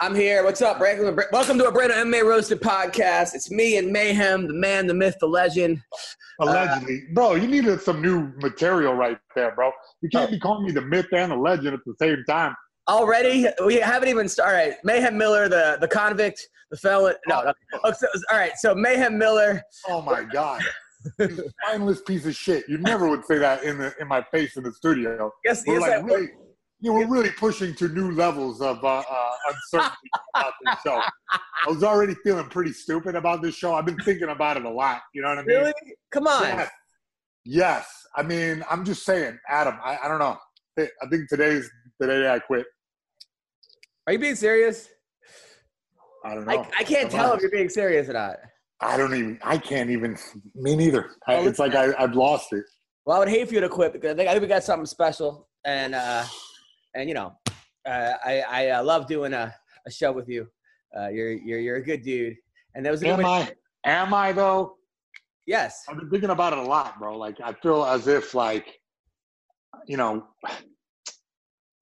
I'm here. What's up? Welcome to a brand new MMA Roasted podcast. It's me and Mayhem, the man, the myth, the legend. Uh, Allegedly, bro, you needed some new material right there, bro. You can't be calling me the myth and the legend at the same time. Already, we haven't even started. Mayhem Miller, the the convict, the felon. No, no. Oh, so- all right. So Mayhem Miller. Oh my god, mindless piece of shit. You never would say that in the in my face in the studio. Yes, We're yes, like I- really, you were really pushing to new levels of uh, uh, uncertainty about this show. I was already feeling pretty stupid about this show. I've been thinking about it a lot. You know what I mean? Really? Come on. Yes. Yes. I mean, I'm just saying, Adam. I, I don't know. I think today's the day I quit. Are you being serious? I don't know. I, I can't Come tell on. if you're being serious or not. I don't even. I can't even. Me neither. I, it's like I, I've lost it. Well, I would hate for you to quit because I think, I think we got something special, and uh, and you know, uh, I I uh, love doing a, a show with you. Uh, you're you're you're a good dude, and there was a Am I? Am I though? Yes. I've been thinking about it a lot, bro. Like I feel as if like, you know,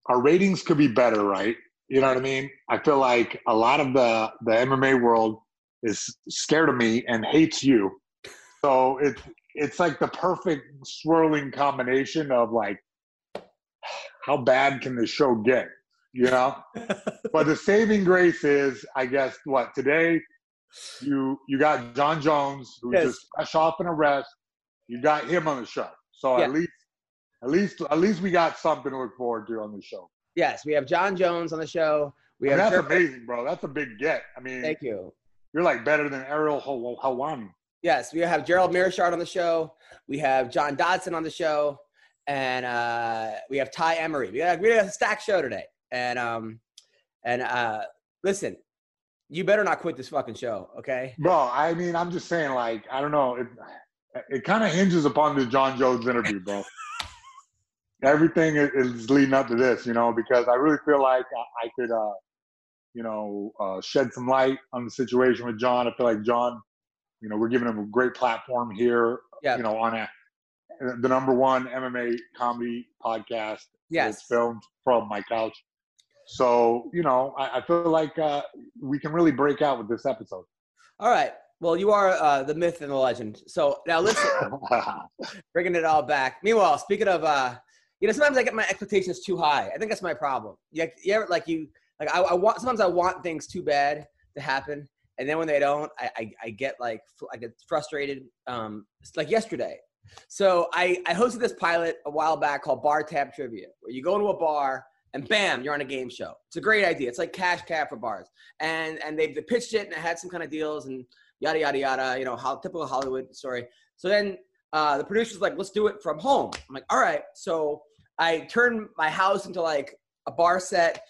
our ratings could be better, right? You know what I mean? I feel like a lot of the the MMA world is scared of me and hates you. So it's it's like the perfect swirling combination of like how bad can the show get? You know? but the saving grace is, I guess, what today you you got John Jones who's Yes. just fresh off an arrest. You got him on the show, so Yeah. at least at least at least we got something to look forward to on the show. Yes, we have John Jones on the show. We have that's Jeremy- amazing, bro. That's a big get. I mean, Thank you. you're like better than Ariel Haw- Helwani. Yes, we have Gerald Meerschaert on the show. We have John Dodson on the show, and uh, we have Tai Emery. We got we got a stacked show today. And um, and uh, listen, you better not quit this fucking show, okay? Bro, I mean, I'm just saying, like, I don't know. It it kind of hinges upon the John Jones interview, bro. Everything is, is leading up to this, you know, because I really feel like I, I could, uh, you know, uh, shed some light on the situation with John. I feel like John, you know, we're giving him a great platform here, Yeah. you know, on a, the number one MMA comedy podcast. Yes. It's filmed from my couch. So, you know, I, I feel like uh, we can really break out with this episode. All right. Well, you are uh, the myth and the legend. So now listen, bringing it all back. Meanwhile, speaking of, uh, you know, sometimes I get my expectations too high. I think that's my problem. You, you ever like you like I, I want sometimes I want things too bad to happen, and then when they don't, I I, I get like I get frustrated. Um, like yesterday. So I I hosted this pilot a while back called Bar Tab Trivia, where you go to a bar and bam, you're on a game show. It's a great idea. It's like cash cab for bars, and and they, pitched it and it had some kind of deals and yada yada yada. You know, how typical Hollywood story. So then uh, the producer's like, let's do it from home. I'm like, all right. So I turn my house into like a bar set.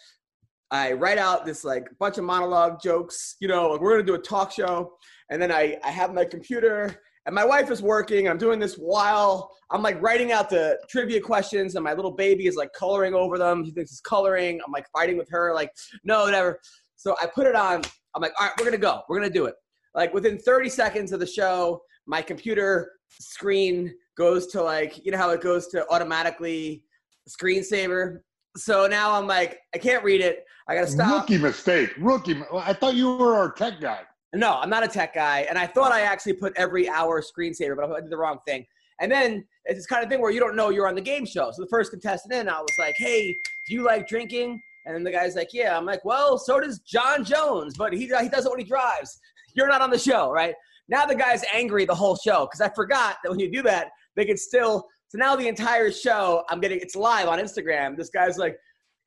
I write out this like bunch of monologue jokes, you know, like we're gonna do a talk show. And then I, I have my computer and my wife is working. I'm doing this while I'm like writing out the trivia questions and my little baby is like coloring over them. He thinks it's coloring. I'm like fighting with her, like, no, whatever. So I put it on. I'm like, all right, we're gonna go. We're gonna do it. Like within 30 seconds of the show, my computer screen goes to like, you know how it goes to automatically screensaver. So now I'm like, I can't read it. I gotta stop. Rookie mistake. Rookie. I thought you were our tech guy. No, I'm not a tech guy, and I thought I actually put every hour screensaver, but I did the wrong thing. And then it's this kind of thing where you don't know you're on the game show. So the first contestant in, I was like, "Hey, do you like drinking?" And then the guy's like, "Yeah." I'm like, "Well, so does John Jones, but he he does it when he drives. You're not on the show, right?" now the guy's angry the whole show because I forgot that when you do that, they can still. So now the entire show, I'm getting it's live on Instagram. This guy's like,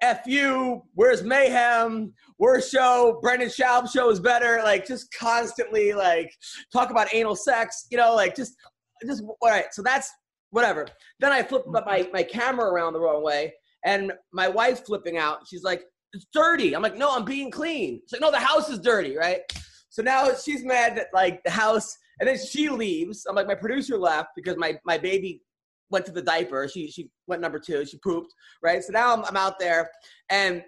"F you, where's mayhem? Where's show? Brendan Schaub show is better." Like just constantly like talk about anal sex, you know, like just just all right. So that's whatever. Then I flip my my camera around the wrong way, and my wife's flipping out. She's like, "It's dirty." I'm like, "No, I'm being clean." She's like, "No, the house is dirty, right?" So now she's mad that like the house, and then she leaves. I'm like, my producer left because my my baby went to the diaper. She she went number two. She pooped, right? So now I'm, I'm out there, and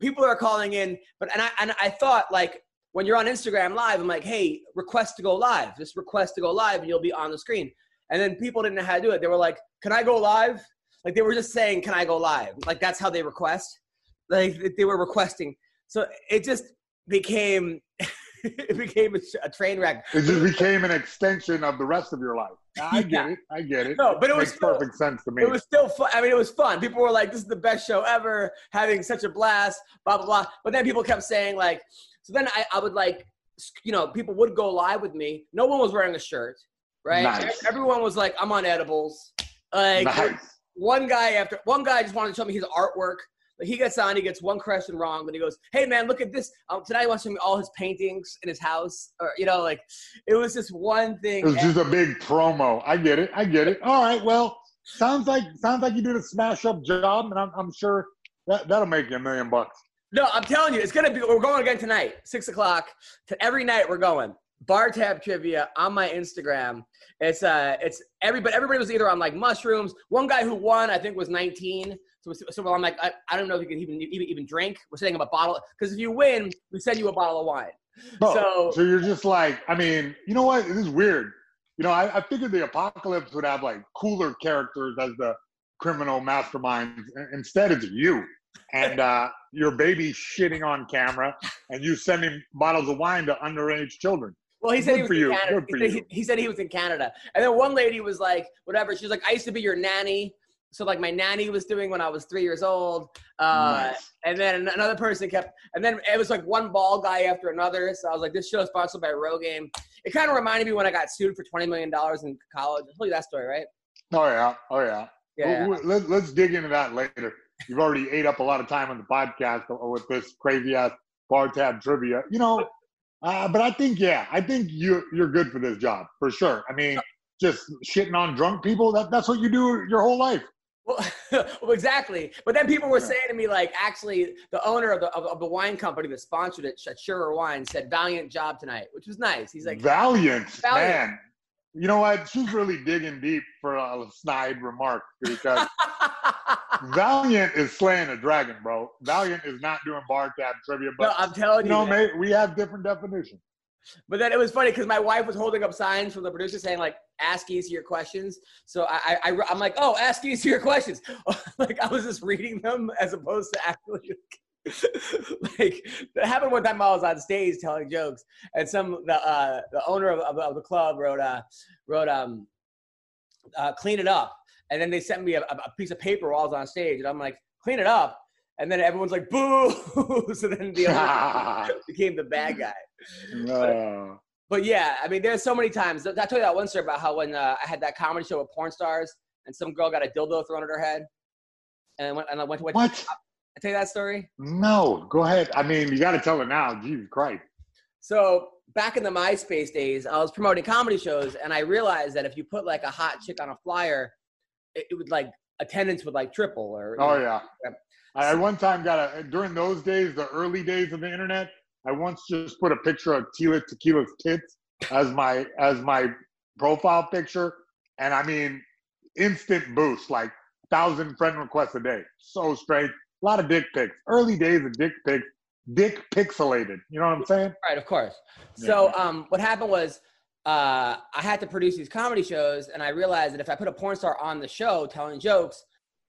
people are calling in. But and I and I thought like when you're on Instagram live, I'm like, hey, request to go live. Just request to go live, and you'll be on the screen. And then people didn't know how to do it. They were like, can I go live? Like they were just saying, can I go live? Like that's how they request. Like they were requesting. So it just became it became a, a, train wreck. It just became an extension of the rest of your life. I get it. I get it. No, but it, it was makes still, perfect sense to me. It was still fun. I mean, it was fun. People were like, "This is the best show ever," having such a blast. Blah blah blah. But then people kept saying like, so then I, I would like, you know, people would go live with me. No one was wearing a shirt, right? Nice. Everyone was like, "I'm on edibles." Like nice. one guy after one guy just wanted to show me his artwork. Like he gets on, he gets one question wrong, but he goes, "Hey man, look at this! Um, tonight I want to show me all his paintings in his house." Or you know, like it was just one thing. It was just a big promo. I get it. I get it. All right. Well, sounds like sounds like you did a smash up job, and I'm, I'm sure that that'll make you a million bucks. No, I'm telling you, it's gonna be. We're going again tonight, six o'clock. To every night we're going. Bar tab trivia on my Instagram. It's uh, it's everybody. Everybody was either on like mushrooms. One guy who won, I think, was 19. So, so I'm like, I, I don't know if you can even even, even drink. We're setting up a bottle because if you win, we send you a bottle of wine. Oh, so, so you're just like, I mean, you know what? This is weird. You know, I, I figured the apocalypse would have like cooler characters as the criminal masterminds. Instead, it's you and uh, your baby shitting on camera, and you sending bottles of wine to underage children. Well, he said Good he was for in you. Canada. He, said he, he said he was in Canada, and then one lady was like, "Whatever." She's like, "I used to be your nanny." So like my nanny was doing when I was three years old, uh, Nice. and then another person kept, and then it was like one ball guy after another. So I was like, "This show is sponsored by Rogaine." It kind of reminded me when I got sued for twenty million dollars in college. I told you that story, right? Oh yeah, oh yeah. Yeah. Well, Let, let's dig into that later. You've already ate up a lot of time on the podcast with this crazy ass bar tab trivia. You know, uh, but I think yeah, I think you you're good for this job for sure. I mean, just shitting on drunk people that that's what you do your whole life. Well, well, exactly. But then people were Yeah. saying to me, like, actually, the owner of the of, of the wine company that sponsored it, Surer Wine, said, "Valiant job tonight," which was nice. He's like, Valiant, Valiant. man. You know what? She's really digging deep for a snide remark because Valiant is slaying a dragon, bro. Valiant is not doing bar tab trivia, no, but I'm telling you you. know, mate, we have different definitions. But then it was funny because my wife was holding up signs from the producer saying like "Ask easier questions." So I, I, I am like, "Oh, ask easier questions." like I was just reading them as opposed to actually. like that happened one time I was on stage telling jokes, and some the uh, the owner of, of, of the club wrote uh wrote um uh, clean it up, and then they sent me a, a piece of paper while I was on stage, and I'm like, clean it up, and then everyone's like, boo. so then the became the bad guy. Uh, But yeah, I mean, there's so many times. I told you that one story about how when uh, I had that comedy show with porn stars, and some girl got a dildo thrown at her head, and I went and I went to went what? I tell you that story. No, go ahead. I mean, you got to tell it now. Jesus Christ. So back in the MySpace days, I was promoting comedy shows, and I realized that if you put like a hot chick on a flyer, it, it would like attendance would like triple. Or Oh yeah. Yep. I one time got a during those days, the early days of the internet. I once just put a picture of Tila Tequila's tits as my as my profile picture, and I mean, instant boost, like thousand friend requests a day. So straight. A lot of dick pics. Early days of dick pics. Dick pixelated. You know what I'm saying? Right, of course. So um, what happened was uh, I had to produce these comedy shows, and I realized that if I put a porn star on the show telling jokes,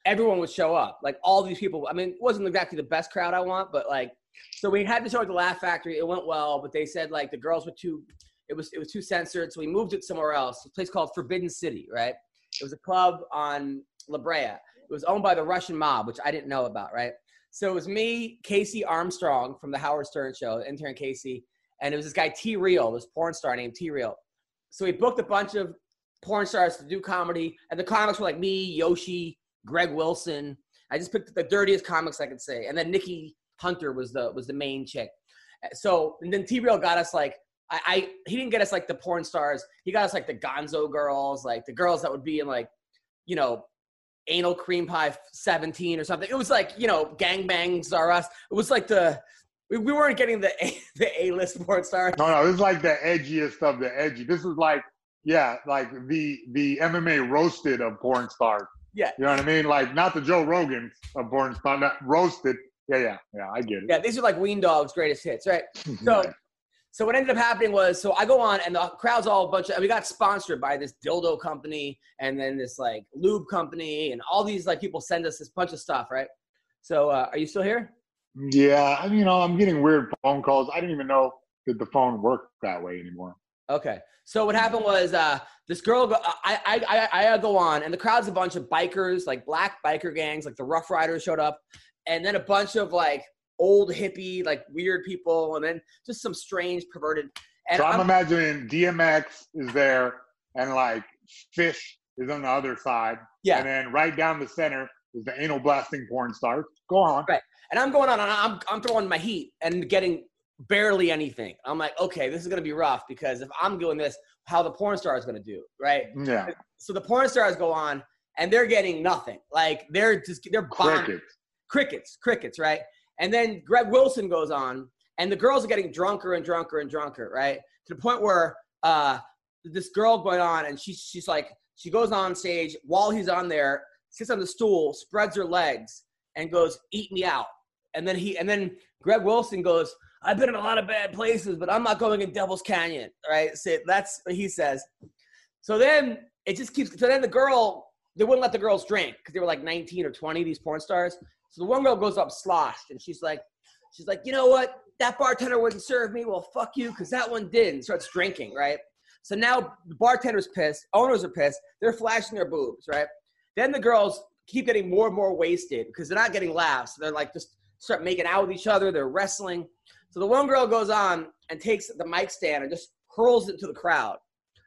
everyone would show up. Like all these people. I mean, it wasn't exactly the best crowd I want, but like, so we had the show at the Laugh Factory. It went well, but they said like the girls were too. It was it was too censored, so we moved it somewhere else. A place called Forbidden City, right? It was a club on La Brea. It was owned by the Russian mob, which I didn't know about, right? So it was me, Casey Armstrong from the Howard Stern show, intern Casey, and it was this guy T Real, this porn star named T Real. so we booked a bunch of porn stars to do comedy, and the comics were like me, Yoshi, Greg Wilson. I just picked the dirtiest comics I could say, and then Nikki Hunter was the was the main chick. So and then T Real got us like I, I he didn't get us like the porn stars. He got us like the Gonzo girls, like the girls that would be in like you know anal cream pie 17 or something. It was like you know gangbangs are us. It was like the we, we weren't getting the A, the A list porn stars. No, no, this is like the edgiest of the edgy. This is like yeah, like the the MMA roasted of porn stars. Yeah. You know what I mean? Like not the Joe Rogan of porn stars, not roasted. Yeah, yeah, yeah. I get it. Yeah, these are like Ween Dog's greatest hits, right? So, Right. so what ended up happening was, so I go on and the crowd's all a bunch of, and we got sponsored by this dildo company and then this like lube company and all these like people send us this bunch of stuff, right? So, uh, are you still here? Yeah, I mean, you know, I'm getting weird phone calls. I didn't even know that the phone worked that way anymore. Okay. So what happened was uh, this girl. Go, I, I I I go on, and the crowd's a bunch of bikers, like black biker gangs, like the Rough Riders showed up, and then a bunch of like old hippie, like weird people, and then just some strange perverted. And so I'm, I'm- imagining DMX is there, and like Phish is on the other side, yeah, and then right down the center is the anal blasting porn star. Go on. Right. and I'm going on, and I'm I'm throwing my heat and getting barely anything. I'm like, okay, this is gonna be rough because if I'm doing this, how the porn star is gonna do, right? Yeah, So the porn stars go on, and they're getting nothing. Like they're just they're bombing. crickets. Crickets, crickets, right? And then Greg Wilson goes on, and the girls are getting drunker and drunker and drunker, right? To the point where uh, this girl going on, and she's she's like, she goes on stage while he's on there, sits on the stool, spreads her legs, and goes, "Eat me out." And then he, and then Greg Wilson goes, "I've been in a lot of bad places, but I'm not going in Devil's Canyon." Right? So that's what he says. So then it just keeps. So then the girl, they wouldn't let the girls drink because they were like 19 or 20. These porn stars. So the one girl goes up sloshed, and she's like, she's like, you know what? That bartender wouldn't serve me. Well, fuck you, because that one did. And starts drinking, right? So now the bartender's pissed. Owners are pissed. They're flashing their boobs, right? Then the girls keep getting more and more wasted because they're not getting laughs. They're like just start making out with each other. They're wrestling. So the one girl goes on and takes the mic stand and just hurls it to the crowd,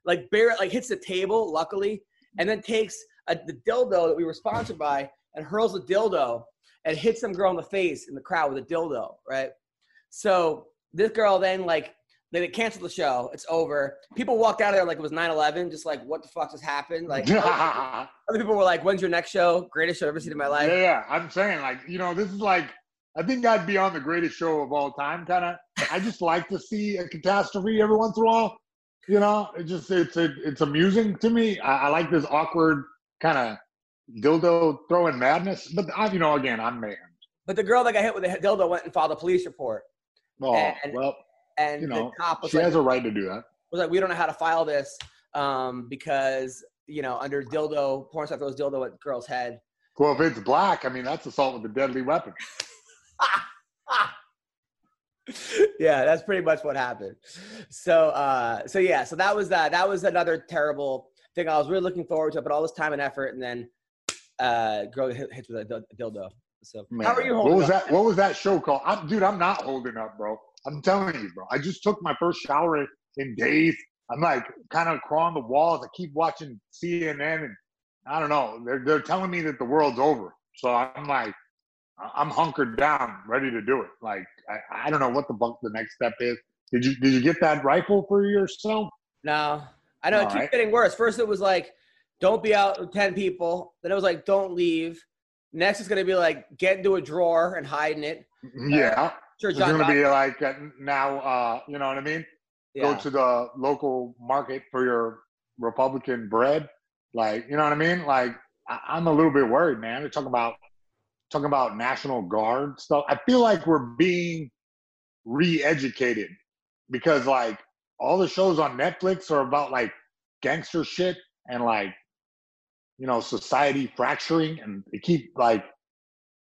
like bare, like hits the table, luckily, and then takes a, the dildo that we were sponsored by and hurls the dildo and hits some girl in the face in the crowd with a dildo, right? So this girl then like they canceled the show. It's over. People walked out of there like it was 9/11, just like what the fuck just happened? Like other people were like, "When's your next show? Greatest show I've ever seen in my life." yeah. I'm saying like you know this is like I think I'd be on the greatest show of all time. Kind of. I just like to see a catastrophe every once in a while. You know, it just it's it, it's amusing to me. I, I like this awkward kind of dildo throwing madness. But I, you know, again, I'm man. But the girl that got hit with the dildo went and filed a police report, Oh And- well, and you know, the cop was she like, has a right to do that. was like, "We don't know how to file this um, because you know under dildo porn star throws dildo at girl's head." Well, if it's black, I mean that's assault with a deadly weapon. yeah, that's pretty much what happened. So, uh, so yeah, so that was that. That was another terrible thing. I was really looking forward to, it, but all this time and effort, and then uh, girl hit, hits with a dildo. So, how are you holding What was up? that? What was that show called? I'm, dude, I'm not holding up, bro. I'm telling you, bro. I just took my first shower in, in days. I'm like kind of crawling the walls. I keep watching CNN, and I don't know. They're they're telling me that the world's over. So I'm like, I'm hunkered down, ready to do it. Like I, I don't know what the fuck the next step is. Did you did you get that rifle for yourself? No, I know it keeps right. getting worse. First, it was like, don't be out with ten people. Then it was like, don't leave. Next, is gonna be like, get into a drawer and hide in it. Yeah, Sure, it's gonna be like uh, now. Uh, you know what I mean? yeah. go to the local market for your Republican bread. Like, you know what I mean? Like, I, I'm a little bit worried, man. They're talking about talking about National Guard stuff. I feel like we're being re-educated because like all the shows on Netflix are about like gangster shit and like you know society fracturing and they keep like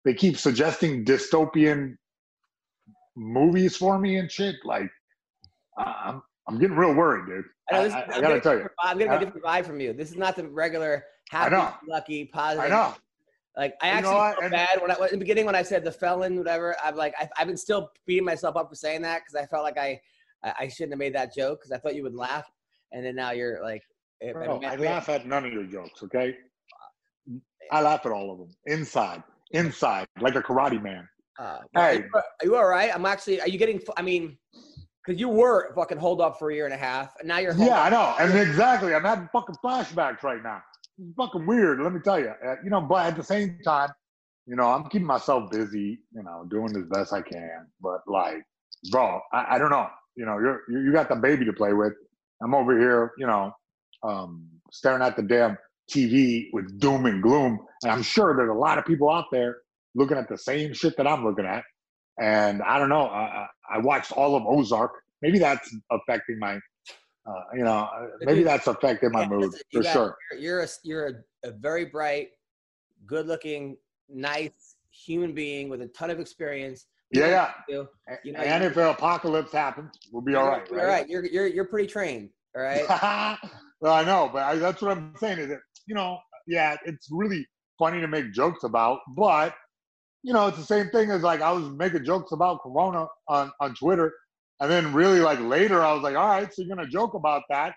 they keep suggesting dystopian movies for me and shit like I'm I'm getting real worried, dude. I, know, I, this, I, gotta tell you, I'm getting a different vibe from you. This is not the regular happy, lucky, positive. I know. Like I You actually felt bad when I in the beginning when I said the felon, whatever. I'm like I, I've been still beating myself up for saying that because I felt like I I I shouldn't have made that joke because I thought you would laugh. and then now you're like. Eh, Bro, I laugh at none of your jokes, okay? I laugh at all of them. Inside, inside, like a karate man. Uh, Hey. are you all right? I'm actually. Are you getting? I mean, because you were fucking hold up for a year and a half, and now you're. holed Yeah, I know. And exactly, I'm having fucking flashbacks right now. It's fucking weird, let me tell you. Uh, you know, but at the same time, you know, I'm keeping myself busy, you know, doing as best I can. But like, bro, I, I don't know. You know, you're you you got the baby to play with. I'm over here, you know, um, staring at the damn TV with doom and gloom. And I'm sure there's a lot of people out there looking at the same shit that I'm looking at. And I don't know. I, I watched all of Ozark. Maybe that's affecting my, uh, you know, maybe that's affecting my Yeah, mood for got- sure. You're a, you're a, a very bright, good-looking, nice human being with a ton of experience. Yeah, yeah. You, You know, and if an apocalypse happens, we'll be all right. All right. You're you're you're pretty trained. All right. well, I know, but I, that's what I'm saying is that, you know, yeah, it's really funny to make jokes about, but, you know, it's the same thing as like I was making jokes about Corona on, on Twitter. And then really like later, I was like, all right, so you're going to joke about that.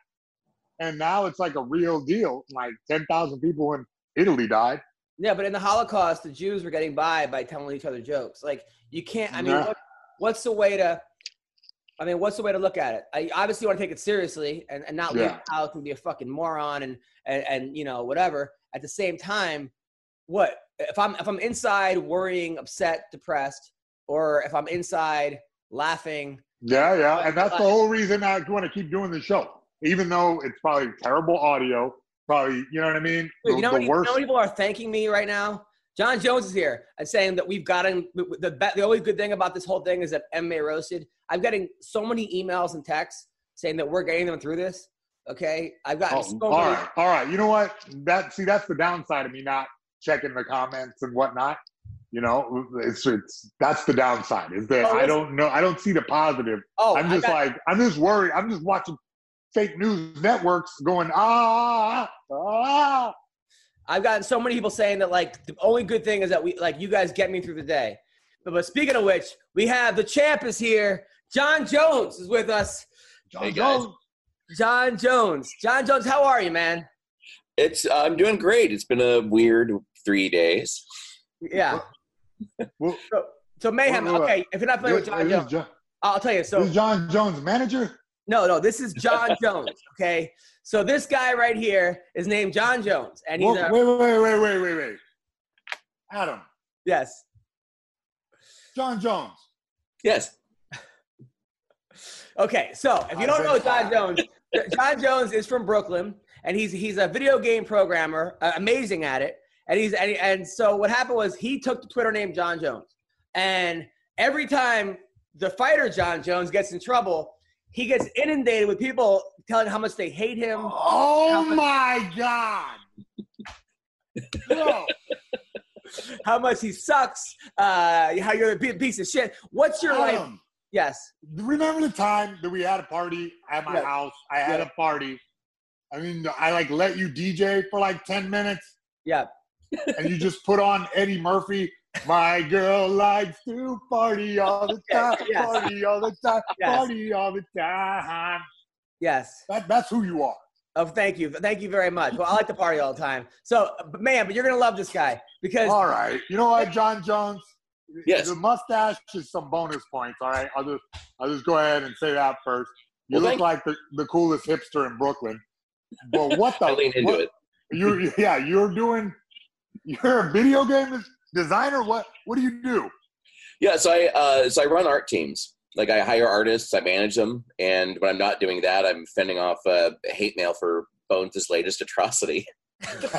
And now it's like a real deal. Like 10,000 people in Italy died. Yeah, but in the Holocaust, the Jews were getting by by telling each other jokes. Like you can't. I mean, Yeah. what, what's the way to? I mean, what's the way to look at it? I obviously want to take it seriously and, and not leave Yeah. Alex and be a fucking moron and, and and you know whatever. At the same time, what if I'm if I'm inside worrying, upset, depressed, or if I'm inside laughing? Yeah, yeah. And that's the whole reason I want to keep doing the show. Even though it's probably terrible audio, probably, you know what I mean? Dude, The- you know, the many, you know worst people are thanking me right now? John Jones is here and saying that we've gotten the the only good thing about this whole thing is that MMA roasted. I'm getting so many emails and texts saying that we're getting them through this. Okay, I've gotten Oh, so all many. right, all right. You know what? That see, that's the downside of me not checking the comments and whatnot. You know, it's it's that's the downside. Is that Oh, I don't know. I don't see the positive. Oh, I'm just got- like I'm just worried. I'm just watching fake news networks going ah ah. I've gotten so many people saying that like the only good thing is that we like you guys get me through the day. But, but speaking of which, we have the champ is here. John Jones is with us. John Hey. Jones. John Jones. John Jones, how are you, man? It's I'm doing great. It's been a weird three days. Yeah. So, so mayhem. Wait, wait, wait. Okay, if you're not familiar with John Jones, John, I'll tell you. So is John Jones, manager. No, no, this is John Jones. Okay, so this guy right here is named John Jones, and he's Whoa, a wait, wait, wait, wait, wait, wait. Adam, yes. John Jones. Yes. Okay, so if you don't know John Jones, John Jones is from Brooklyn, and he's he's a video game programmer, uh, amazing at it. And he's and, and so what happened was he took the Twitter name John Jones, and every time the fighter John Jones gets in trouble, he gets inundated with people telling how much they hate him. Oh my God. Bro, how much he sucks, uh, how you're a piece of shit. What's your life? Yes. remember the time that we had a party at my Yeah. house? I had Yeah. a party. I mean, I like let you DJ for like 10 minutes Yeah. and you just put on Eddie Murphy. My girl likes to party all the time, Yes, yes. party all the time, Yes. party all the time. Yes. That, that's who you are. Oh, thank you. Thank you very much. Well, I like to party all the time. So, but man, but you're gonna love this guy because All right. You know what, John Jones? Yes. The mustache is some bonus points. All right. I'll just I'll just go ahead and say that first. You Well, look like the, the coolest hipster in Brooklyn. But what the I lean into what- it. You yeah, you're doing you're a video game designer. What what do you do? Yeah. So I uh, so I run art teams. Like I hire artists, I manage them, and when I'm not doing that, I'm fending off uh, hate mail for Bones' latest atrocity. all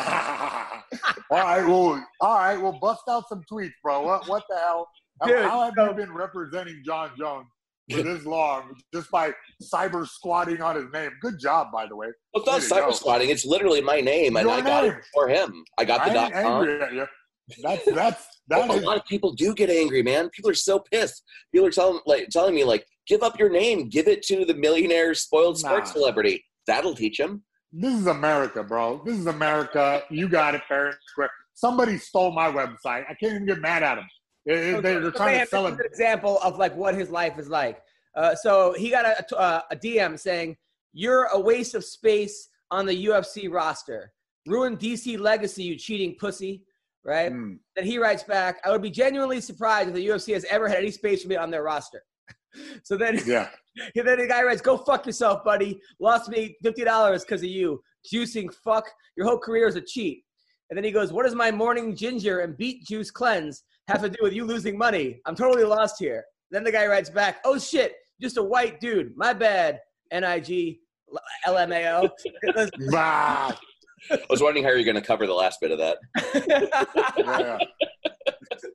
right, well, all right, well, bust out some tweets, bro. What what the hell? How- Dude, how have so- you been representing John Jones for this long just by cyber squatting on his name? Good job, by the way. Well, it's not Way to go. cyber squatting. It's literally my name, and Your I got it for him. I got the I dot ain't com. Angry. That's that's that Well, a is lot of people do get angry, man. People are so pissed. People are telling like telling me like, give up your name, give it to the millionaire spoiled sports celebrity. That'll teach him. this is America, bro. This is America. You got it fair and square. Somebody stole my website. I can't even get mad at them. They, So- they, so are trying man, to sell this it. is an example of like what his life is like. Uh, so he got a, a, a DM saying, You're a waste of space on the UFC roster. Ruin DC legacy, you cheating pussy. Right? Mm. Then he writes back, I would be genuinely surprised if the UFC has ever had any space for me on their roster. so then, Yeah. then the guy writes, Go fuck yourself, buddy. Lost me $50 because of you. Juicing fuck. Your whole career is a cheat. And then he goes, What does my morning ginger and beet juice cleanse have to do with you losing money? I'm totally lost here. Then the guy writes back, Oh shit, just a white dude. My bad. NIG, LMAO. Bah. I was wondering how you're going to cover the last bit of that. Yeah.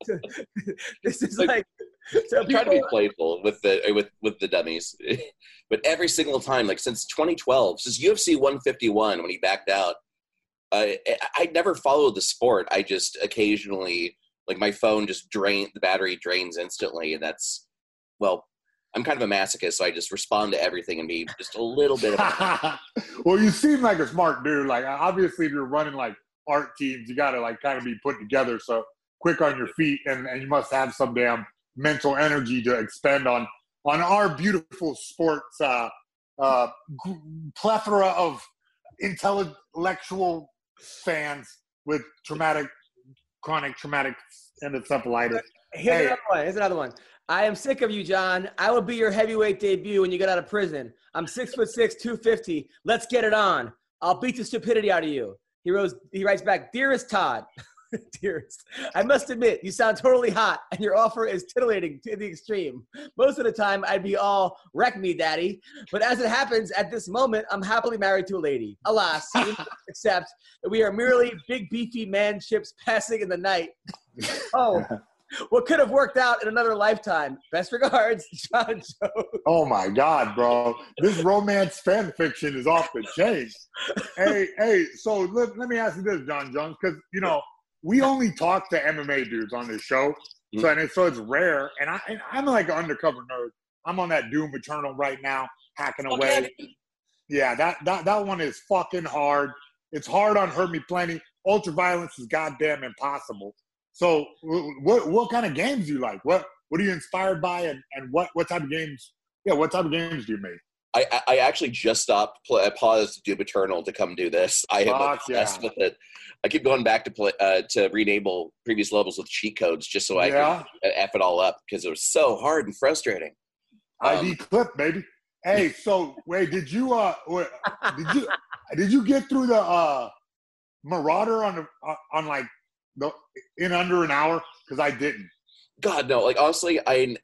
this is like, so I'm trying to be playful with the with with the dummies, but every single time, like since 2012, since UFC 151 when he backed out, I I never followed the sport. I just occasionally like my phone just drain the battery drains instantly, and that's well, I'm kind of a masochist, so I just respond to everything and be just a little bit. Of, well, you seem like a smart dude. Like obviously, if you're running like art teams, you got to like kind of be put together. So quick on your feet, and, and you must have some damn mental energy to expend on on our beautiful sports uh, uh, plethora of intellectual fans with traumatic, chronic traumatic encephalitis. Here's Hey. another one. Here's another one. I am sick of you, John. I will be your heavyweight debut when you get out of prison. I'm six foot six, 250. Let's get it on. I'll beat the stupidity out of you. He wrote, he writes back, Dearest Todd, Dearest, I must admit, you sound totally hot, and your offer is titillating to the extreme. Most of the time, I'd be all, wreck me, daddy. But as it happens, at this moment, I'm happily married to a lady. Alas, except that we are merely big, beefy man ships passing in the night. Oh, what could have worked out in another lifetime? Best regards, John Joe. Oh my God, bro. This romance fan fiction is off the chain. hey, hey, so let, let me ask you this, John Jones, because, you know, we only talk to MMA dudes on this show. So, and it's, so it's rare. And, I, and I'm like an undercover nerd. I'm on that Doom Eternal right now, hacking away. Yeah, that, that, that one is fucking hard. It's hard on Hurt Me Plenty. Ultraviolence is goddamn impossible. So, what what kind of games do you like? What what are you inspired by, and, and what what type of games? Yeah, what type of games do you make? I, I actually just stopped. Play, I paused Doom Eternal to come do this. I am Fuck obsessed yeah. with it. I keep going back to play uh, to renable previous levels with cheat codes just so I Yeah. can f it all up because it was so hard and frustrating. ID Um, clip, baby. Hey, so wait, did you uh, wait, did you did you get through the uh, Marauder on the uh, on like the in under an hour? Because I didn't. God no, like honestly, I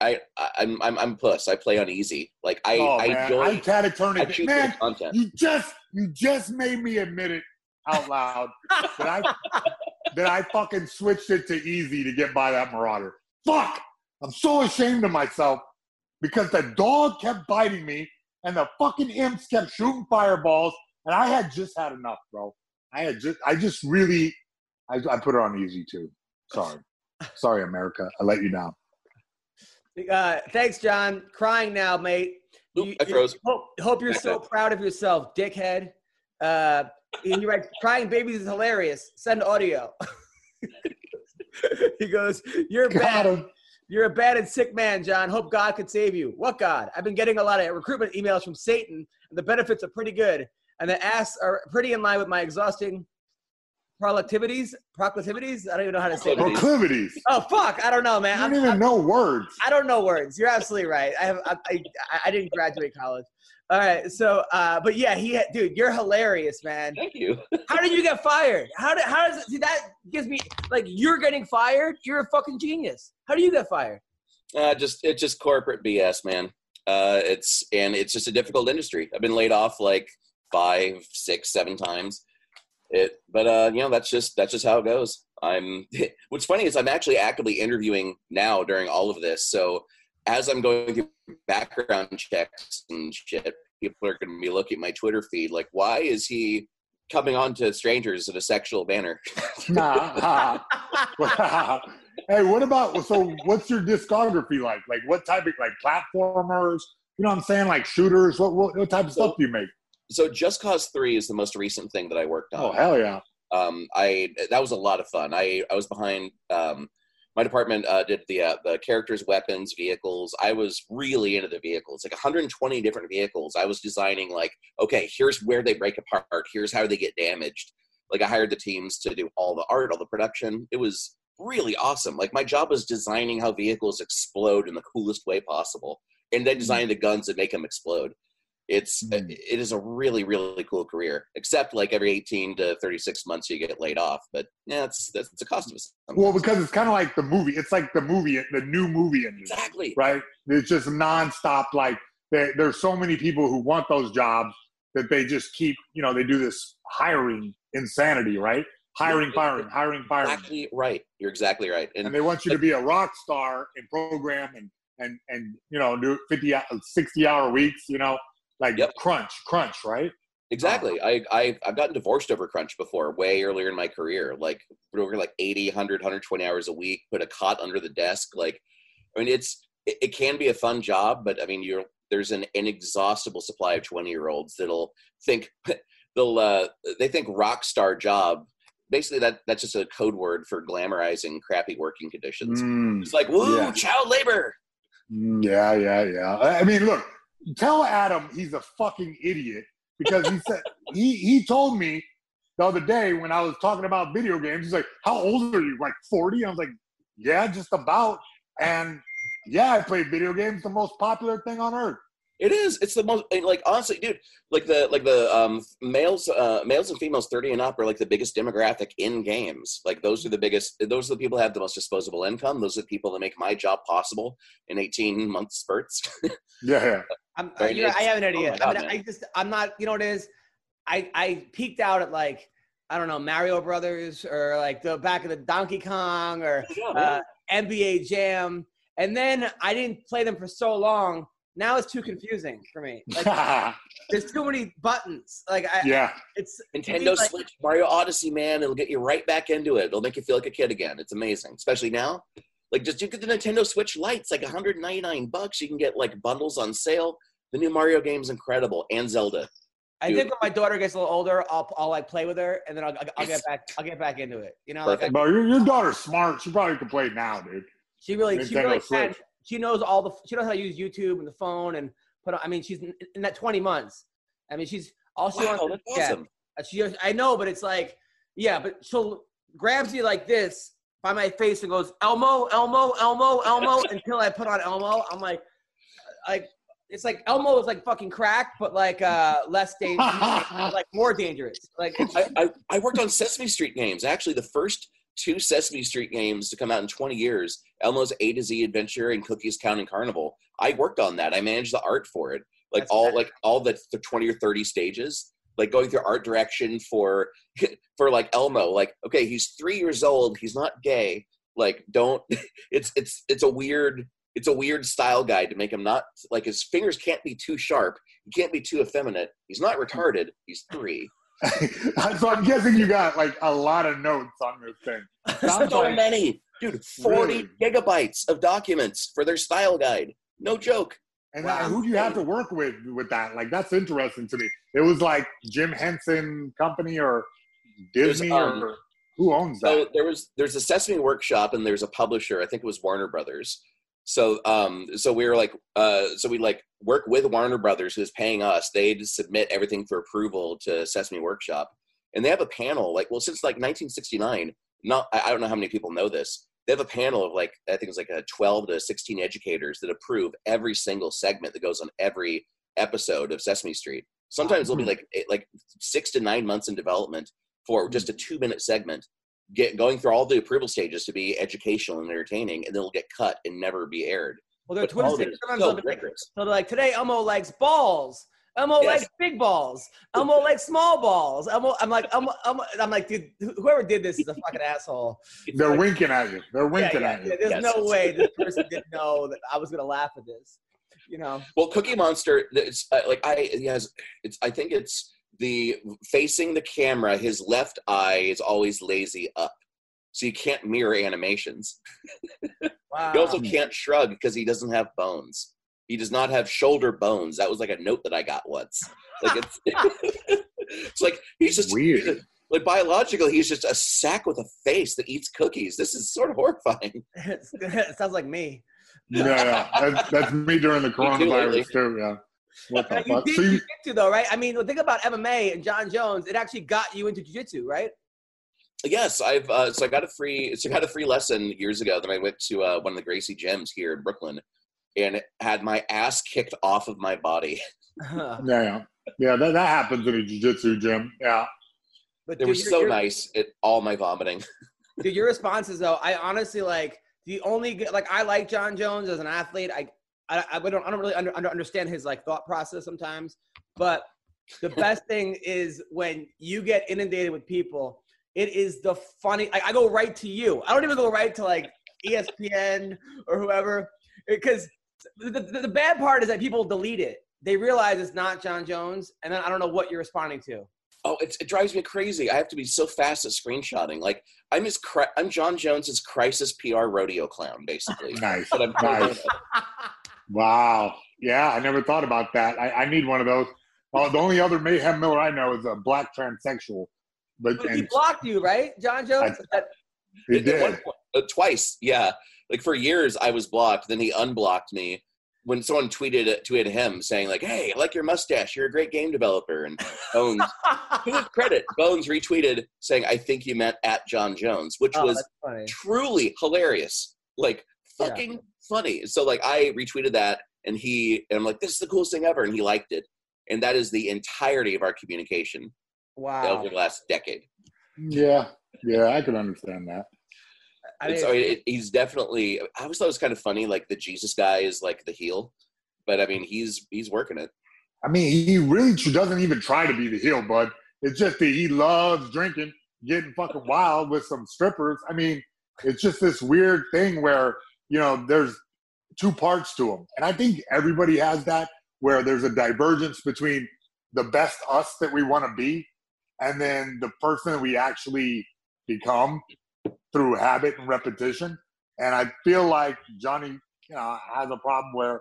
I I'm I'm I'm puss. I play on easy. Like I oh I man. I to turn I it. choose Man, content. you just you just made me admit it out loud that I that I fucking switched it to easy to get by that Marauder. Fuck! I'm so ashamed of myself because the dog kept biting me and the fucking imps kept shooting fireballs and I had just had enough, bro. I had just I just really I, I put it on easy too. Sorry. Sorry, America. I let you down. Uh, thanks, John. Crying now, mate. Oop, I froze. hope, hope you're so proud of yourself, dickhead. Uh, and you write, crying babies is hilarious. Send audio. he goes, You're Got bad. him. You're a bad and sick man, John. Hope God could save you. What God? I've been getting a lot of recruitment emails from Satan, and the benefits are pretty good. And the asks are pretty in line with my exhausting proclivities. Proclivities? I don't even know how to say it. Proclivities. Proclivities. Oh, fuck. I don't know, man. I don't even I'm- know words. I don't know words. You're absolutely right. I have I, I, I didn't graduate college. All right. So, uh, but yeah, he had, dude, you're hilarious, man. Thank you. How did you get fired? How did how does it see that gives me like you're getting fired? You're a fucking genius. How do you get fired? Uh, just it's just corporate BS, man. Uh, it's and it's just a difficult industry. I've been laid off like five, six, seven times. It, but uh, you know that's just that's just how it goes. I'm. What's funny is I'm actually actively interviewing now during all of this. So as I'm going through background checks and shit, people are going to be looking at my Twitter feed like, why is he coming on to strangers in a sexual manner? Nah. hey, what about so? What's your discography like? Like, what type of like platformers? You know what I'm saying? Like shooters. What what, what type of stuff do you make? So Just Cause Three is the most recent thing that I worked on. Oh hell yeah! um, I that was a lot of fun. I I was behind um, my department uh, did the uh, the characters, weapons, vehicles. I was really into the vehicles, like 120 different vehicles. I was designing like, okay, here's where they break apart. Here's how they get damaged. Like I hired the teams to do all the art, all the production. It was really awesome. Like my job was designing how vehicles explode in the coolest way possible, and then designing the guns that make them explode. It's Mm. it is a really really cool career. Except like every 18 to 36 months you get laid off, but yeah, it's that's it's a cost of it. Well, because it's kind of like the movie. It's like the movie, the new movie industry, exactly. right? It's just nonstop. Like there, there's so many people who want those jobs that they just keep. You know, they do this hiring insanity, right? Hiring, firing, hiring, firing, Exactly right. You're exactly right. And, and they want you to be a rock star and program and and and you know do 50 60 hour weeks. You know, like Yep. crunch, crunch, right? exactly. I I I've gotten divorced over crunch before, way earlier in my career. Like we were like 80, 100, 120 hours a week. Put a cot under the desk. Like, I mean, it's it, it can be a fun job, but I mean, you're there's an inexhaustible supply of 20 year olds that'll think they'll uh they think rock star job. Basically, that that's just a code word for glamorizing crappy working conditions. Mm, It's like woo, Yeah. child labor. mm, yeah, yeah, yeah. I mean, look, tell Adam he's a fucking idiot because he said he he told me the other day when I was talking about video games. He's like, "How old are you? Like 40?" I was like, "Yeah, just about." And yeah, I play video games, the most popular thing on earth. It is. It's the most like honestly, dude. Like the like the um males, uh, males and females thirty and up are like the biggest demographic in games. Like those are the biggest. Those are the people that have the most disposable income. Those are the people that make my job possible in eighteen month spurts. Yeah, yeah. I'm, Very you're, nice. I have an Oh idea. my God, I, mean, I, just, I'm not, you know what it is? I, I peaked out at like, I don't know, Mario Brothers or like the back of the Donkey Kong or uh, NBA Jam. And then I didn't play them for so long. Now it's too confusing for me. Like, there's too many buttons. Like, I, yeah. it's Nintendo like- Switch, Mario Odyssey, man, it'll get you right back into it. It'll make you feel like a kid again. It's amazing, especially now. Like, just you get the Nintendo Switch Lights, like 199 bucks. You can get like bundles on sale. The new Mario game's incredible, and Zelda. I Dude. think when my daughter gets a little older, I'll, I'll like play with her and then I'll, I'll get back, I'll get back into it. You know, like I, Perfect. But your, your daughter's smart. She probably can play now, dude. She really, she Nintendo really can. She knows all the. She knows how to use YouTube and the phone and put. On, I mean, she's in, in that 20 months. I mean, she's all she Wow, wants. that's yeah, awesome. Uh, she. I know, but it's like, yeah, but she'll grabs me like this by my face and goes Elmo, Elmo, Elmo, Elmo until I put on Elmo. I'm like, like it's like Elmo is like fucking crack, but like uh less dangerous, like more dangerous. Like I, I, I worked on Sesame Street games. Actually, the first two Sesame Street games to come out in 20 years, Elmo's A to Z Adventure and Cookie's Counting Carnival. I worked on that. I managed the art for it. Like That's all nice. like all the, the 20 or 30 stages. Like going through art direction for for like Elmo. Like, okay, he's three years old, he's not gay. Like, don't it's it's it's a weird it's a weird style guide to make him not like his fingers can't be too sharp. He can't be too effeminate. He's not retarded. He's three. so I'm guessing you got like a lot of notes on this thing. Sounds so like- many, dude. Forty Really? gigabytes of documents for their style guide. No joke. And Wow. who do you have to work with with that? Like that's interesting to me. It was like Jim Henson Company or Disney um, or who owns that? So there was there's a Sesame Workshop and there's a publisher. I think it was Warner Brothers. So um so we were like uh so we like work with Warner Brothers who's paying us. They'd submit everything for approval to Sesame Workshop, and they have a panel like well since like 1969. Not I I don't know how many people know this. They have a panel of like I think it's like a 12 to 16 educators that approve every single segment that goes on every episode of Sesame Street. Sometimes it'll be Hmm. like like six to nine months in development for just a two minute segment get going through all the approval stages to be educational and entertaining, and then it'll get cut and never be aired. well, they're But all of twisted. it is Sometimes so they'll be. So they're like, today Elmo likes balls. Elmo Yes. likes big balls. Elmo likes small balls. Elmo, I'm like, Elmo, Elmo, I'm like, dude, whoever did this is a fucking asshole. They're like- winking at you. They're winking yeah, at you. yeah, There's Yes, no way this person didn't know that I was gonna laugh at this. You know, Well, Cookie Monster, it's uh, like I it has it's I think it's the facing the camera. His left eye is always lazy up, so you can't mirror animations. wow. He also can't shrug because he doesn't have bones. He does not have shoulder bones. That was like a note that I got once. Like it's, it's like he's just Weird. he's a- like biologically, he's just a sack with a face that eats cookies. This is sort of horrifying. it sounds like me. Yeah, yeah. That's, that's me during the Me too, coronavirus lately. too. Yeah. What the Now, you fuck? did So you- jiu-jitsu though, right? I mean, the thing about MMA and John Jones, it actually got you into jiu-jitsu, right? Yes, I've uh, so I got a free so I got a free lesson years ago. Then I went to uh, one of the Gracie gyms here in Brooklyn, and it had my ass kicked off of my body. yeah, yeah, yeah. That, that happens in a jiu-jitsu gym. Yeah. but It dude, was you're- so you're- nice. It all my vomiting. Dude, your responses though, I honestly like the only g- like I like John Jones as an athlete. I I, I don't I don't really under, under understand his like thought process sometimes, but the best thing is when you get inundated with people. It is the funny. I, I go right to you. I don't even go right to like ESPN or whoever because the, the, the bad part is that people delete it. They realize it's not John Jones, and then I don't know what you're responding to. Oh, it's, it drives me crazy. I have to be so fast at screenshotting. Like I'm his I'm John Jones's crisis PR rodeo clown, basically. Nice. But I'm Nice. Wow. Yeah, I never thought about that. I, I need one of those. Oh, the only other Mayhem Miller I know is a black transsexual, but But he and blocked you, right, John Jones? That- he At one did. uh, twice, yeah. Like for years, I was blocked. Then he unblocked me when someone tweeted tweeted him saying like, "Hey, I like your mustache. You're a great game developer." And Bones, to his credit, Bones retweeted saying, "I think you meant at John Jones," which Oh, was truly hilarious. Like Yeah. fucking funny. So like I retweeted that and he and I'm like, this is the coolest thing ever, and he liked it. And that is the entirety of our communication Wow. over the last decade. Yeah, yeah, I can understand that. I It's, mean, oh, it, he's definitely. I always thought it was kind of funny. Like the Jesus guy is like the heel, but I mean, he's he's working it. I mean, he really doesn't even try to be the heel, bud. It's just that he loves drinking, getting fucking wild with some strippers. I mean, it's just this weird thing where you know there's two parts to him, and I think everybody has that where there's a divergence between the best us that we want to be, and then the person that we actually become through habit and repetition. And I feel like Johnny, you know, has a problem where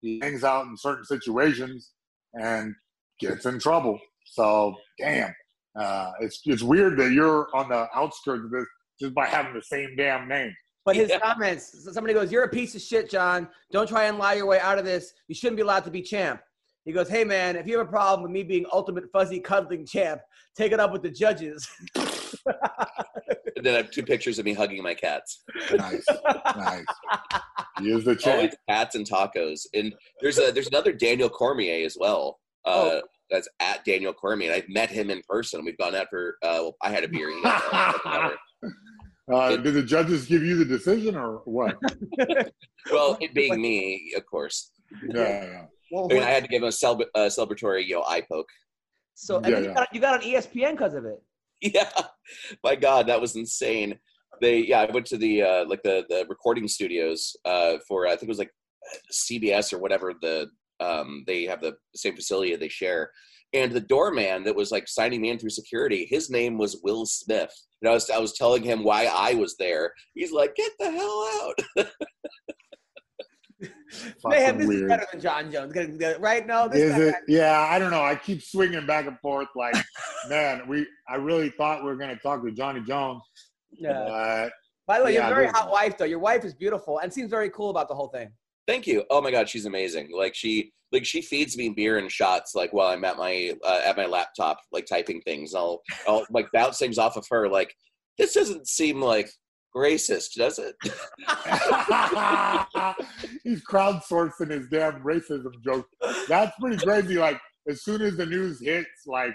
he hangs out in certain situations and gets in trouble. So, damn, uh, it's it's weird that you're on the outskirts of this just by having the same damn name. but his Yeah. comments, somebody goes, You're a piece of shit, John. Don't try and lie your way out of this. You shouldn't be allowed to be champ. He goes, Hey, man, if you have a problem with me being ultimate fuzzy cuddling champ, take it up with the judges. And then I have two pictures of me hugging my cats. Nice, nice. He is the champ. Always cats and tacos. And there's a there's another Daniel Cormier as well. Uh, Oh. That's at Daniel Cormier. And I've met him in person. We've gone out for. Uh, well, I had a beer. He had another. Uh, did the judges give you the decision or what? well, it being me, of course. Yeah, yeah. Well, I mean, I had to give him a celeb- uh, celebratory, you know, eye poke. so and Yeah, then you, yeah. got, you got on ESPN because of it. Yeah, my God, that was insane. They, yeah, I went to the uh, like the the recording studios uh, for I think it was like CBS or whatever the um, they have the same facility they share, and the doorman that was like signing me in through security, his name was Will Smith. And I was I was telling him why I was there. He's like, "Get the hell out!" Man, Fucking this is better than John Jones. Get- get- Right? No, this Is guy- it? Yeah, I don't know. I keep swinging back and forth. Like, man, we. I really thought we were going to talk to Johnny Jones, Yeah. but By the way, yeah, you're a very hot wife, though. Your wife is beautiful and seems very cool about the whole thing. Thank you. Oh my God, she's amazing. Like she, like she feeds me beer and shots. Like while I'm at my uh, at my laptop, like typing things. I'll I'll like bounce things off of her. Like this doesn't seem like racist, does it? he's crowdsourcing his damn racism jokes. That's pretty crazy. Like, as soon as the news hits, like,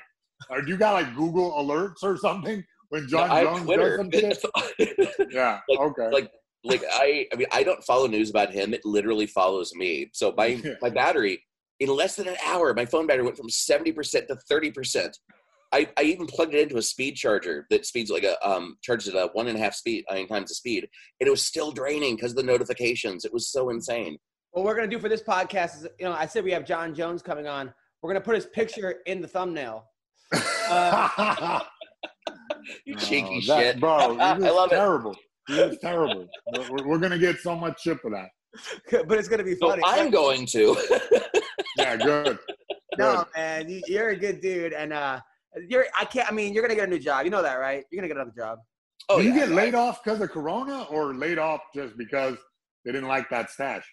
or you got like Google alerts or something when John have Jones does some shit? Yeah. Like- okay. like like I I mean I don't follow news about him. It literally follows me. So my my battery in less than an hour, my phone battery went from seventy percent to thirty percent. I, I even plugged it into a speed charger that speeds like a um charges at a one and a half speed I mean, times the speed, and it was still draining because of the notifications. It was so insane. What we're gonna do for this podcast is, you know, I said we have John Jones coming on. We're gonna put his picture in the thumbnail. uh, You Oh, cheeky that- shit, bro. I He love is it. terrible. He is terrible. We're, we're- we're gonna get so much shit for that. but it's gonna be So funny. I'm going to. Yeah, good. no, good. man, you, you're a good dude, and uh, You're. I can't. I mean, you're gonna get a new job. You know that, right? You're gonna get another job. Oh, Did you yeah, get I- laid off because of Corona, or laid off just because they didn't like that stash?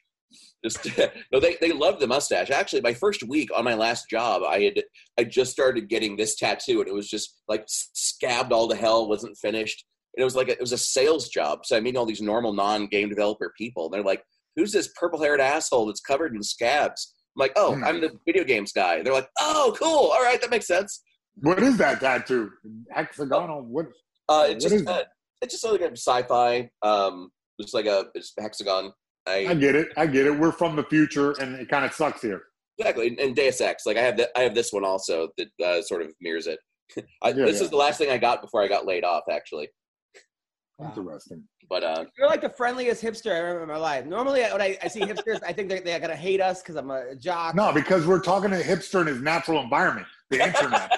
Just no, they they loved the mustache. Actually, my first week on my last job, I had I just started getting this tattoo, and it was just like scabbed all to hell, wasn't finished. And it was like a, it was a sales job. So I meet all these normal non-game developer people, and they're like, "Who's this purple-haired asshole that's covered in scabs?" I'm like, "Oh, Hmm. I'm the video games guy." They're like, "Oh, cool. All right, that makes sense." What is that tattoo? Hexagonal? What? Uh, What it's just is uh, it? it's just like a sci-fi. Um, just like a it's hexagon. I, I get it. I get it. We're from the future, and it kind of sucks here. Exactly, and Deus Ex. Like I have, the, I have this one also that uh, sort of mirrors it. I, Yeah, this yeah. is the last thing I got before I got laid off, actually. Wow. Interesting. But uh, You're like the friendliest hipster I remember in my life. Normally, when I, I see hipsters, I think they're, they're gonna hate us because I'm a jock. No, because we're talking to a hipster in his natural environment, the internet.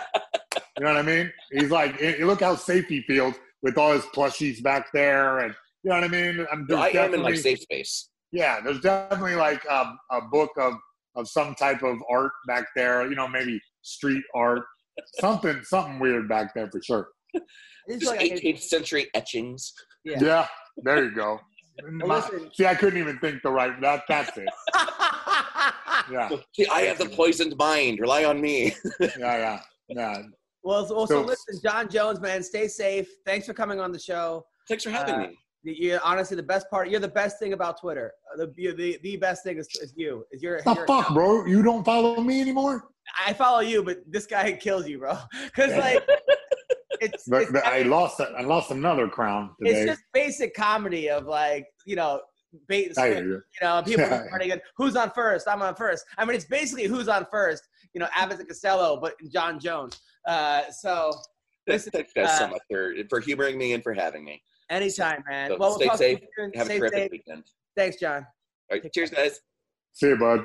you know what I mean? He's like, look how safe he feels with all his plushies back there, and you know what I mean. I'm no, I am in like definitely- safe space. Yeah, there's definitely like a, a book of of some type of art back there. You know, maybe street art, something something weird back there for sure. I just Just like 18th century etchings. Yeah. Yeah, there you go. My- listen. see, I couldn't even think the right. That that's it. Yeah, See, I have the poisoned mind. Rely on me. yeah, yeah, yeah. well, so, so So- listen, John Jones, man, stay safe. Thanks for coming on the show. Thanks for having Uh, me. You honestly, the best part. You're the best thing about Twitter. Uh, The the, the best thing is, is you. Is your, The your fuck, bro? You don't follow me anymore? I follow you, but this guy kills you, bro. Because like, it's, But, it's, but I lost. I lost another crown it's just basic comedy of like, you know, bait and switch. you. You know, people Yeah. starting again. Who's on first? I'm on first. I mean, it's basically who's on first. You know, Abbott and Costello, but John Jones. Uh, so listen, Thanks guys so uh, much for for humoring me and for having me. anytime, man. So well, we'll stay safe. soon. Have a Stay terrific safe. weekend. Thanks, John. All right, cheers, guys. See you, bud.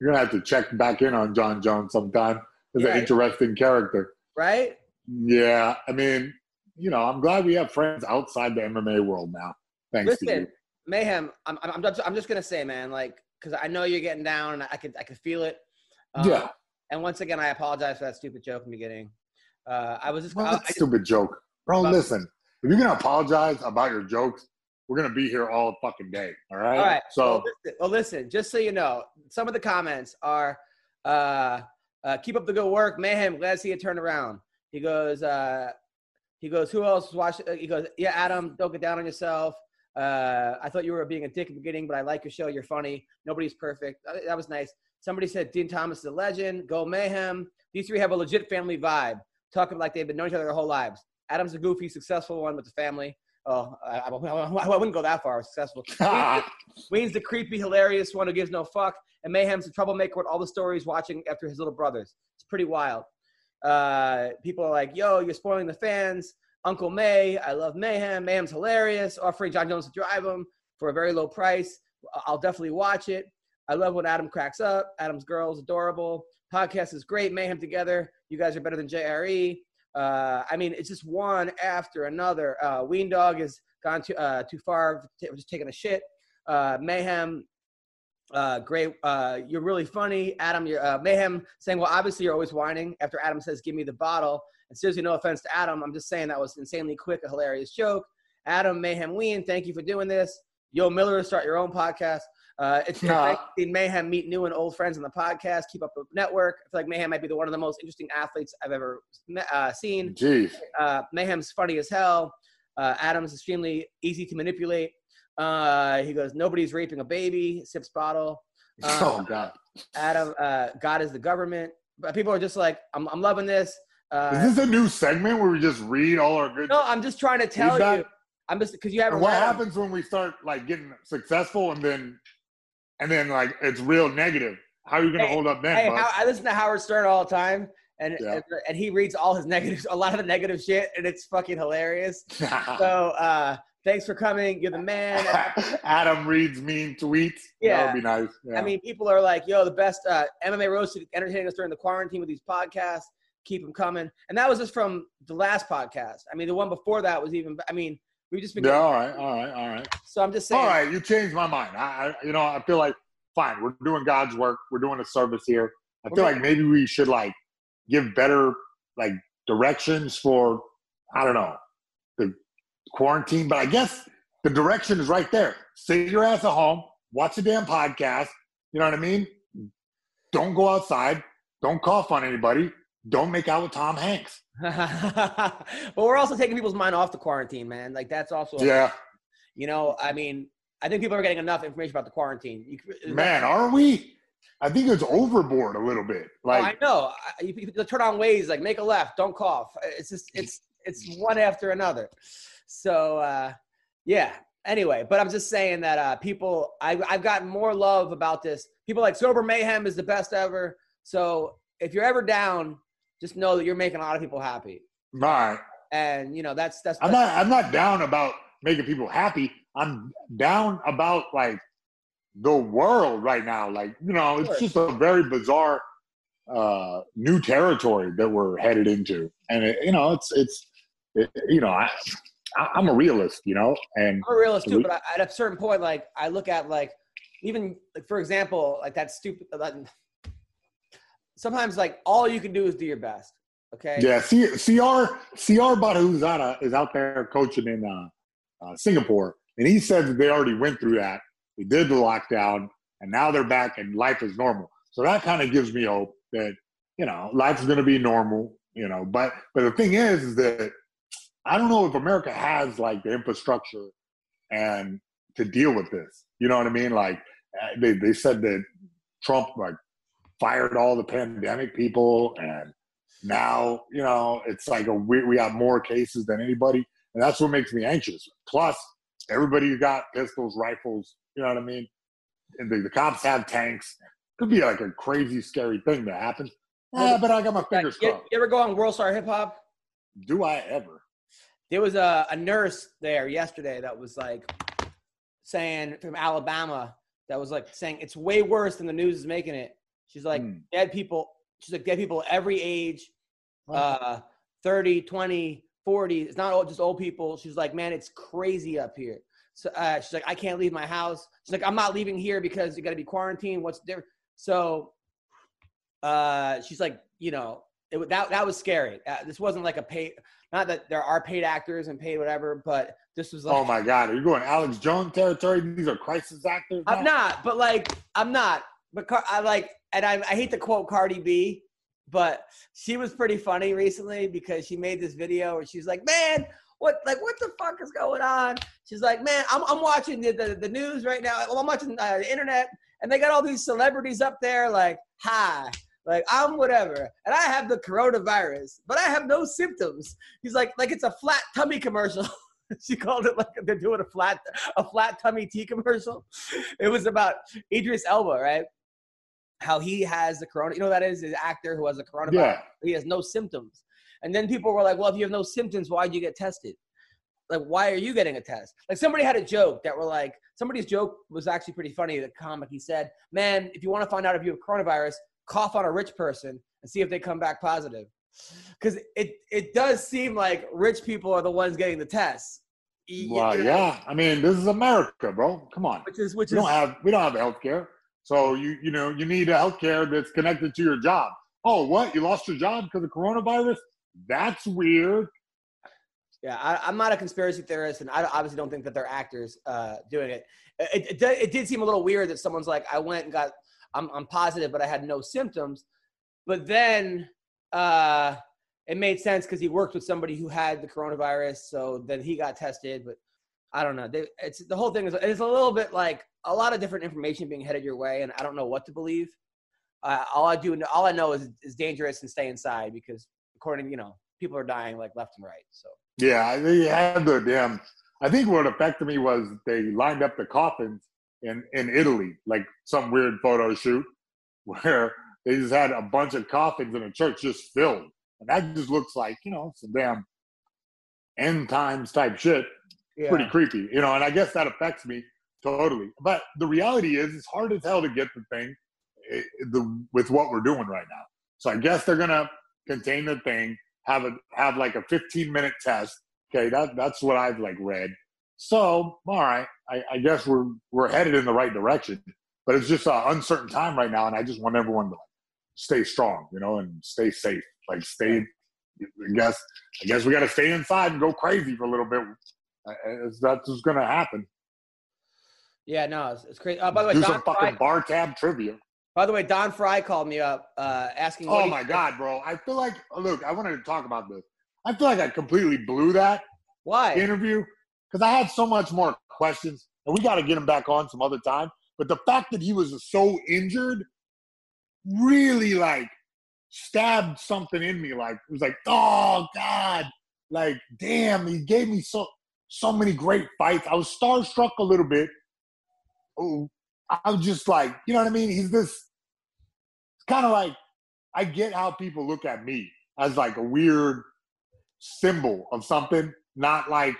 You're gonna have to check back in on John Jones sometime. He's Yeah. an interesting character. Right? Yeah, I mean, you know, I'm glad we have friends outside the MMA world now. Thanks to you. Mayhem. I'm, I'm, I'm just, I'm just gonna say, man, like, because I know you're getting down, and I could, I could feel it. Um, yeah, And once again, I apologize for that stupid joke in the beginning. Uh, I was just, well, I, I just stupid joke, bro. But- listen, if you're gonna apologize about your jokes, we're gonna be here all fucking day. All right. All right. So well listen, well, listen, just so you know, some of the comments are uh, uh, keep up the good work. Mayhem, glad to see you turn around. He goes, uh, he goes, who else was watching? uh, He goes, yeah, Adam, don't get down on yourself. Uh, I thought you were being a dick at the beginning, but I like your show. You're funny. Nobody's perfect. Uh, That was nice. Somebody said Dean Thomas is a legend. Go Mayhem. These three have a legit family vibe, talking like they've been knowing each other their whole lives. Adam's a goofy, successful one with the family. Oh, I, I, I wouldn't go that far. Successful. Wayne's the creepy, hilarious one who gives no fuck, and Mayhem's the troublemaker with all the stories watching after his little brothers. It's pretty wild. Uh, people are like, "Yo, you're spoiling the fans." Uncle May, I love Mayhem. Mayhem's hilarious. Offering John Jones to drive him for a very low price. I'll definitely watch it. I love when Adam cracks up. Adam's girl is adorable. Podcast is great. Mayhem together. You guys are better than JRE. Uh, I mean, it's just one after another. Uh, Ween Dog has gone too uh, too far, t- just taking a shit. Uh, Mayhem, uh, great. Uh, you're really funny, Adam. You're uh, Mayhem saying, well, obviously you're always whining. After Adam says, "Give me the bottle," and seriously, no offense to Adam, I'm just saying that was insanely quick, a hilarious joke. Adam Mayhem Ween, thank you for doing this. Yo, Miller, start your own podcast. Uh, it's Nah. to Mayhem meet new and old friends on the podcast. Keep up the network. I feel like Mayhem might be the, one of the most interesting athletes I've ever uh, seen. Jeez. Uh, Mayhem's funny as hell. Uh, Adam's extremely easy to manipulate. Uh, he goes, nobody's raping a baby. Sips bottle. Uh, oh God. Adam, uh, God is the government. But people are just like, I'm, I'm loving this. Uh, Is this a new segment where we just read all our good? no, I'm just trying to tell Feedback? you. I'm just because you haven't. And what happens when we start like getting successful and then, and then like it's real negative? How are you gonna Hey, hold up then? Hey. How, I listen to Howard Stern all the time, and, Yeah. and and he reads all his negatives, a lot of the negative shit, and it's fucking hilarious. So uh, thanks for coming. You're the man. Adam reads mean tweets. Yeah. that would be nice. Yeah. I mean, people are like, "Yo, the best uh, MMA roasted entertaining us during the quarantine with these podcasts. Keep them coming." And that was just from the last podcast. I mean, the one before that was even. I mean, we've just been. yeah, all right, all right, all right. So I'm just saying. All right, you changed my mind. I, I, you know, I feel like fine. We're doing God's work. We're doing a service here. I feel gonna- like maybe we should like give better like directions for I don't know the quarantine, but I guess the direction is right there. Sit your ass at home, watch a damn podcast. You know what I mean? Don't go outside. Don't cough on anybody. Don't make out with Tom Hanks. but we're also taking people's mind off the quarantine, man. Like that's also Yeah, You know, I mean, I think people are getting enough information about the quarantine. You, man, are we? I think it's overboard a little bit. Oh, Like, I know. I, you, you turn on Waze like make a left, don't cough. It's just it's it's one after another. So uh, yeah. Anyway, but I'm just saying that uh, people, I, I've gotten more love about this. People like sober mayhem is the best ever. So if you're ever down, just know that you're making a lot of people happy. right. And you know that's that's. I'm not. I'm not down about making people happy. I'm down about like the world right now. Like you know, it's just a very bizarre uh new territory that we're headed into, and it, you know, it's it's it, you know, I, I I'm a realist, you know, and I'm a realist too, but I, at a certain point, like I look at like even like for example, like that stupid. Sometimes like all you can do is do your best. Okay. yeah, C, CR CR Badhuzada is out there coaching in uh, uh, Singapore, and he said that they already went through that. They did the lockdown, and now they're back, and life is normal. So that kind of gives me hope that you know life's going to be normal. You know, but but the thing is, is that I don't know if America has like the infrastructure and to deal with this. You know what I mean? Like uh, they they said that Trump like fired all the pandemic people. And now you know it's like a we, we have more cases than anybody. And that's what makes me anxious. Plus everybody's got pistols rifles you know what i mean? And the, the cops have tanks. Could be like a crazy scary thing to happen yeah, uh, uh, but i got my fingers you, crossed. you ever go on World Star Hip Hop? do i ever? There was a, a nurse there yesterday that was like saying from Alabama that was like saying it's way worse than the news is making it. She's like Hmm. dead people. She's like dead people every age, uh, 30, 20, 40. It's not all just old people. She's like, man, it's crazy up here. So uh, she's like, I can't leave my house. She's like, I'm not leaving here because you got to be quarantined. What's different? So uh, she's like, you know, it, that that was scary. Uh, this wasn't like a paid. Not that there are paid actors and paid whatever, but this was like. oh my god are you going alex jones territory these are crisis actors I'm not, but like I'm not. But Car- I like, and I, I hate to quote Cardi B, but she was pretty funny recently because she made this video where she's like, "Man, what like what the fuck is going on?" She's like, "Man, I'm I'm watching the the, the news right now. I'm watching uh, the internet, and they got all these celebrities up there like, hi." Like I'm whatever, and I have the coronavirus, but I have no symptoms. He's like, like it's a flat tummy commercial. she called it like they're doing a flat a flat tummy tea commercial. It was about Idris Elba, right? How he has the corona. You know that is the actor who has the coronavirus. yeah He has no symptoms. And then people were like, "Well, if you have no symptoms, why'd you get tested? Like, why are you getting a test?" Like somebody had a joke that were like, somebody's joke was actually pretty funny. The comic he said, "Man, if you want to find out if you have coronavirus, cough on a rich person and see if they come back positive." Because it it does seem like rich people are the ones getting the tests. Well you know, yeah i mean this is america bro come on Which is which we is don't have we don't have health care so you you know you need a health care that's connected to your job oh what you lost your job because of coronavirus that's weird Yeah, I, I'm not a conspiracy theorist, and I obviously don't think that they're actors uh, doing it. It, it. did- it did seem a little weird that someone's like, I went and got, I'm, I'm positive, but I had no symptoms. But then uh, it made sense because he worked with somebody who had the coronavirus, so then he got tested. But I don't know. They, it's the whole thing is it's a little bit like a lot of different information being headed your way, and I don't know what to believe. Uh, all I do, all I know is is dangerous and stay inside because according, you know, people are dying like left and right. So. yeah they had the damn i think what affected me was they lined up the coffins in in italy like some weird photo shoot where they just had a bunch of coffins in a church just filled and that just looks like you know some damn end times type shit Yeah. pretty creepy, you know, and I guess that affects me totally. But the reality is, it's hard as hell to get the thing eh, with what we're doing right now. So I guess they're gonna contain the thing, have a have like a 15 minute test. Okay, that that's what I've like read. So all right, I, I guess we're we're headed in the right direction. But it's just an uncertain time right now, and I just want everyone to like stay strong, you know, and stay safe. Like stay I guess I guess we got to stay inside and go crazy for a little bit. That's what's going to happen. Yeah, no, it's, it's crazy. Uh, by the way, do Don some fucking Fry, bar tab trivia. by the way, Don Frye called me up uh, asking. Oh my god, bro! I feel like look. I wanted to talk about this. I feel like I completely blew that Why? interview because I had so much more questions, and we got to get him back on some other time. But the fact that he was so injured really like stabbed something in me. Like it was like, oh god, like damn, he gave me so so many great fights. I was starstruck a little bit. I'm just like, you know what I mean? He's this. Kind of like I get how people look at me as like a weird symbol of something, not like,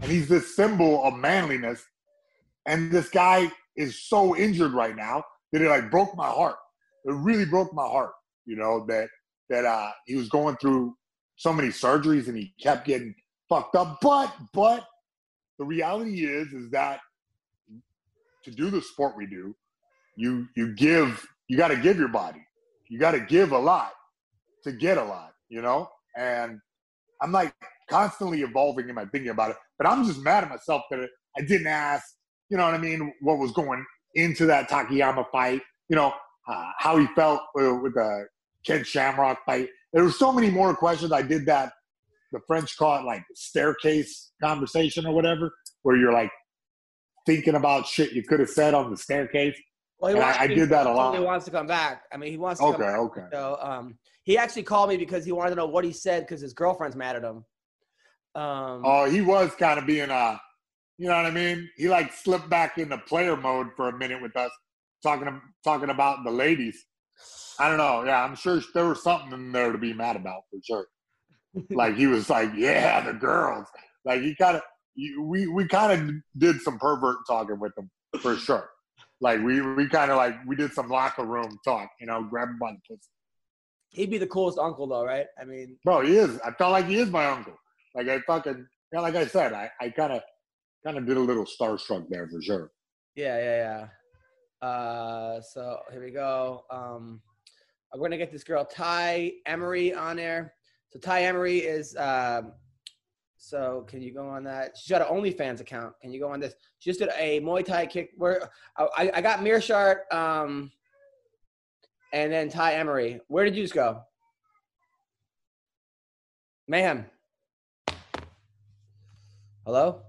and he's this symbol of manliness. And this guy is so injured right now that it like broke my heart. It really broke my heart, you know, that that uh he was going through so many surgeries and he kept getting fucked up. But but the reality is is that to do the sport we do, you you give you got to give your body. You got to give a lot to get a lot, you know? And I'm like constantly evolving in my thinking about it. But I'm just mad at myself that I didn't ask, you know what I mean, what was going into that Takayama fight, you know, uh, how he felt with, with the Ken Shamrock fight. There were so many more questions. I did that, the French call it like staircase conversation or whatever, where you're like thinking about shit you could have said on the staircase. Well, he And I- I did that a lot. he wants to come back. I mean, he wants to come Okay, back. okay. So um, he actually called me because he wanted to know what he said because his girlfriend's mad at him. Um, Oh, he was kind of being a, you know what I mean? He like slipped back into player mode for a minute with us, talking talking about the ladies. I don't know. Yeah, I'm sure there was something in there to be mad about for sure. like he was like, yeah, the girls. Like he kind of we we kind of did some pervert talking with him for sure. Like we we kind of like we did some locker room talk, you know, grab him by the pussy. he'd be the coolest uncle, though, right? I mean, Bro, he is. I felt like he is my uncle. Like I fucking, yeah, like I said, I, I kind of, kind of did a little starstruck there for sure. yeah, yeah, yeah. Uh, so here we go. Um, I'm gonna get this girl Tai Emery on there. So Tai Emery is. Um, so can you go on that? She's got an OnlyFans account. Can you go on this? She just did a Muay Thai kick. Where I, I got Meerschaert, um, and then Tai Emery. Where did you just go? Mayhem. Hello?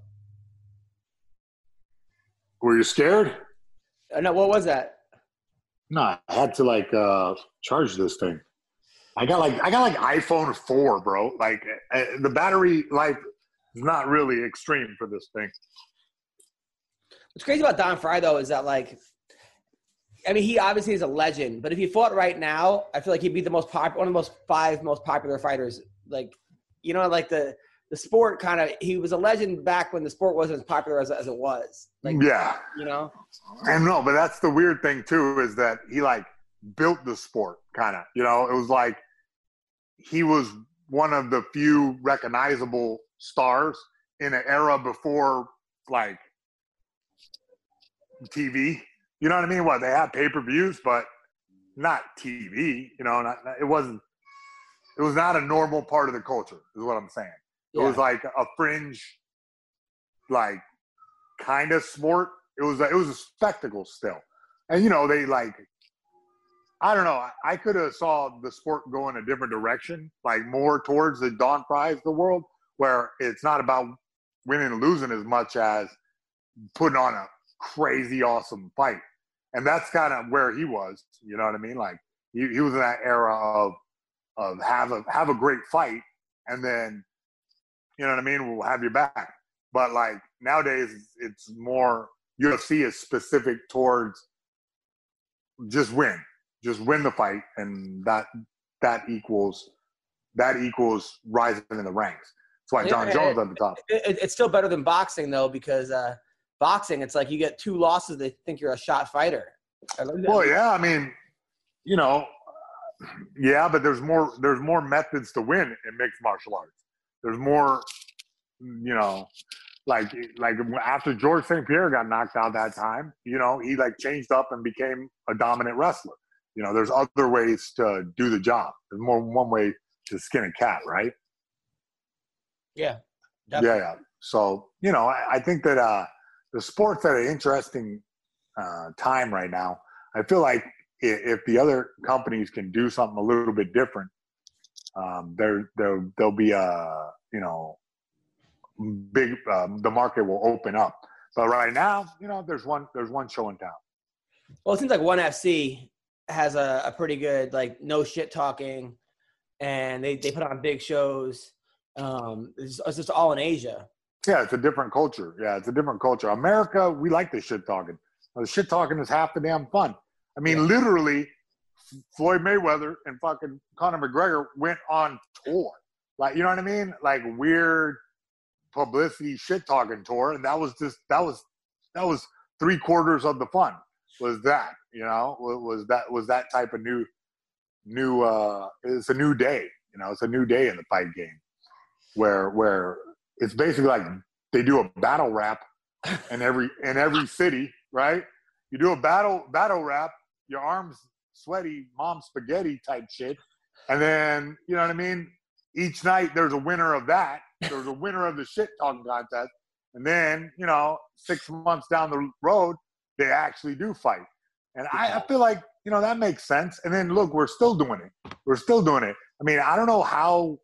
Were you scared? Uh, no, what was that? No, I had to like uh charge this thing. I got like I got like iPhone four, bro. Like uh, the battery life is not really extreme for this thing. What's crazy about Don Frye though is that like, I mean, he obviously is a legend, but if he fought right now, I feel like he'd be the most pop, one of the most five most popular fighters. Like, you know, like the the sport kind of he was a legend back when the sport wasn't as popular as, as it was. Like, yeah, you know, And no, but that's the weird thing too is that he like built the sport, kind of. You know, it was like he was one of the few recognizable stars in an era before like TV. You know what I mean? What they had pay per views, but not TV. You know, not, it wasn't. It was not a normal part of the culture. Is what I'm saying. It was like a fringe, like kind of sport. It was a, it was a spectacle still, and you know they like. I don't know. I, could have saw the sport go in a different direction, like more towards the Don Fryes, of the world, where it's not about winning and losing as much as putting on a crazy awesome fight, and that's kind of where he was. You know what I mean? Like he, he was in that era of of have a have a great fight, and then you know what I mean. We'll have you back. But like nowadays, it's more UFC is specific towards just win, just win the fight, and that that equals that equals rising in the ranks. That's why John Yeah. Jones at the top. it, it- it's still better than boxing though because uh, boxing it's like you get two losses they think you're a shot fighter. Well, yeah, I mean, you know, yeah, but there's more there's more methods to win in mixed martial arts. There's more, you know, like like after George St. Pierre got knocked out that time, you know, he like changed up and became a dominant wrestler. You know, there's other ways to do the job. There's more than one way to skin a cat, right? Yeah. Yeah, yeah. So you know, I, I think that uh, the sport's at an interesting uh, time right now. I feel like if, if the other companies can do something a little bit different, um, there there there'll be a you know big um, the market will open up. But right now, you know, there's one there's one show in town. Well, it seems like One FC has a, a pretty good like no shit talking, and they they put on big shows. Um, it's, it's just all in Asia. Yeah, it's a different culture. Yeah, it's a different culture. America, we like the shit talking. The shit talking is half the damn fun. I mean, Yeah. literally, Floyd Mayweather and fucking Conor McGregor went on tour. Like, you know what I mean? Like weird publicity shit talking tour, and that was just that was that was three quarters of the fun. Was that you know was that was that type of new new uh it's a new day you know it's a new day in the fight game where where it's basically like they do a battle rap in every in every city right? You do a battle battle rap your arms sweaty mom spaghetti type shit and then you know what i mean? Each night there's a winner of that there's a winner of the shit talking contest and then you know six months down the road they actually do fight. And I, I feel like you know that makes sense. And then look we're still doing it. We're still doing it. I mean i don't know how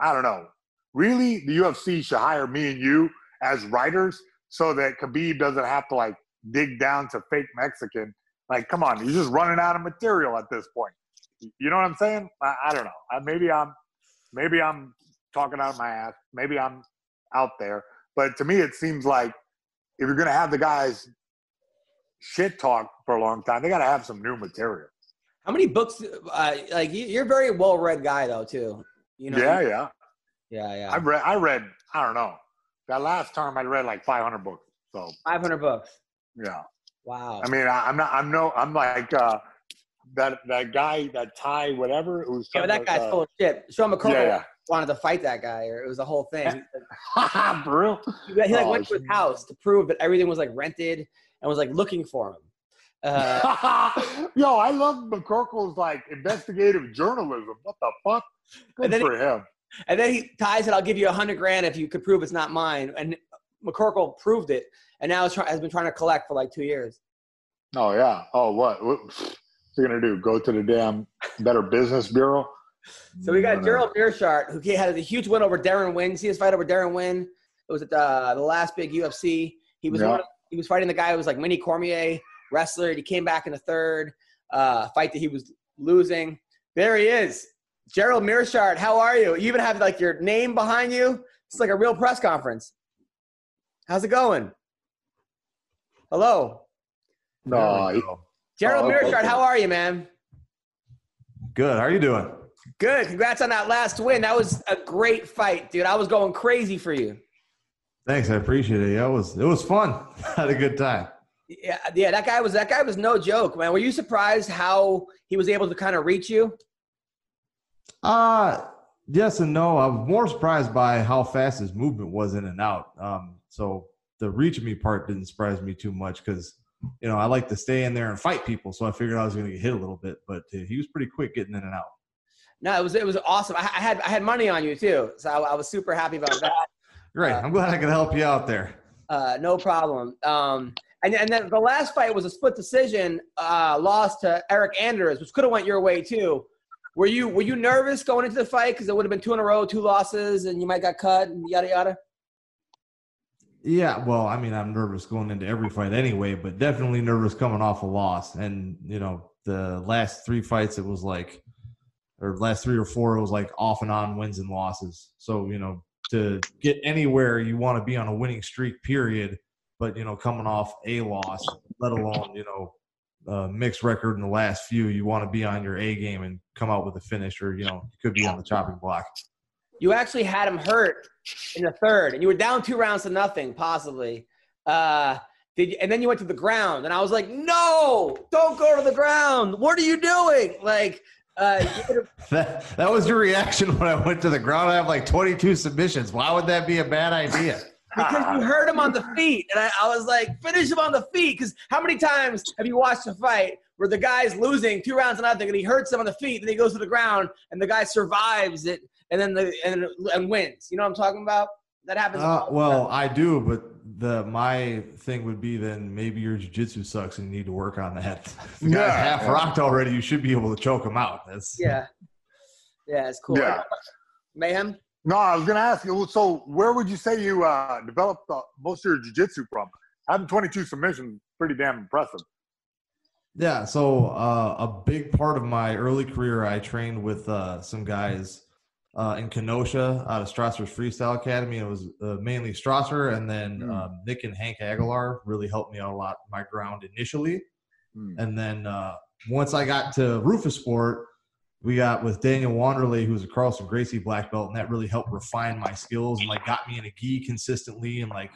i don't know. Really the ufc should hire me and you as writers so that khabib doesn't have to like dig down to fake mexican. Like come on you're just running out of material at this point. You know what i'm saying? I, I don't know. I, maybe i'm maybe i'm talking out of my ass. Maybe i'm out there. But to me it seems like if you're going to have the guys shit talk for a long time they got to have some new material How many books? Uh, like you- you're a very well read guy though too. You know. yeah yeah Yeah, yeah. i read i read i don't know that last term i read like 500 books so Five hundred books. yeah Wow. i mean I, i'm not i'm no i'm like uh that that guy that Tai whatever it was yeah, but that guy's about, full of shit. Sean McCorkle yeah yeah. wanted to fight that guy, or it was a whole thing. for real He, he like Oh, went to his house to prove that everything was like rented and was like looking for him. Uh, Yo, I love McCorkle's like investigative journalism. What the fuck? Good And then for him. and then he ties it. "I'll give you a hundred grand if you could prove it's not mine." And McCorkle proved it, and now has, try, has been trying to collect for like two years. Oh yeah. Oh what? What what's he gonna do? Go to the damn Better Business Bureau? So we got. Gerald Meerschaert, who had a huge win over Deron Winn. See his fight over Deron Winn? It was at the, the last big UFC. He was one of- he was fighting the guy who was like Mini Cormier wrestler. He came back in the third uh, fight that he was losing. There he is, Gerald Meerschaert. How are you? You even have like your name behind you. It's like a real press conference. How's it going? Hello, No, he- Gerald Oh, okay. How are you, man? Good. How are you doing? Good. Congrats on that last win. That was a great fight, dude. I was going crazy for you. Thanks. I appreciate it. Yeah, it was it was fun. Had a good time. Yeah, yeah, that guy was that guy was no joke, man. Were you surprised how he was able to kind of reach you? Uh yes and no. I was more surprised by how fast his movement was in and out. Um, so the reach me part didn't surprise me too much because you know I like to stay in there and fight people. So I figured I was going to get hit a little bit, but uh, he was pretty quick getting in and out. No, it was it was awesome. I, I had I had money on you too, so I, I was super happy about that. Great. I'm glad I could help you out there. Uh, no problem. Um, and and then the last fight was a split decision uh, loss to Eryk Anders, which could have went your way too. Were you were you nervous going into the fight because it would have been two in a row, two losses, and you might got cut and yada yada? Yeah, well, I mean, I'm nervous going into every fight anyway, but definitely nervous coming off a loss. And you know, the last three fights, it was like, or last three or four, it was like off and on wins and losses. So you know, to get anywhere, you want to be on a winning streak, period. But you know, coming off a loss, let alone you know, mixed record in the last few, you want to be on your A game and come out with a finish, or you know, you could be on the chopping block. You actually had him hurt in the third, and you were down two rounds to nothing, possibly. Uh, did you, and then you went to the ground, and I was like, "No, don't go to the ground. What are you doing?" Like, uh, That, that was your reaction when I went to the ground. I have like 22 submissions. Why would that be a bad idea? because you hurt him on the feet, and I, I was like, "Finish him on the feet." Because how many times have you watched a fight where the guy's losing two rounds and nothing and he hurts him on the feet, then he goes to the ground and the guy survives it and then the and, and wins. You know what I'm talking about? That happens. Uh, well, I do, but the my thing would be then maybe your jiu-jitsu sucks and you need to work on that. If the guy's Yeah. half rocked already, you should be able to choke him out. That's yeah, yeah, it's cool. Yeah. Mayhem. No, I was gonna ask you. So, where would you say you uh, developed uh, most of your jiu-jitsu from? Having 22 submissions, pretty damn impressive. Yeah, so uh, a big part of my early career, I trained with uh, some guys uh, in Kenosha out of Strasser's Freestyle Academy. It was uh, mainly Strasser, and then Mm. um, Nick and Hank Aguilar really helped me out a lot my ground initially. Hmm. And then uh, once I got to Roufusport, we got with Daniel Wanderley, who was a Carlson Gracie black belt, and that really helped refine my skills and like got me in a gi consistently and like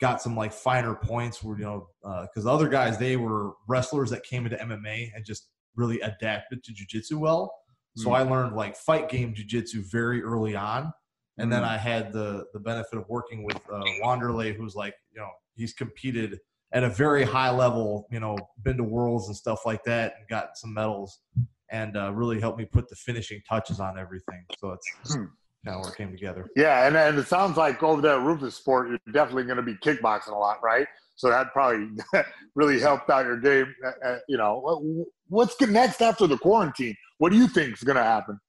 got some like finer points where you know because the other guys they were wrestlers that came into MMA and just really adapted to jujitsu well. So Mm. I learned like fight game jujitsu very early on, and then Mm. I had the the benefit of working with uh, Wanderley, who's like you know he's competed at a very high level, you know, been to worlds and stuff like that, and got some medals, and uh, really helped me put the finishing touches on everything. So it's Hmm. kind of where it came together. Yeah, and, and it sounds like over there at Roufusport, you're definitely going to be kickboxing a lot, right? So that probably really helped out your game. Uh, uh, you know, what's next after the quarantine? What do you think is going to happen?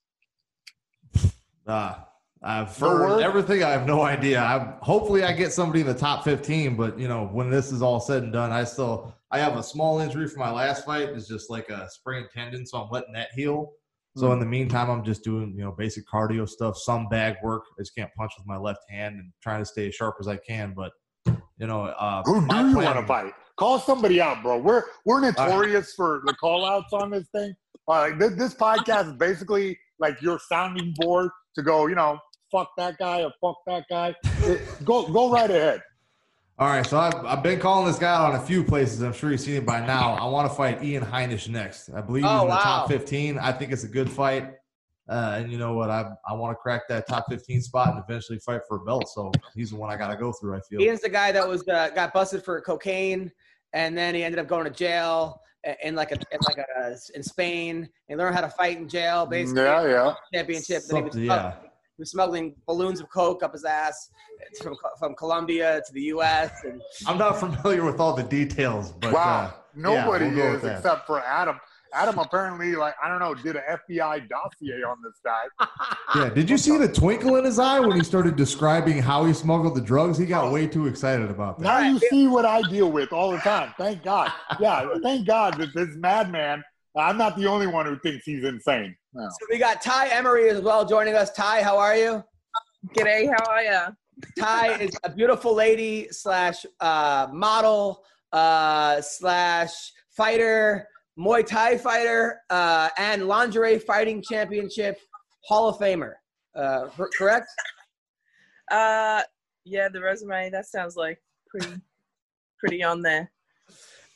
Uh, I've heard everything. I have no idea. I hopefully I get somebody in the top 15, but you know, when this is all said and done, I still I have a small injury from my last fight. It's just like a sprained tendon, so I'm letting that heal. So Hmm. in the meantime, I'm just doing you know basic cardio stuff, some bag work. I just can't punch with my left hand and trying to stay as sharp as I can. But you know, uh, Who do you want to fight? Call somebody out, bro. We're we're notorious for the call outs on this thing. Uh, like this, this podcast is basically like your sounding board to go, you know, fuck that guy or fuck that guy. It- go go right ahead. All right, so I've, I've been calling this guy out on a few places. I'm sure you've seen it by now. I want to fight Ian Heinisch next. I believe he's Oh, in the wow. top 15. I think it's a good fight. Uh, and you know what? I I want to crack that top 15 spot and eventually fight for a belt. So he's the one I got to go through. I feel. Ian's the guy that was uh, got busted for cocaine, and then he ended up going to jail in like a in like a in Spain. He learned how to fight in jail, basically. Yeah, yeah. Championship. Then he was, Something- smugg- yeah. he was smuggling balloons of coke up his ass from from Colombia to the U.S. and I'm not familiar with all the details, but wow. uh, Nobody we'll is except for Adam. Adam apparently, like, I don't know, did an FBI dossier on this guy. yeah. Did you see the twinkle in his eye when he started describing how he smuggled the drugs? He got way too excited about that. Now you see what I deal with all the time. Thank God. Yeah, thank God that this madman, I'm not the only one who thinks he's insane. No. So we got Tai Emery as well joining us. Tai, how are you? G'day, how are ya? Tai is a beautiful lady slash uh, model uh, slash fighter, Muay Thai fighter, uh, and lingerie fighting championship Hall of Famer. Uh, cor- correct? Uh, yeah, the resume that sounds like pretty, pretty on there.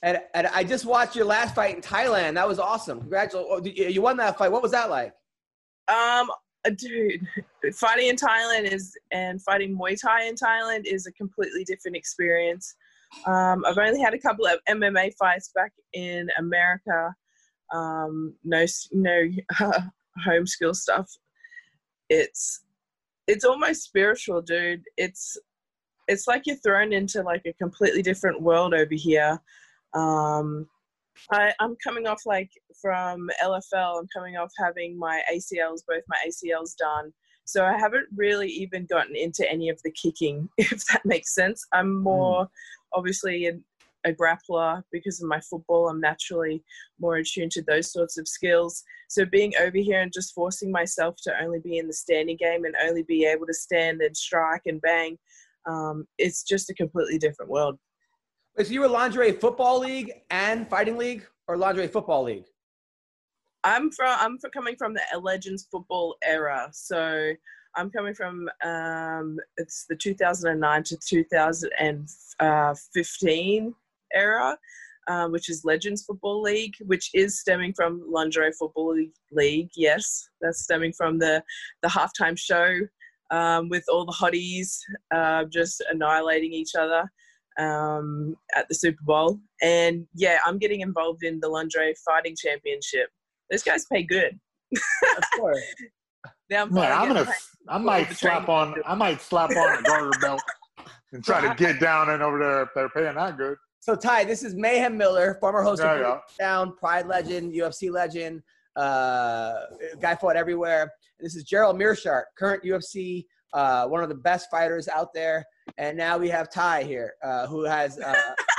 And, and I just watched your last fight in Thailand. That was awesome. Congratulations! Oh, you you won that fight. What was that like? Um, uh, dude, fighting in Thailand is and fighting Muay Thai in Thailand is a completely different experience. Um, I've only had a couple of MMA fights back in America. Um, no, no home school stuff. It's it's almost spiritual, dude. It's it's like you're thrown into like a completely different world over here. Um, I, I'm coming off like from LFL. I'm coming off having my ACLs, both my ACLs done. So I haven't really even gotten into any of the kicking, if that makes sense. I'm more obviously an, a grappler because of my football. I'm naturally more attuned to those sorts of skills. So being over here and just forcing myself to only be in the standing game and only be able to stand and strike and bang, um, it's just a completely different world. Is you were lingerie football league and fighting league, or lingerie football league? I'm from I'm from coming from the Legends football era, so I'm coming from um, it's the 2009 to 2015 era, uh, which is Legends Football League, which is stemming from Lingerie Football League. Yes, that's stemming from the the halftime show um, with all the hotties uh, just annihilating each other. um, at the Super Bowl. And yeah, I'm getting involved in the lingerie fighting championship. Those guys pay good. Of course. Now I'm, Man, I'm gonna. getting I might slap on. I might slap on a garter belt and try to get down and over there if they're paying that good. So Tai, this is Mayhem Miller, former host Yeah, of yeah. Down, Pride legend, UFC legend, uh, guy fought everywhere. This is Gerald Meerschaert, current UFC, uh, one of the best fighters out there. And now we have Tai here, uh, who has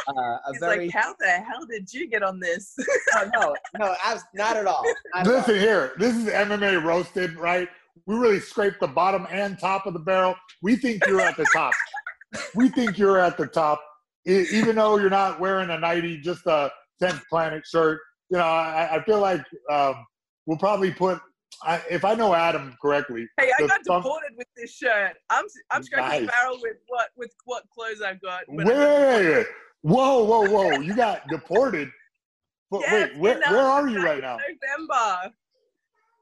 uh, a He's very like, how the hell did you get on this? no, no, no, abs- not at all. Not at all. Listen here, this is MMA roasted, right? We really scraped the bottom and top of the barrel. We think you're at the top. we think you're at the top, even though you're not wearing a nighty, just a 10th Planet shirt. You know, I, I feel like um, we'll probably put. I, if I know Adam correctly, hey, I the got thumb- deported with this shirt. I'm I'm scratching Nice. the barrel with what with what clothes I've got. Wait, when I'm- wait, wait. Whoa, whoa, whoa! You got deported. But Yeah, wait, where, where are you right now? November.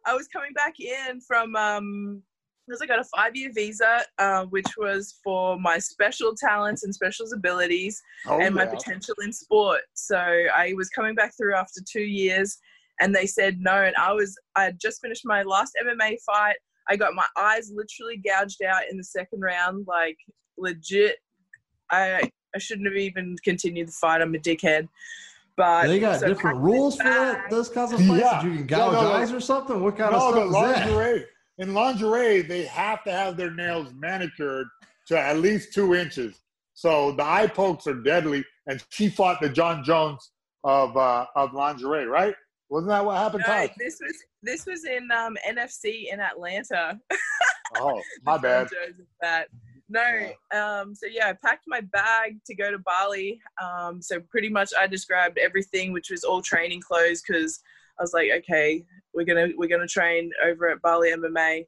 I was coming back in from um because I got a five year visa, uh, which was for my special talents and special abilities Oh, and my yeah. potential in sport. So I was coming back through after two years, and they said no. And I was I had just finished my last MMA fight. I got my eyes literally gouged out in the second round, like legit. I I shouldn't have even continued the fight. I'm a dickhead. But they got so different rules for that, those kinds of fights. Yeah. That you can gouge no, no. eyes or something. What kind no, of the stuff is that? lingerie. In lingerie, they have to have their nails manicured to at least two inches. So the eye pokes are deadly. And she fought the Jon Jones of uh, of lingerie, right? Wasn't that what happened, No, this was this was in um, NFC in Atlanta. Oh, my bad. Jones that. No, um, so yeah, I packed my bag to go to Bali. Um, so pretty much I just grabbed everything, which was all training clothes, because I was like, okay, we're gonna we're gonna train over at Bali MMA.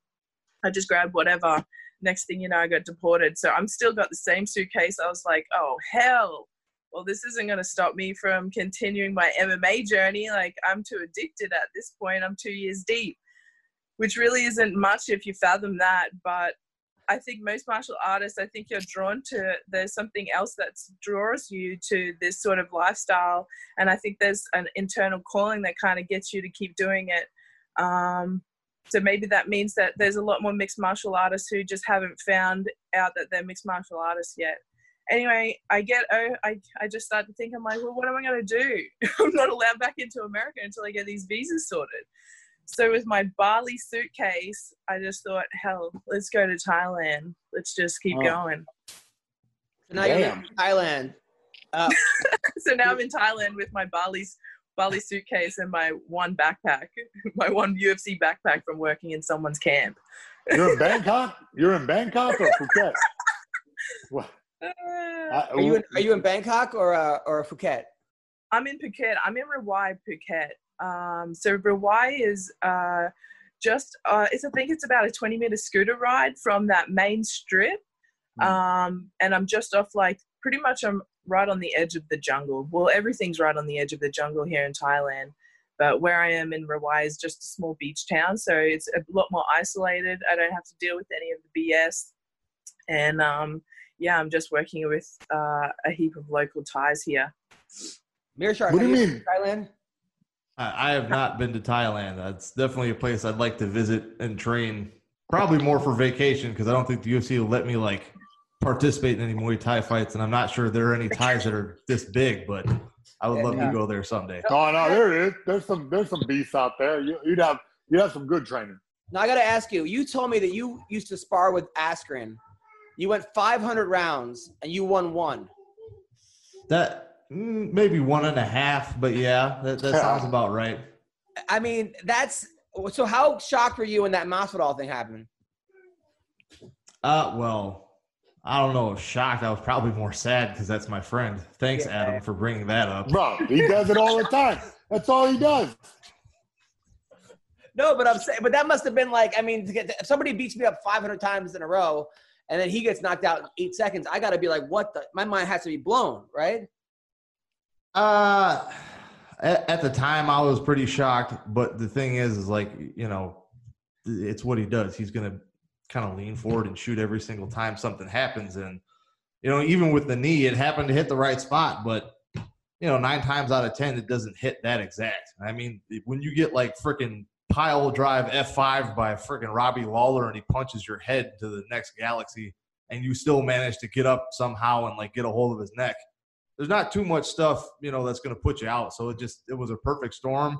I just grabbed whatever. Next thing you know, I got deported. So I'm still got the same suitcase. I was like, oh hell. Well, this isn't going to stop me from continuing my MMA journey. Like, I'm too addicted at this point. I'm two years deep, which really isn't much if you fathom that. But I think most martial artists, I think you're drawn to, there's something else that draws you to this sort of lifestyle. And I think there's an internal calling that kind of gets you to keep doing it. Um, so maybe that means that there's a lot more mixed martial artists who just haven't found out that they're mixed martial artists yet. Anyway, I get, oh, I, I just start to think, I'm like, well, what am I going to do? I'm not allowed back into America until I get these visas sorted. So with my Bali suitcase, I just thought, hell, let's go to Thailand. Let's just keep Oh. going. So now you're in Thailand. Uh, So now I'm in Thailand with my Bali's Bali suitcase and my one backpack, my one UFC backpack from working in someone's camp. You're in Bangkok? You're in Bangkok or Phuket? What? Uh, are you in, are you in Bangkok or uh, or Phuket? I'm in Phuket. I'm in Rawai, Phuket. Um, so Rawai is uh, just, uh, it's, I think it's about a 20 minute scooter ride from that main strip. Um, and I'm just off like pretty much I'm right on the edge of the jungle. Well, everything's right on the edge of the jungle here in Thailand. But where I am in Rawai is just a small beach town, so it's a lot more isolated. I don't have to deal with any of the BS, and um, yeah, I'm just working with uh, a heap of local Thais here. Meerschaert, What do you mean? Thailand? I, I have not been to Thailand. That's definitely a place I'd like to visit and train. Probably more for vacation because I don't think the UFC will let me like participate in any Muay Thai fights, and I'm not sure there are any Thais that are this big. But I would love Yeah. to go there someday. Oh no, there it is. There's some there's some beasts out there. You, you'd have you'd have some good training. Now I got to ask you. You told me that you used to spar with Askren. You went 500 rounds and you won one. That maybe one and a half, but yeah, that, that sounds about right. I mean, that's so. How shocked were you when that Masvidal thing happened? Uh, well, I don't know. Shocked. I was probably more sad because that's my friend. Thanks, Yeah. Adam, for bringing that up. Bro, he does it all the time. That's all he does. No, but I'm saying, but that must have been like, I mean, to get if somebody beats me up 500 times in a row, and then he gets knocked out in eight seconds, I got to be like, what the? My mind has to be blown, right? Uh, at, at the time, I was pretty shocked. But the thing is, is like you know, it's what he does. He's gonna kind of lean forward and shoot every single time something happens. And you know, even with the knee, it happened to hit the right spot, but you know, nine times out of ten, it doesn't hit that exact. I mean, when you get like freaking pile drive F5 by freaking Robbie Lawler and he punches your head to the next galaxy and you still manage to get up somehow and like get a hold of his neck. There's not too much stuff, you know, that's going to put you out. So it just, it was a perfect storm.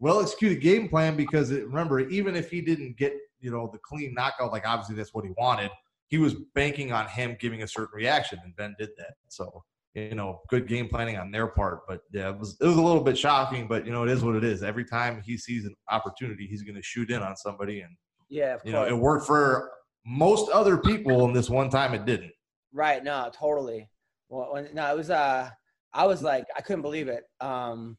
Well executed game plan because it, remember, even if he didn't get, you know, the clean knockout, like obviously that's what he wanted, he was banking on him giving a certain reaction and Ben did that. So you know, good game planning on their part. But yeah, it was it was a little bit shocking, but you know, it is what it is. Every time he sees an opportunity, he's going to shoot in on somebody, and yeah, you know, it worked for most other people, and this one time it didn't. Right? No, totally. Well, no, it was. Uh, I was like, I couldn't believe it. Um,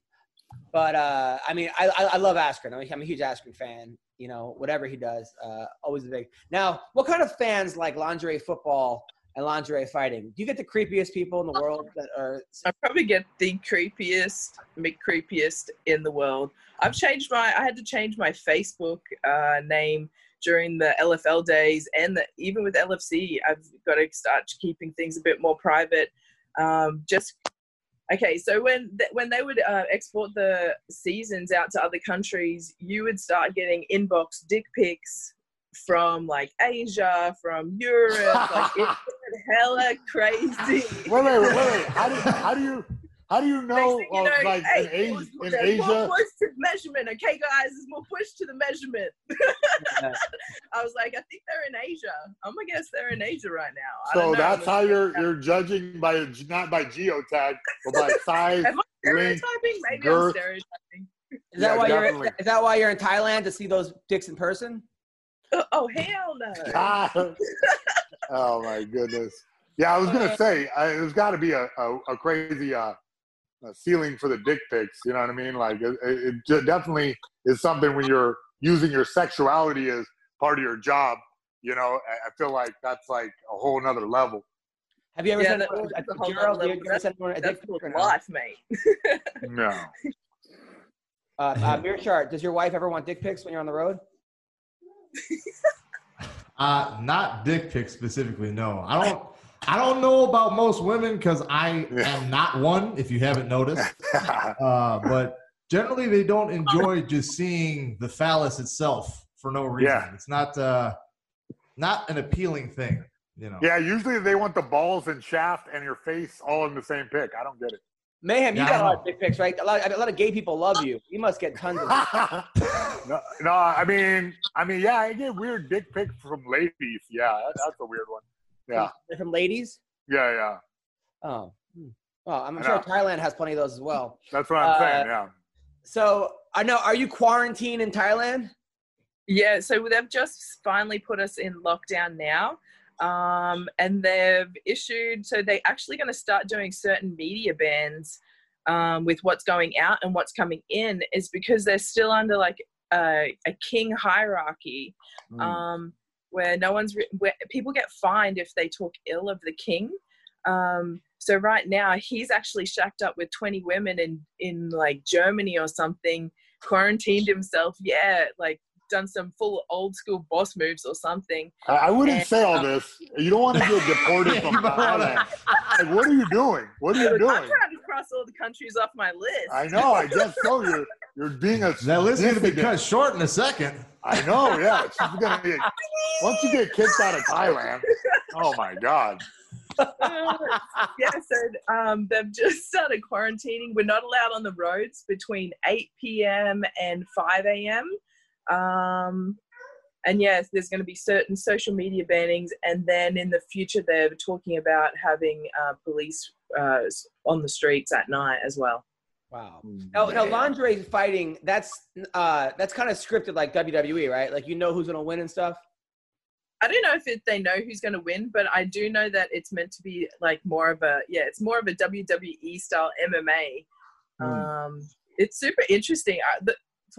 but uh, I mean, I, I, I love Askren. I'm a huge Askren fan. You know, whatever he does, uh, always a big. Now, what kind of fans like lingerie football? and lingerie fighting. Do you get the creepiest people in the world that are? I probably get the creepiest, creepiest in the world. I've changed my. I had to change my Facebook uh, name during the LFL days, and the, even with LFC, I've got to start keeping things a bit more private. Um, just okay. So when th- when they would uh, export the seasons out to other countries, you would start getting inbox dick pics from like Asia, from Europe. like it's hella crazy. Wait, wait, wait, wait. How do how do you how do you know, you know like hey, in, Asia, in Asia? More push to measurement, okay, guys. There's more push to the measurement. I was like, I think they're in Asia. I'm gonna guess they're in Asia right now. So that's how you're you're judging by not by geotag, but by size. Am I stereotyping? Maybe girth. I'm stereotyping. Is that yeah, why definitely. you're is that why you're in Thailand to see those dicks in person? Oh hell no! oh my goodness. Yeah, I was gonna say I, there's got to be a, a, a crazy uh, a ceiling for the dick pics. You know what I mean? Like it, it definitely is something when you're using your sexuality as part of your job. You know, I feel like that's like a whole nother level. Have you ever yeah, sent a, a, a girl? You ever sent a dick pic life, mate. no. Uh, uh, Meerschaert, does your wife ever want dick pics when you're on the road? uh, not dick pics specifically. No, I don't. I don't know about most women because I am not one. If you haven't noticed, uh, but generally they don't enjoy just seeing the phallus itself for no reason. Yeah. It's not uh, not an appealing thing. You know. Yeah, usually they want the balls and shaft and your face all in the same pic. I don't get it. Mayhem, you yeah, got a lot of dick pics, right? A lot, a lot of gay people love you. You must get tons of. no, no, I mean, I mean, yeah, I get weird dick pics from ladies. Yeah, that's a weird one. Yeah, from, from ladies. Yeah, yeah. Oh, hmm. well, I'm sure Thailand has plenty of those as well. That's what I'm uh, saying. Yeah. So I know. Are you quarantined in Thailand? Yeah. So they've just finally put us in lockdown now. Um, and they've issued, so they're actually going to start doing certain media bans um, with what's going out and what's coming in, is because they're still under like a, a king hierarchy. Mm. Um, where no one's re- where people get fined if they talk ill of the king. Um, so right now he's actually shacked up with 20 women in in like Germany or something, quarantined himself. Yeah, like done some full old school boss moves or something. I, wouldn't and, say all um, this. You don't want to get deported from Thailand. like, what are you doing? What are you doing? I'm trying to cross all the countries off my list. I know. I just told you. You're being a. That list is going to be cut short in a second. I know. Yeah, it's gonna be. Once you get kicked out of Thailand, oh my god. uh, yeah, so um, they've just started quarantining. We're not allowed on the roads between 8 p.m. and 5 a.m. Um, and yes, there's going to be certain social media bannings, and then in the future they're talking about having uh, police uh, on the streets at night as well. Wow. Now, now lingerie fighting that's uh, that's kind of scripted like WWE, right? Like you know who's going to win and stuff. I don't know if it, they know who's going to win, but I do know that it's meant to be like more of a yeah, it's more of a WWE style MMA. Mm. Um, it's super interesting. I, the,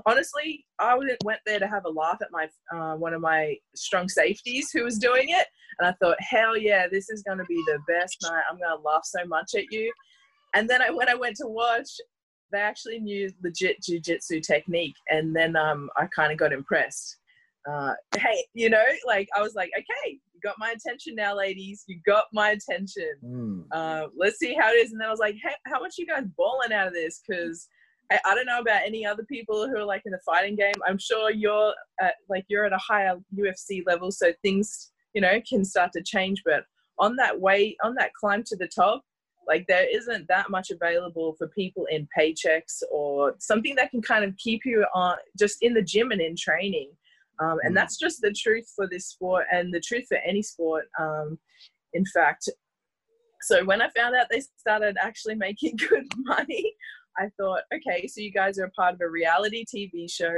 honestly, I went there to have a laugh at my uh, one of my strong safeties who was doing it, and I thought, hell yeah, this is going to be the best night. I'm going to laugh so much at you. And then I, when I went to watch, they actually knew legit jujitsu technique, and then um, I kind of got impressed. uh, hey, you know, like I was like, okay, you got my attention now, ladies. You got my attention. Mm. Uh, let's see how it is. And then I was like, hey, how much you guys balling out of this? Because I, I don't know about any other people who are like in the fighting game. I'm sure you're at, like you're at a higher UFC level, so things you know can start to change. But on that way, on that climb to the top, like there isn't that much available for people in paychecks or something that can kind of keep you on just in the gym and in training. Um, and that's just the truth for this sport and the truth for any sport. Um, in fact, so when I found out they started actually making good money, I thought, okay, so you guys are a part of a reality TV show.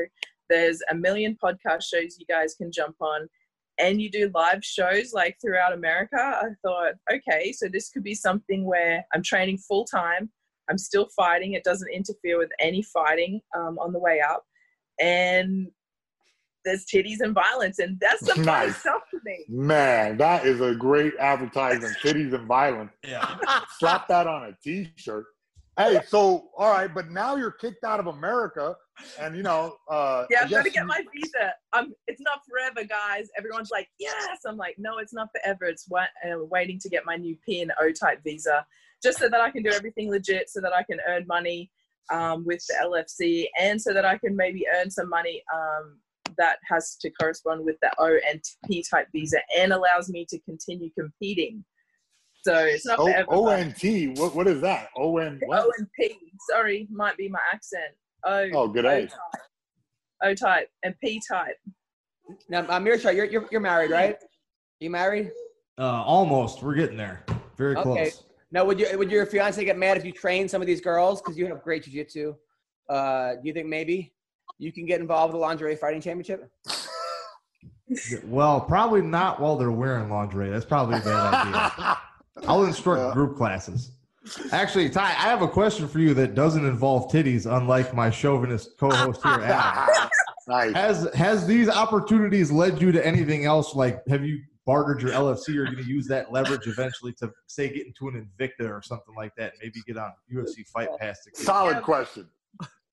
There's a million podcast shows you guys can jump on, and you do live shows like throughout America. I thought, okay, so this could be something where I'm training full time. I'm still fighting. It doesn't interfere with any fighting um, on the way up. And there's titties and violence, and that's the fun Nice. stuff for me. Man, that is a great advertisement. Titties and violence. Yeah. Slap that on a T-shirt. Hey, so all right, but now you're kicked out of America, and you know, uh, Yeah, I'm gonna get my visa. Um, it's not forever, guys. Everyone's like, yes. I'm like, no, it's not forever. It's wa- uh, waiting to get my new PN O-type visa, just so that I can do everything legit, so that I can earn money um, with the LFC, and so that I can maybe earn some money um, that has to correspond with the O and P type visa, and allows me to continue competing. So it's not O forever. O but- What what is that? O N. O what? and P. Sorry, might be my accent. O. Oh, good O A. type. O type and P type. Now, uh, Mirsha, you're, you're you're married, right? You married? Uh, almost. We're getting there. Very close. Okay. Now, would you would your fiance get mad if you train some of these girls because you have great jiu-jitsu? Uh, do you think maybe you can get involved with the lingerie fighting championship? Well, probably not while they're wearing lingerie. That's probably a bad idea. I'll instruct Yeah. group classes. Actually, Tai, I have a question for you that doesn't involve titties, unlike my chauvinist co-host here, Adam. nice. Has has these opportunities led you to anything else? Like, have you bartered your LFC? Or are you going to use that leverage eventually to say get into an Invicta or something like that? Maybe get on UFC Fight Pass. To Solid Yeah. question.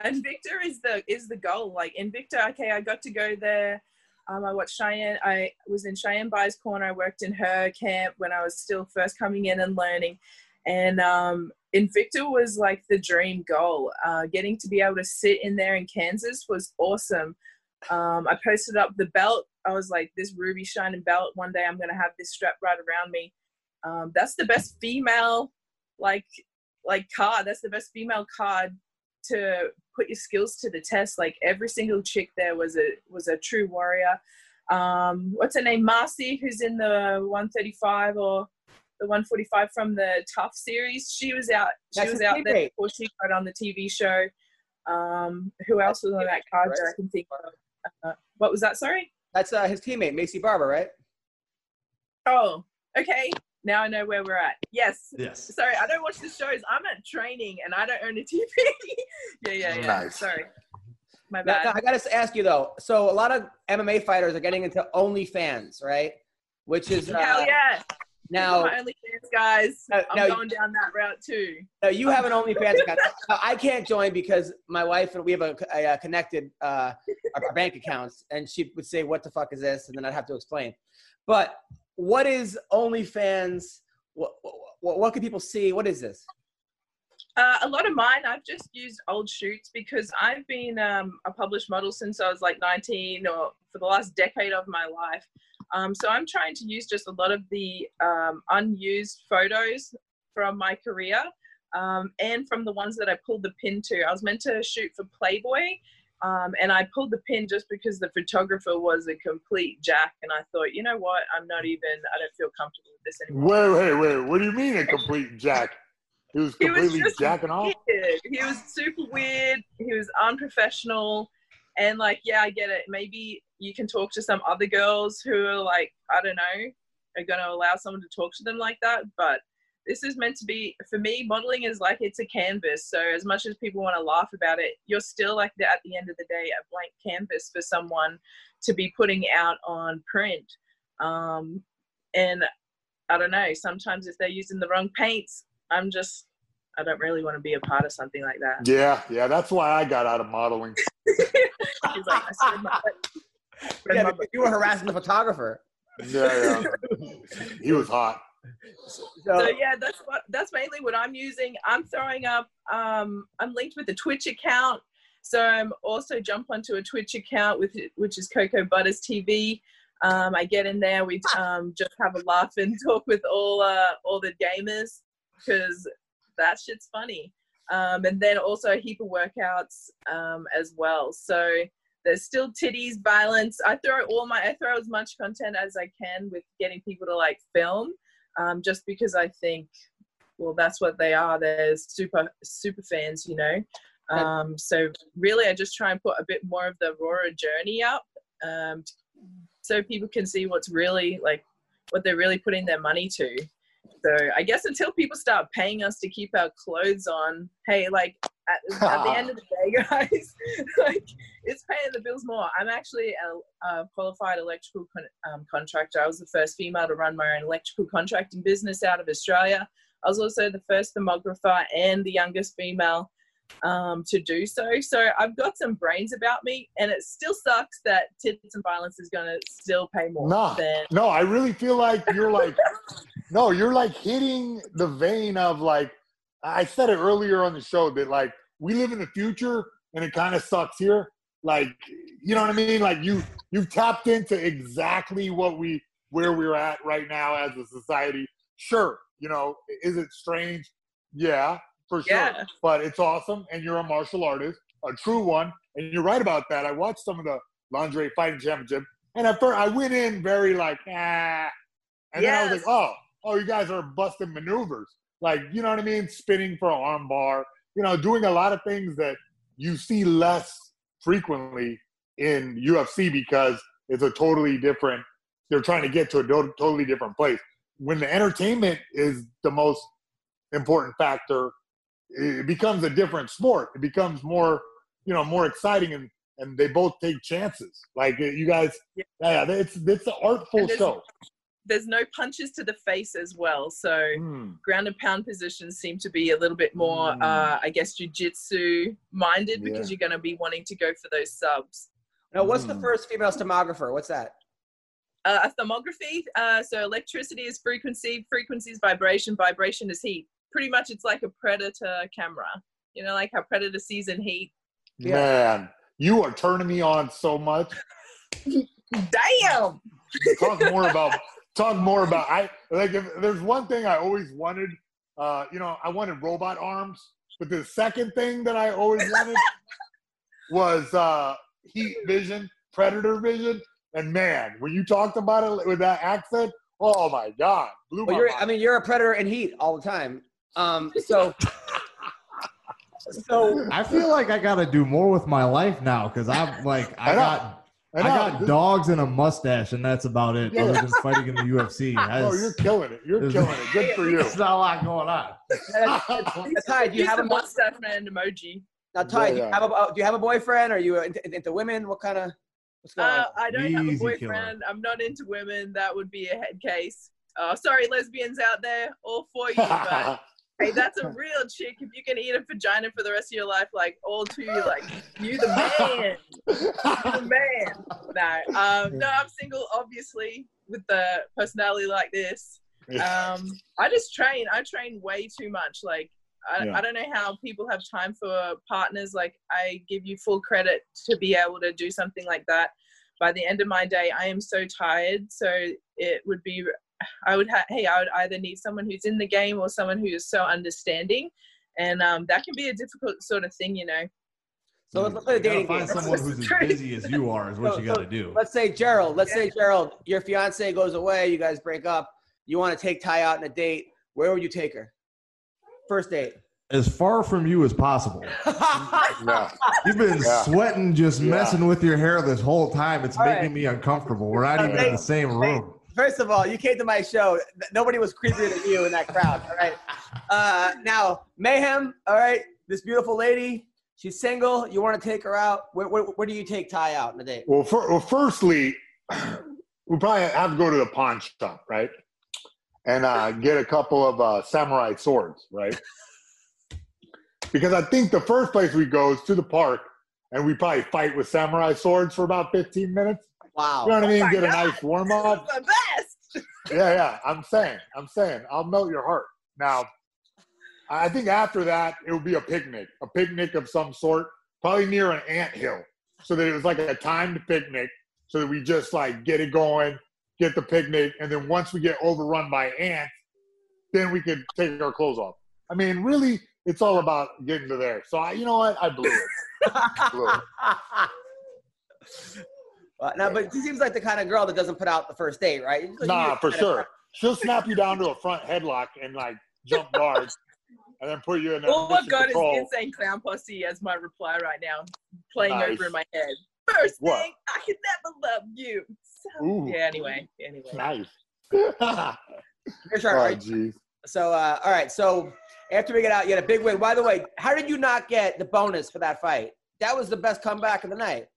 Invicta is the is the goal. Like Invicta, okay, I got to go there. Um, I watched Cheyenne. I was in Cheyenne Buys' corner. I worked in her camp when I was still first coming in and learning. And um, Invicta was like the dream goal. Uh, getting to be able to sit in there in Kansas was awesome. Um, I posted up the belt. I was like, this ruby shining belt. One day I'm gonna have this strap right around me. Um, that's the best female like like card. That's the best female card to put your skills to the test. Like every single chick there was a was a true warrior. Um, what's her name? Marcy, who's in the 135 or the 145 from the TUF series. She was out. She That's was out there before she got on the TV show. Um, who else was on that card that I can think of? Uh, what was that? Sorry. That's uh, his teammate, Maycee Barber, right? Oh, okay. Now I know where we're at. Yes. Yes. Sorry, I don't watch the shows. I'm at training and I don't own a TV. yeah, yeah, yeah. Nice. Sorry. My bad. now, I got to ask you though. So a lot of MMA fighters are getting into OnlyFans, right? Which is uh, Hell yeah. now. my OnlyFans guys. Now- I'm now- going down that route too. Now you have an OnlyFans account. I can't join because my wife and we have a, a, uh, connected uh, our, our bank accounts, and she would say, "What the fuck is this?" And then I'd have to explain. But what is OnlyFans? What, what, what can people see? What is this? Uh, a lot of mine, I've just used old shoots because I've been um, a published model since I was like 19 or for the last decade of my life. Um, so I'm trying to use just a lot of the um, unused photos from my career um, and from the ones that I pulled the pin to. I was meant to shoot for Playboy. Um, and I pulled the pin just because the photographer was a complete jack, and I thought, you know what? I'm not even. I don't feel comfortable with this anymore. Wait, wait, wait. What do you mean a complete jack? He was He was completely jacking off. He was super weird. He was unprofessional. And like, yeah, I get it. Maybe you can talk to some other girls who are like, I don't know, are going to allow someone to talk to them like that. But this is meant to be, for me, modeling is like it's a canvas. So as much as people want to laugh about it, you're still like the, at the end of the day a blank canvas for someone to be putting out on print. Um, and I don't know. Sometimes if they're using the wrong paints, I'm just I don't really want to be a part of something like that. Yeah, yeah. That's why I got out of modeling. Like, I spread my Yeah, you were harassing the photographer. Yeah, yeah. he was hot. So, So yeah, that's what that's mainly what I'm using. I'm throwing up. Um, I'm linked with a Twitch account, so I'm also jump onto a Twitch account with which is Cocoa Butters TV. Um, I get in there. We um, just have a laugh and talk with all uh, all the gamers because that shit's funny. Um, and then also a heap of workouts um, as well. So there's still titties, violence. I throw all my I throw as much content as I can with getting people to like film um, just because I think, well, that's what they are. They're super super fans, you know. Um, so really, I just try and put a bit more of the Aurora journey up, um, so people can see what's really like what they're really putting their money to. So I guess until people start paying us to keep our clothes on, hey, like at, at the end of the day, guys, like it's paying the bills more. I'm actually a, a qualified electrical con- um, contractor. I was the first female to run my own electrical contracting business out of Australia. I was also the first thermographer and the youngest female um, to do so. So I've got some brains about me, and it still sucks that tits and violence is going to still pay more No, than. no, I really feel like you're like, no, you're like hitting the vein of like, I said it earlier on the show that like we live in the future and it kind of sucks here. Like, you know what I mean? Like you, you've tapped into exactly what we, where we're at right now as a society. Sure, you know, is it strange? Yeah, for sure. Yeah. But it's awesome, and you're a martial artist, a true one, and you're right about that. I watched some of the lingerie fighting championship, and at first I went in very like, ah, and then I was like, oh, oh, you guys are busting maneuvers, like you know what I mean, spinning for an arm bar, you know, doing a lot of things that you see less frequently in UFC because it's a totally different. They're trying to get to a to- totally different place. When the entertainment is the most important factor, it becomes a different sport. It becomes more, you know, more exciting, and and they both take chances. Like you guys, Yeah. yeah, it's it's an artful show. There's no punches to the face as well, so Mm. ground and pound positions seem to be a little bit more, Mm. uh, I guess, jujitsu minded because you're going to be wanting to go for those subs. now, what's the Mm. first female stenographer? What's that? Uh, a thermography, uh, so electricity is frequency, frequency is vibration, vibration is heat. Pretty much, it's like a predator camera. You know, like how predator sees in heat. Yeah. Man, you are turning me on so much. Damn. talk more about talk more about i like if there's one thing i always wanted uh you know i wanted robot arms but the second thing that i always wanted was uh heat vision predator vision and man when you talked about it with that accent oh my god blew Well, my you're, mind. I mean, you're a predator in heat all the time. Um, so, so I feel like I got to do more with my life now because I'm like I I know. Got I, got This- dogs and a mustache and that's about it. Yeah. Other than fighting in the UFC, I oh you're killing it you're killing it good for you There's not a lot going on. that's Tai, do you Use have a mo- mustache man emoji. now, Tai, do Yeah, you yeah. have a do you have a boyfriend? Are you into, into women? What kind of what's going Uh, on? I don't have a Easy killer. boyfriend. I'm not into women. That would be a head case. Uh, sorry, lesbians out there, all for you. But hey, that's a real chick. If you can eat a vagina for the rest of your life, like all to you, like you the man, you the man. No, um, no, I'm single, obviously, with the personality like this. Um, I just train. I train way too much. Like I, Yeah. I don't know how people have time for partners. Like I give you full credit to be able to do something like that. By the end of my day, I am so tired. So it would be, I would have, hey, I would either need someone who's in the game or someone who is so understanding, and um, that can be a difficult sort of thing, you know. So let's, let's play the You gotta dating game. find someone who's as busy as you are is what So- you got to so do. Let's say Gerald. Let's say Gerald, your fiance goes away. You guys break up. You want to take Tai out on a date. Where would you take her? First date. As far from you as possible. yeah. You've been Yeah. sweating, just Yeah. messing with your hair this whole time. It's All making right. me uncomfortable. We're not even in the same room. First of all, you came to my show. Nobody was creepier than you in that crowd. All right. Uh, now, Mayhem. All right. This beautiful lady. She's single. You want to take her out? Where, where, where do you take Tai out on a date? Well, for, well, firstly, we probably have to go to the pawn shop, right? And uh, get a couple of uh, samurai swords, right? Because I think the first place we go is to the park, and we probably fight with samurai swords for about 15 minutes. Wow. You know what I mean? Oh my Get a nice warm up. the best. Yeah, yeah. I'm saying, I'm saying, I'll melt your heart. Now, I think after that, it would be a picnic, a picnic of some sort, probably near an ant hill, so that it was like a timed picnic, so that we just like get it going, get the picnic, and then once we get overrun by ants, then we could take our clothes off. I mean, really, it's all about getting to there. So I, you know what? I blew it. Blew it. Uh, no, but she seems like the kind of girl that doesn't put out the first date, right? You- Nah, for sure. She'll snap you down to a front headlock and like jump guards, and then put you in a All I've mission got is insane clown posse as my reply right now, playing Nice. over in my head. First What? thing, I can never love you. So, Ooh. yeah. Anyway. Anyway. Nice. Here's our- oh, jeez. So, uh, all right. So after we get out, you had a big win. By the way, how did you not get the bonus for that fight? That was the best comeback of the night.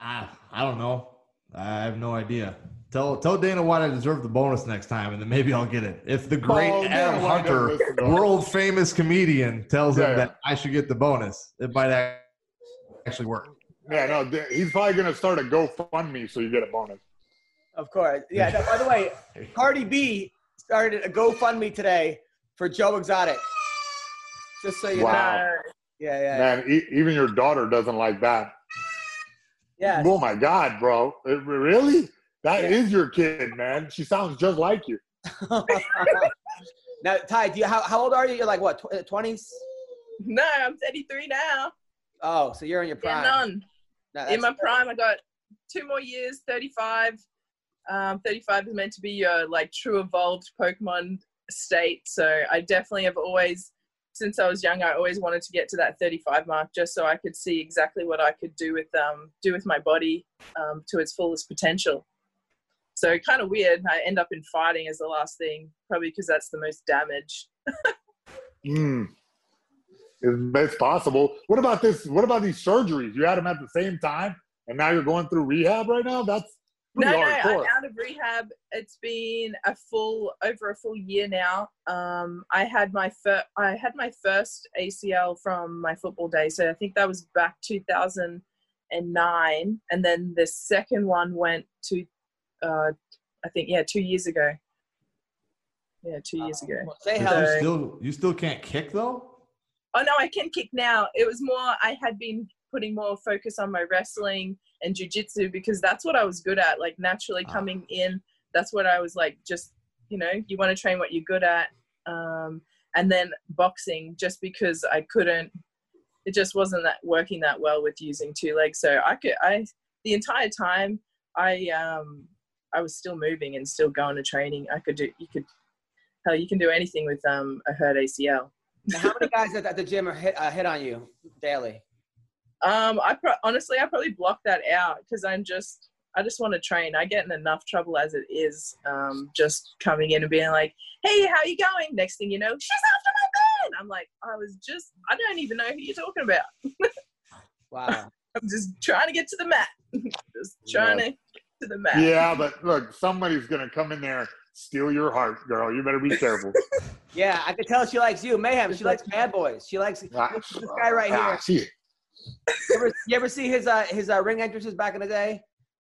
Ah, I don't know. I have no idea. Tell tell Dana White I deserve the bonus next time, and then maybe I'll get it. If the great Oh, Adam White Hunter, listen to us. world famous comedian, tells Yeah, him yeah. that I should get the bonus, it might ac- actually work. Yeah, no, he's probably gonna start a GoFundMe so you get a bonus. Of course. Yeah. no, by the way, Cardi B started a GoFundMe today for Joe Exotic. Just so you Wow. know. No. Yeah, yeah, Man, e- even your daughter doesn't like that. Yeah. Oh my God, bro! It- really? That Yeah. is your kid, man. She sounds just like you. now, Tai, do you how, how old are you? You're like what, twenties? No, I'm 33 now. Oh, so you're in your Yeah, prime. none. No, in my prime, I got two more years, 35. Um, 35 is meant to be your like true evolved Pokemon state. So I definitely have always, since I was young, I always wanted to get to that 35 mark just so I could see exactly what I could do with um do with my body um, to its fullest potential. So kind of weird. I end up in fighting as the last thing, probably because that's the most damage. Mm. It's, possible. What about this? What about these surgeries? You had them at the same time, and now you're going through rehab right now. That's No, no, I'm out of rehab. It's been a full over a full year now. Um, I had my fir- I had my first ACL from my football day, so I think that was back 2009, and then the second one went to, uh, I think yeah, two years ago. Yeah, two years ago. Well, say You hello. So- still you still can't kick though. Oh no, I can kick now. It was more I had been putting more focus on my wrestling and jujitsu because that's what I was good at. Like naturally Ah. coming in, that's what I was like. Just you know, you want to train what you're good at, um, and then boxing just because I couldn't. It just wasn't that working that well with using two legs. So I could I the entire time I um I was still moving and still going to training. I could do you could hell you can do anything with um a hurt ACL. Now, how many guys at, at the gym are hit, uh, hit on you daily? Um, I pro- honestly, I probably block that out because I'm just, I just want to train. I get in enough trouble as it is, um, just coming in and being like, "Hey, how you going?" Next thing you know, she's after my man. I'm like, I was just, I don't even know who you're talking about. Wow. I'm just trying to get to the mat. just trying to get to the mat. Yeah, but look, somebody's gonna come in there, steal your heart, girl. You better be careful. yeah, I could tell she likes you, Mayhem. She likes bad boys. She likes Ah, this guy right ah, here. she- You ever, you ever see his uh, his uh, ring entrances back in the day?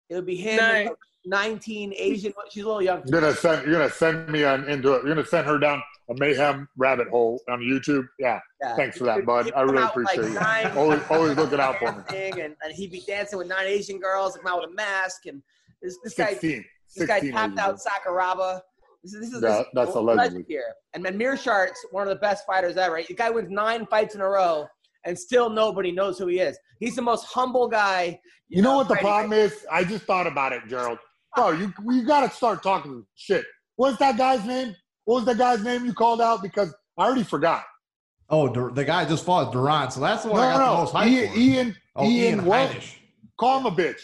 It would be him, No. and, like, 19 Asian. She's a little young. You're gonna send. You're gonna send me on into it. You're gonna send her down a mayhem rabbit hole on YouTube. Yeah. Yeah. Thanks for that, bud. I really out with, appreciate you. nine- Always, always looking out for me. And, and he'd be dancing with nine Asian girls, come out with a mask, and this this guy Sixteen. this guy tapped Asian out girls. Sakuraba. This is this is Yeah, this that's is allegedly. legend here. And then Meerschaert's one of the best fighters ever. The guy wins nine fights in a row, and still nobody knows who he is. He's the most humble guy. You know what the fighting. problem is? I just thought about it, Gerald. Bro, you you got to start talking shit. What's that guy's name? What was the guy's name you called out? Because I already forgot. Oh, Dur- the guy just fought Durant, so that's the one I No, got the no, most no. hype Ian, for. Ian, oh, Ian, Ian what? Heinisch. Call him a bitch.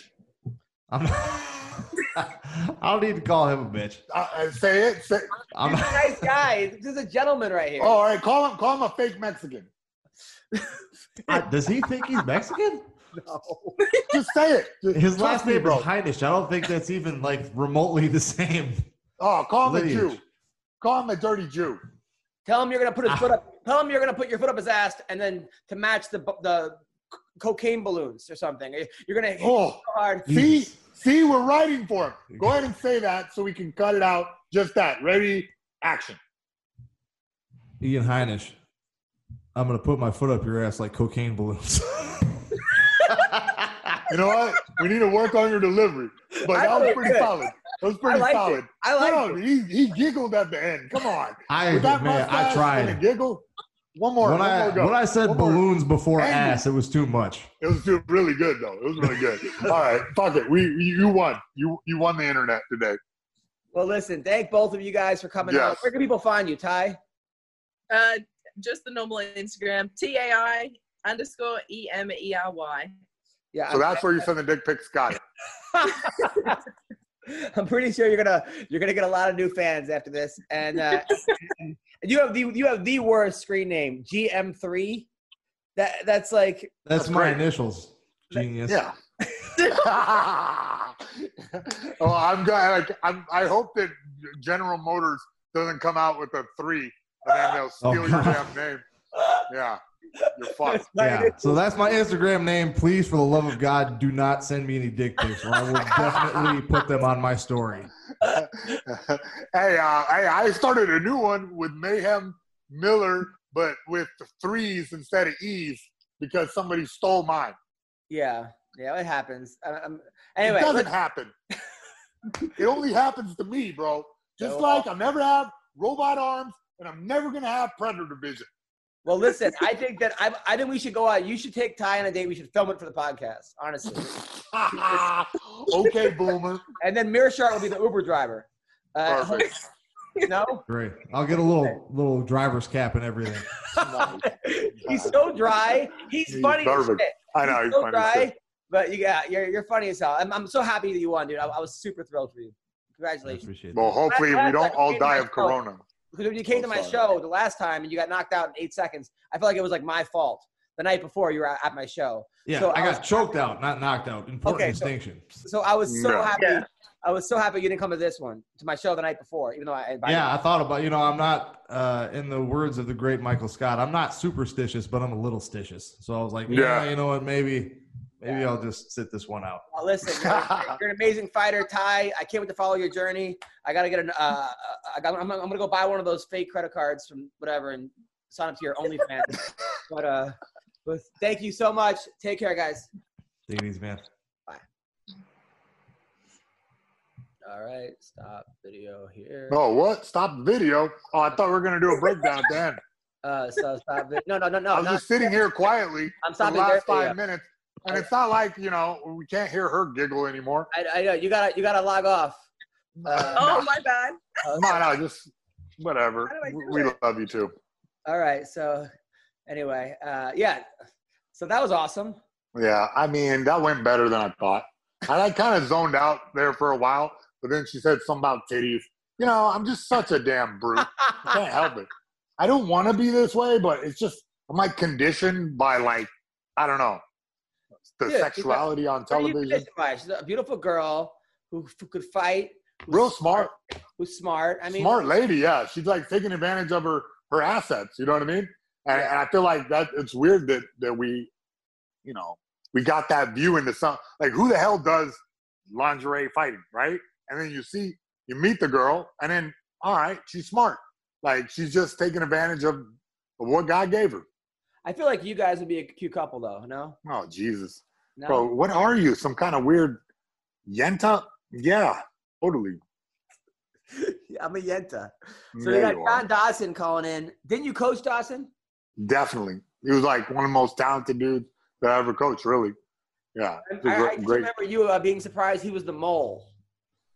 I'm I don't need to call him a bitch. Uh, uh, say it. Say, I'm He's a nice guy. This is a gentleman right here. oh, all right, call him. Call him a fake Mexican. I- does he think he's Mexican? no. Just say it. Just His trust last me, name bro. is Heinisch. I don't think that's even like remotely the same. Oh, call him a Jew. Call him a dirty Jew. Tell him you're gonna put his Ah. foot up. Tell him you're gonna put your foot up his ass, and then to match the the cocaine balloons or something. You're gonna hit Oh, so hard. see, see, we're writing for him. Go ahead and say that so we can cut it out. Just that. Ready? Action. Ian Heinisch. I'm gonna put my foot up your ass like cocaine balloons. You know what? We need to work on your delivery. But I that was pretty it. solid. That was pretty I liked it. solid. I like no, it. he, he giggled at the end. Come on. I With that man, I mustache and a tried. giggle. One more. When one I more go. when I said One more. balloons before Angry. ass, it was too much. It was doing really good though. It was really good. All right, fuck it. We you you won. You you won the internet today. Well, listen, thank both of you guys for coming out. Where can people find you, Tai? Uh, just the normal Instagram, T A I underscore E M E R Y. Yeah, So that's where you send the dick pics, Scott. I'm pretty sure you're gonna you're gonna get a lot of new fans after this, and, uh, and you have the you have the worst screen name, GM3. That that's like That's, That's my great. initials. Genius. Yeah. oh, I'm glad. Like, I'm, I hope that General Motors doesn't come out with a three, and then they'll Oh, steal your damn name. Yeah, you're fucked. Yeah. So that's my Instagram name. Please, for the love of God, do not send me any dick pics, or I will definitely put them on my story. hey, uh, hey, I started a new one with Mayhem Miller, but with the threes instead of E's because somebody stole mine. yeah yeah it happens. I, I'm, it doesn't let's- happen. it only happens to me, bro. Just No. like I'll never have robot arms, and I'm never gonna have predator vision. well, listen, I think that I I think we should go out. You should take Tai on a date. We should film it for the podcast, honestly. okay, boomer. And then Meerschaert will be the Uber driver. Uh, Perfect. no, Great. I'll get a little little driver's cap and everything. he's so dry. He's, He's funny as perfect. shit. I know he's so funny. as dry, shit. but you got you're you're funny as hell. I'm, I'm so happy that you won, dude. I, I was super thrilled for you. I Congratulations. appreciate Well, hopefully we don't all die of to my corona. Because when you came Oh, to my sorry. show the last time and you got knocked out in eight seconds, I felt like it was like my fault. The night before you were at, at my show, Yeah, so I I got was- choked out, not knocked out. Important Okay, so- distinction. so I was so No. happy. Yeah. I was so happy you didn't come to this one, to my show the night before, even though I invited yeah, you. I thought about you know I'm not uh, in the words of the great Michael Scott. I'm not superstitious, but I'm a little stitious. So I was like, yeah, Yeah. you know what? Maybe maybe Yeah. I'll just sit this one out. Well, listen, you're, you're an amazing fighter, Tai. I can't wait to follow your journey. I gotta get an. Uh, I got, I'm, I'm gonna go buy one of those fake credit cards from whatever and sign up to your OnlyFans. but uh, but thank you so much. Take care, guys. Take it easy, man. All right, stop video here. Oh, what? Stop video. Oh, I thought we were gonna do a breakdown at the end. Uh, so stop. vi- No, no, no, no. I was not- just sitting here quietly I'm for the stopping last there. five minutes, and it's not like you know we can't hear her giggle anymore. I, I, know, you gotta, you gotta log off. Uh, Oh, my bad. uh, Come on, no, just whatever. Do do We it? love you too. all right. So, anyway, uh, yeah. So that was awesome. Yeah, I mean that went better than I thought. And I kind of zoned out there for a while, but then she said something about titties. You know, I'm just such a damn brute. I can't help it. I don't want to be this way, but it's just I'm like conditioned by like I don't know the sexuality on television. She's a beautiful girl who, who could fight. Real smart, Who's smart. I mean, smart lady. Yeah, she's like taking advantage of her her assets. You know what I mean? And, Yeah. and I feel like that it's weird that that we, you know, we got that view into some like who the hell does lingerie fighting, right? And then you see you meet the girl, and then all right, she's smart. Like she's just taking advantage of, of what God gave her. I feel like you guys would be a cute couple, though. No, Oh Jesus, no. bro, what are you? Some kind of weird yenta? Yeah, totally. I'm a yenta. So Yeah, you got you. John Dodson calling in. Didn't you coach Dodson? Definitely. He was like one of the most talented dudes that I ever coached, really. Yeah. I, I, I remember you uh, being surprised he was the mole.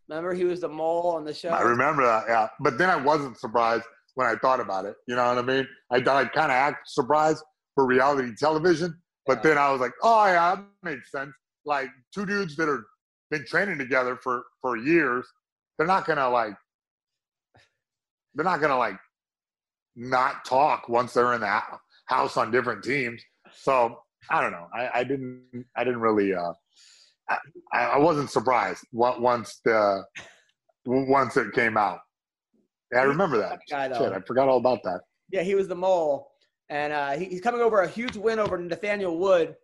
Remember he was the mole on the show. I remember that, yeah. But then I wasn't surprised when I thought about it. You know what I mean? I I'd kind of act surprised for reality television. But Yeah. then I was like, oh, yeah, that makes sense. Like two dudes that are been training together for, for years, they're not going to like, they're not to like not talk once they're in the house on different teams. So I don't know. I, I didn't, I didn't really, uh, I, I wasn't surprised on- once the, once it came out. Yeah, I remember that. Guy. Shit, I forgot all about that. Yeah, he was the mole, and uh, he, he's coming over a huge win over Nathaniel Wood.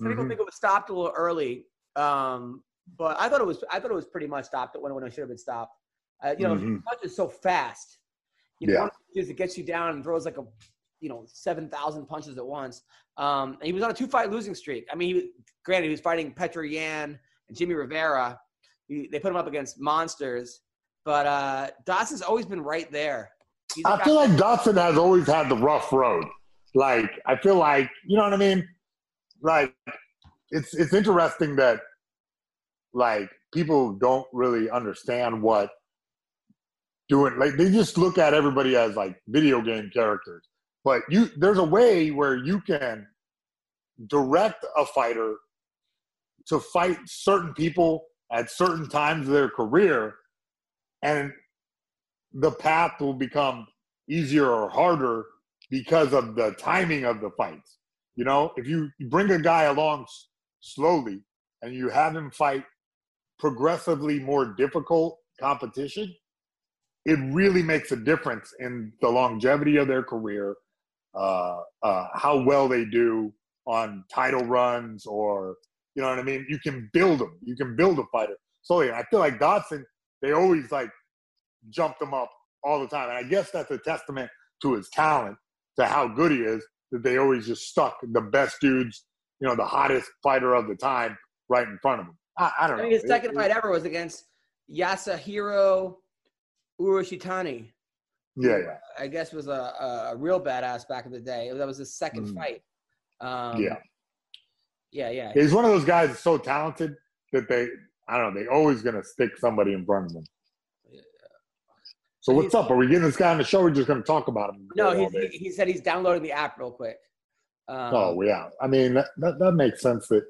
Some people Mhm. think it was stopped a little early, um, but I thought it was. I thought it was pretty much stopped when when it should have been stopped. Uh, you know, Mhm. the punch is so fast. You know, Yeah. one of the dudes gets you down and throws like a, you know, seven thousand punches at once. Um, and he was on a two-fight losing streak. I mean, he, granted, he was fighting Petr Yan and Jimmy Rivera. He, they put him up against monsters, but uh, Dodson's always been right there. He's I feel like Dotson has always had the rough road. Like I feel like you know what I mean. Like it's it's interesting that like people don't really understand what doing. Like they just look at everybody as like video game characters. But you there's a way where you can direct a fighter to fight certain people at certain times of their career and the path will become easier or harder because of the timing of the fights. You know, if you bring a guy along s- slowly and you have him fight progressively more difficult competition, it really makes a difference in the longevity of their career, uh, uh, how well they do on title runs, or you know what I mean. You can build them. You can build a fighter slowly. And I feel like Dodson, they always like jumped him up all the time. And I guess that's a testament to his talent, to how good he is, that they always just stuck the best dudes, you know, the hottest fighter of the time right in front of him. I, I don't I know. his second it- fight ever was against Yasuhiro Urushitani. Yeah, yeah. I guess was a, a, a real badass back in the day. That was his second Mhm. fight. Um, Yeah. yeah, yeah. He's one of those guys that's so talented that they, I don't know, they always going to stick somebody in front of them. So what's up? Are we getting this guy on the show? Or we're just going to talk about him? No, he, he, said he's downloading the app real quick. Um, Oh yeah, I mean that, that that makes sense that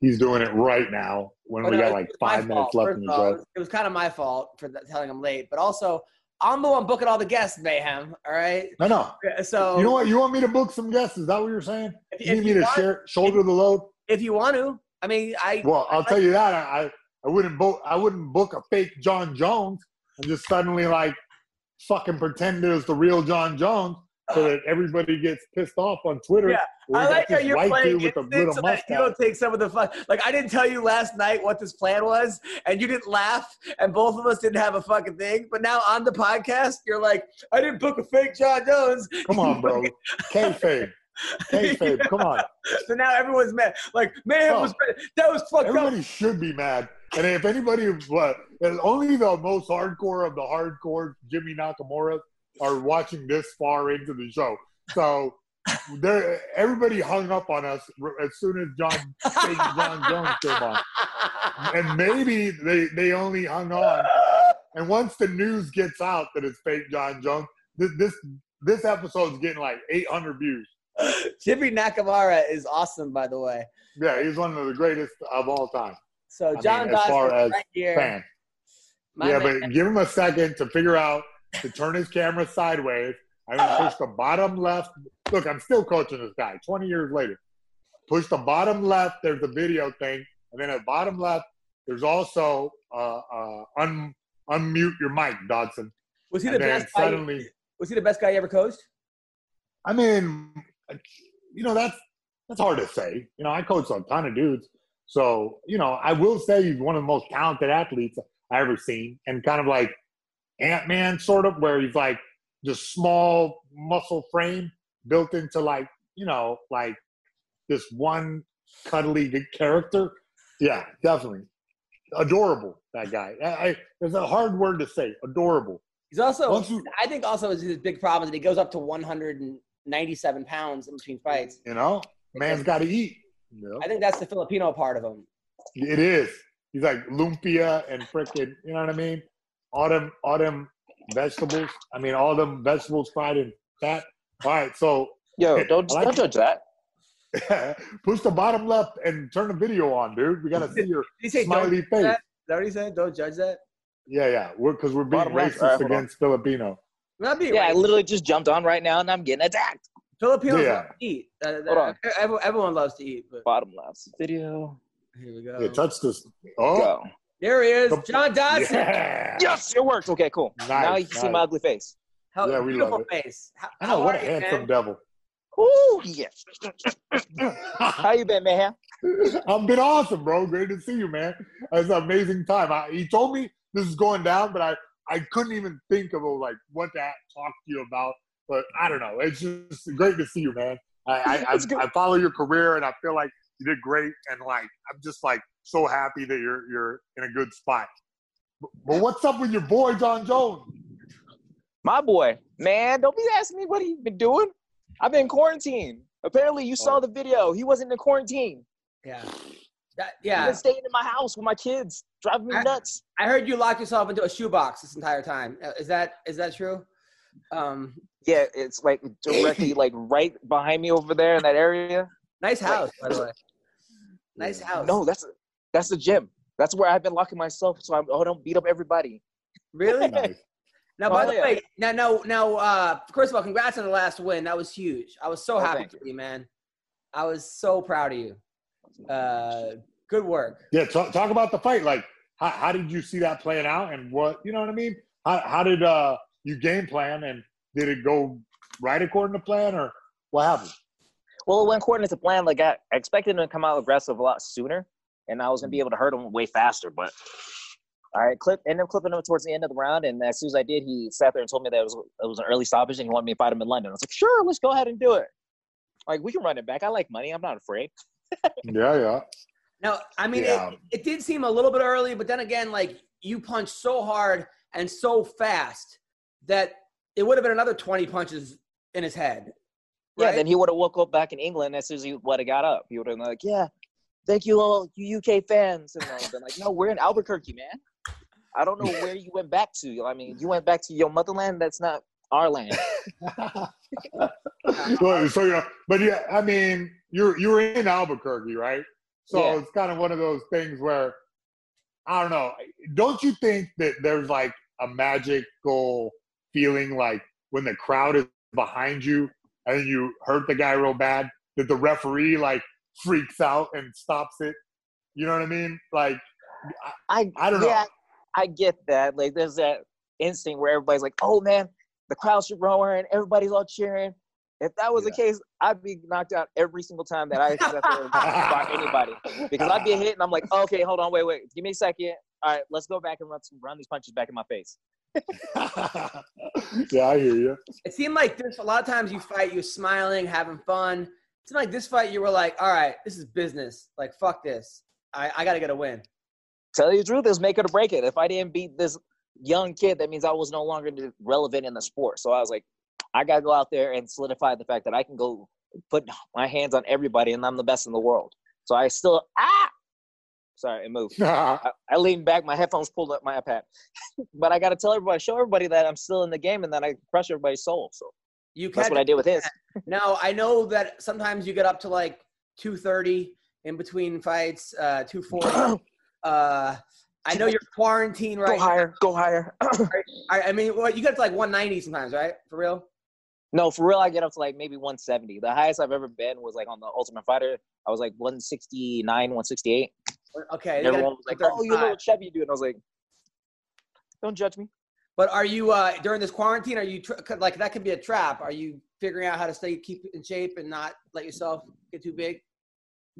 he's doing it right now when we no, got like five minutes fault. left in the show. It was kind of my fault for that, telling him late, but also I'm the one booking all the guests, mayhem. All right. No, no. So You know what? You want me to book some guests? Is that what you're saying? If, You if need me to want, share shoulder the load? if you want to, I mean, I Well, I'll I- tell you that I I wouldn't book I wouldn't book a fake John Jones and just suddenly like fucking pretend there's the real Jon Jones so that everybody gets pissed off on Twitter. Yeah, I like how you're playing with a little so that you mustache. don't take some of the fun. Like I didn't tell you last night what this plan was, and you didn't laugh, and both of us didn't have a fucking thing. But now on the podcast, you're like, I didn't book a fake John Jones. Come on, bro. Kayfabe. Kayfabe. Come on. So now everyone's mad. Like, man, Oh. was that was fucked Everybody up. should be mad. And if anybody, what, only the most hardcore of the hardcore Jimmy Nakamura are watching this far into the show. So there, everybody hung up on us as soon as John fake John Jones came on, and maybe they they only hung on. And once the news gets out that it's fake John Jones, this this, this episode's getting like 800 views. Jimmy Nakamura is awesome, by the way. Yeah, he's one of the greatest of all time. So I John mean, as far as right here. Fan. Yeah, man. but give him a second to figure out to turn his camera sideways. I'm gonna push the bottom left. Look, I'm still coaching this guy 20 years later. Push the bottom left. There's the video thing, and then at bottom left, there's also uh, uh, un unmute your mic, Dodson. was he the best guy? suddenly, Was he the best guy you ever coached? I mean, you know that's that's hard to say. You know, I coach a ton of dudes, so you know, I will say he's one of the most talented athletes I ever seen, and kind of like Ant Man, sort of, where he's like just small muscle frame built into like you know like this one cuddly character. Yeah, definitely adorable. That guy. I, I, it's a hard word to say. Adorable. He's also, you- I think, also his, his big problem is that he goes up to 197 pounds in between fights. You know, man's got to eat. You know? I think that's the Filipino part of him. It is. He's like lumpia and frickin', you know what I mean? All them, all them vegetables. I mean, all them vegetables fried in fat. All right, so Yo, don't I like don't judge that. push the bottom left and turn the video on, dude. We gotta see your Did he say smiley face. that? Is that what he said? Don't judge that? Yeah, yeah. We're because we're being Bottom racist All right, hold on. against Filipino. Not being Yeah, I literally just jumped on right now and I'm getting attacked. Filipinos Yeah. love to eat. Uh, Hold on. everyone, everyone loves to eat, but Bottom left video. here we go. Yeah, touch this. Oh, Go. there he is, John Dodson. yeah. Yes, it works. Okay, cool. Nice, now you can see my ugly face. How Yeah, we beautiful love face. How, I how know what a you, handsome man? devil. Ooh, yes. How you been, man? I've been awesome, bro. Great to see you, man. It's an amazing time. I, he told me this is going down, but I, I couldn't even think of like what to talk to you about. But I don't know. It's just great to see you, man. I, I, I, I follow your career, and I feel like you did great. And like, I'm just like so happy that you're you're in a good spot. But, but what's up with your boy Jon Jones? My boy, man, don't be asking me what he's been doing. I've been quarantined. Apparently, you saw the video. He wasn't in quarantine. Yeah. That, I've yeah. been staying in my house with my kids, driving me I- nuts. I heard you locked yourself into a shoebox this entire time. Uh, Is that is that true? Um, Yeah, it's like directly like right behind me over there in that area. nice house, by the way. Nice house. No, that's that's the gym. That's where I've been locking myself so I I don't beat up everybody. really. Nice. Now, by Oh, the yeah. way, now, now, now, uh, first of all, congrats on the last win. That was huge. I was so Oh, happy thank for you, man. I was so proud of you. Uh, good work. Yeah, talk, talk about the fight. Like, how, how did you see that playing out, and what you know what I mean? How, how did uh, you game plan, and did it go right according to plan, or what happened? Well, it went according to plan. Like I, I expected him to come out aggressive a lot sooner, and I was gonna be able to hurt him way faster. But I clip ended up clipping him towards the end of the round, and as soon as I did, he sat there and told me that it was it was an early stoppage, and he wanted me to fight him in London. I was like, sure, let's go ahead and do it. Like we can run it back. I like money. I'm not afraid. Yeah, yeah. No, I mean, Yeah. it, it did seem a little bit early, but then again, like you punched so hard and so fast that it would have been another 20 punches in his head. Yeah, then he would have woke up back in England as soon as he would have got up. He would have been like, yeah, thank you all, you UK fans. And I've been like, no, we're in Albuquerque, man. I don't know where you went back to. I mean, you went back to your motherland. That's not our land. so, so you know, but yeah, I mean, you're you were in Albuquerque, right? So Yeah. it's kind of one of those things where I don't know. Don't you think that there's like a magical feeling, like when the crowd is behind you and you hurt the guy real bad, that the referee like freaks out and stops it? You know what I mean? Like, I I don't know. yeah, I get that. Like there's that instinct where everybody's like, "Oh man, the crowd's roaring, everybody's all cheering." If that was the case, I'd be knocked out every single time that I sat there anybody because I'd be hit and I'm like, "Okay, hold on, wait, wait, give me a second. All right, let's go back and run some, run these punches back in my face." yeah, I hear you. It seemed like this, a lot of times you fight, you're smiling, having fun. It seemed like this fight, you were like, all right, this is business. Like, fuck this. I, I got to get a win. Tell you the truth, it's make it or break it. If I didn't beat this young kid, that means I was no longer relevant in the sport. So I was like, I gotta go out there and solidify the fact that I can go put my hands on everybody and I'm the best in the world. So I still ah sorry, it moved. I, I leaned back, my headphones pulled up my iPad. but I gotta tell everybody, show everybody that I'm still in the game and that I crush everybody's soul. So You that's what I did with his. Now I know that sometimes you get up to like 230 in between fights, uh, 240. uh, I know you're quarantined Go right now. higher, go higher. I, I mean, well, you get up to like 190 sometimes, right? For real? No, for real, I get up to like maybe 170. The highest I've ever been was like on the Ultimate Fighter. I was like 169, 168. Okay. And you everyone was like, "Oh, a 35. little chubby, dude." And I was like, "Don't judge me." But are you uh, during this quarantine? Are you like that could be a trap? Are you figuring out how to stay keep in shape and not let yourself get too big?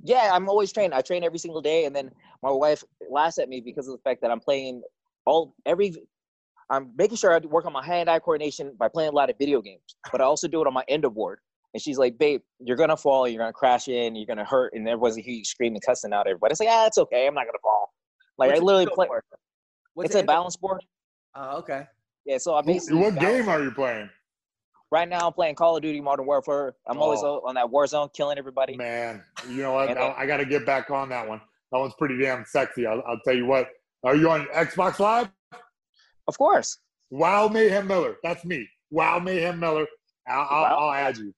Yeah, I'm always trained. I train every single day, and then my wife laughs at me because of the fact that I'm playing all every. I'm making sure I work on my hand-eye coordination by playing a lot of video games, but I also do it on my endo board. And she's like, "Babe, you're gonna fall. You're gonna crash in. You're gonna hurt." And there was a huge screaming, cussing out everybody. It's like, ah, it's okay. I'm not gonna fall. Like What's I literally play. board? What's It's the a endo- balance board. Oh, okay. Yeah, so I basically What game are you playing? Right now, I'm playing Call of Duty Modern Warfare. I'm always Oh. on that war zone, killing everybody. Man, you know what? I, uh, I got to get back on that one. That one's pretty damn sexy. I'll, I'll tell you what. Are you on Xbox Live? Of course. Wow Mayhem Miller. That's me. Wow Mayhem Miller. I'll, I'll, Wow. I'll add you.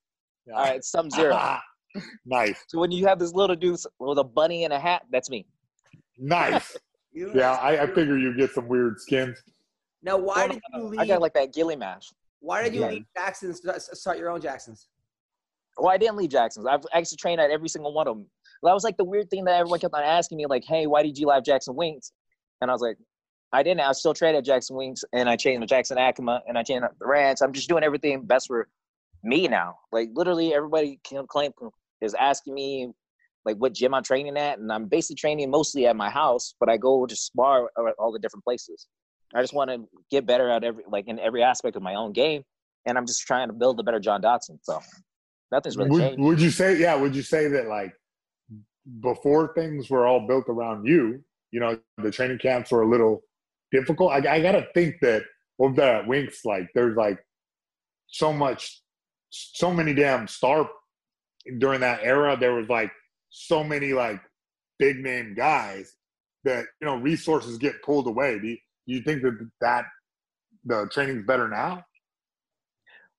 Yeah. All right, Sub Zero. nice. so when you have this little dude with a bunny and a hat, that's me. Nice. Yeah, I, I figure you get some weird skins. Now, why No, did you leave? I got like that ghillie mash. why did you Yeah. leave Jackson's? Uh, to Start your own Jacksons. Well, I didn't leave Jackson's. I've actually trained at every single one of them. That was like the weird thing that everyone kept on asking me, like, "Hey, why did you leave Jackson Wink?" And I was like, "I didn't. I still train at Jackson Wink, and I train at Jackson Acoma, and I train at the Ranch. I'm just doing everything best for me now. Like literally, everybody can claim is asking me like what gym I'm training at, and I'm basically training mostly at my house, but I go to spar at all the different places. I just want to get better at every like in every aspect of my own game, and I'm just trying to build a better John Dodson. So nothing's really would, changed. would you say yeah would you say that like before things were all built around you you know the training camps were a little difficult i, I gotta think that over there at winks like there's like so much so many damn star during that era there was like so many like big name guys that you know resources get pulled away do you, think that that the training's better now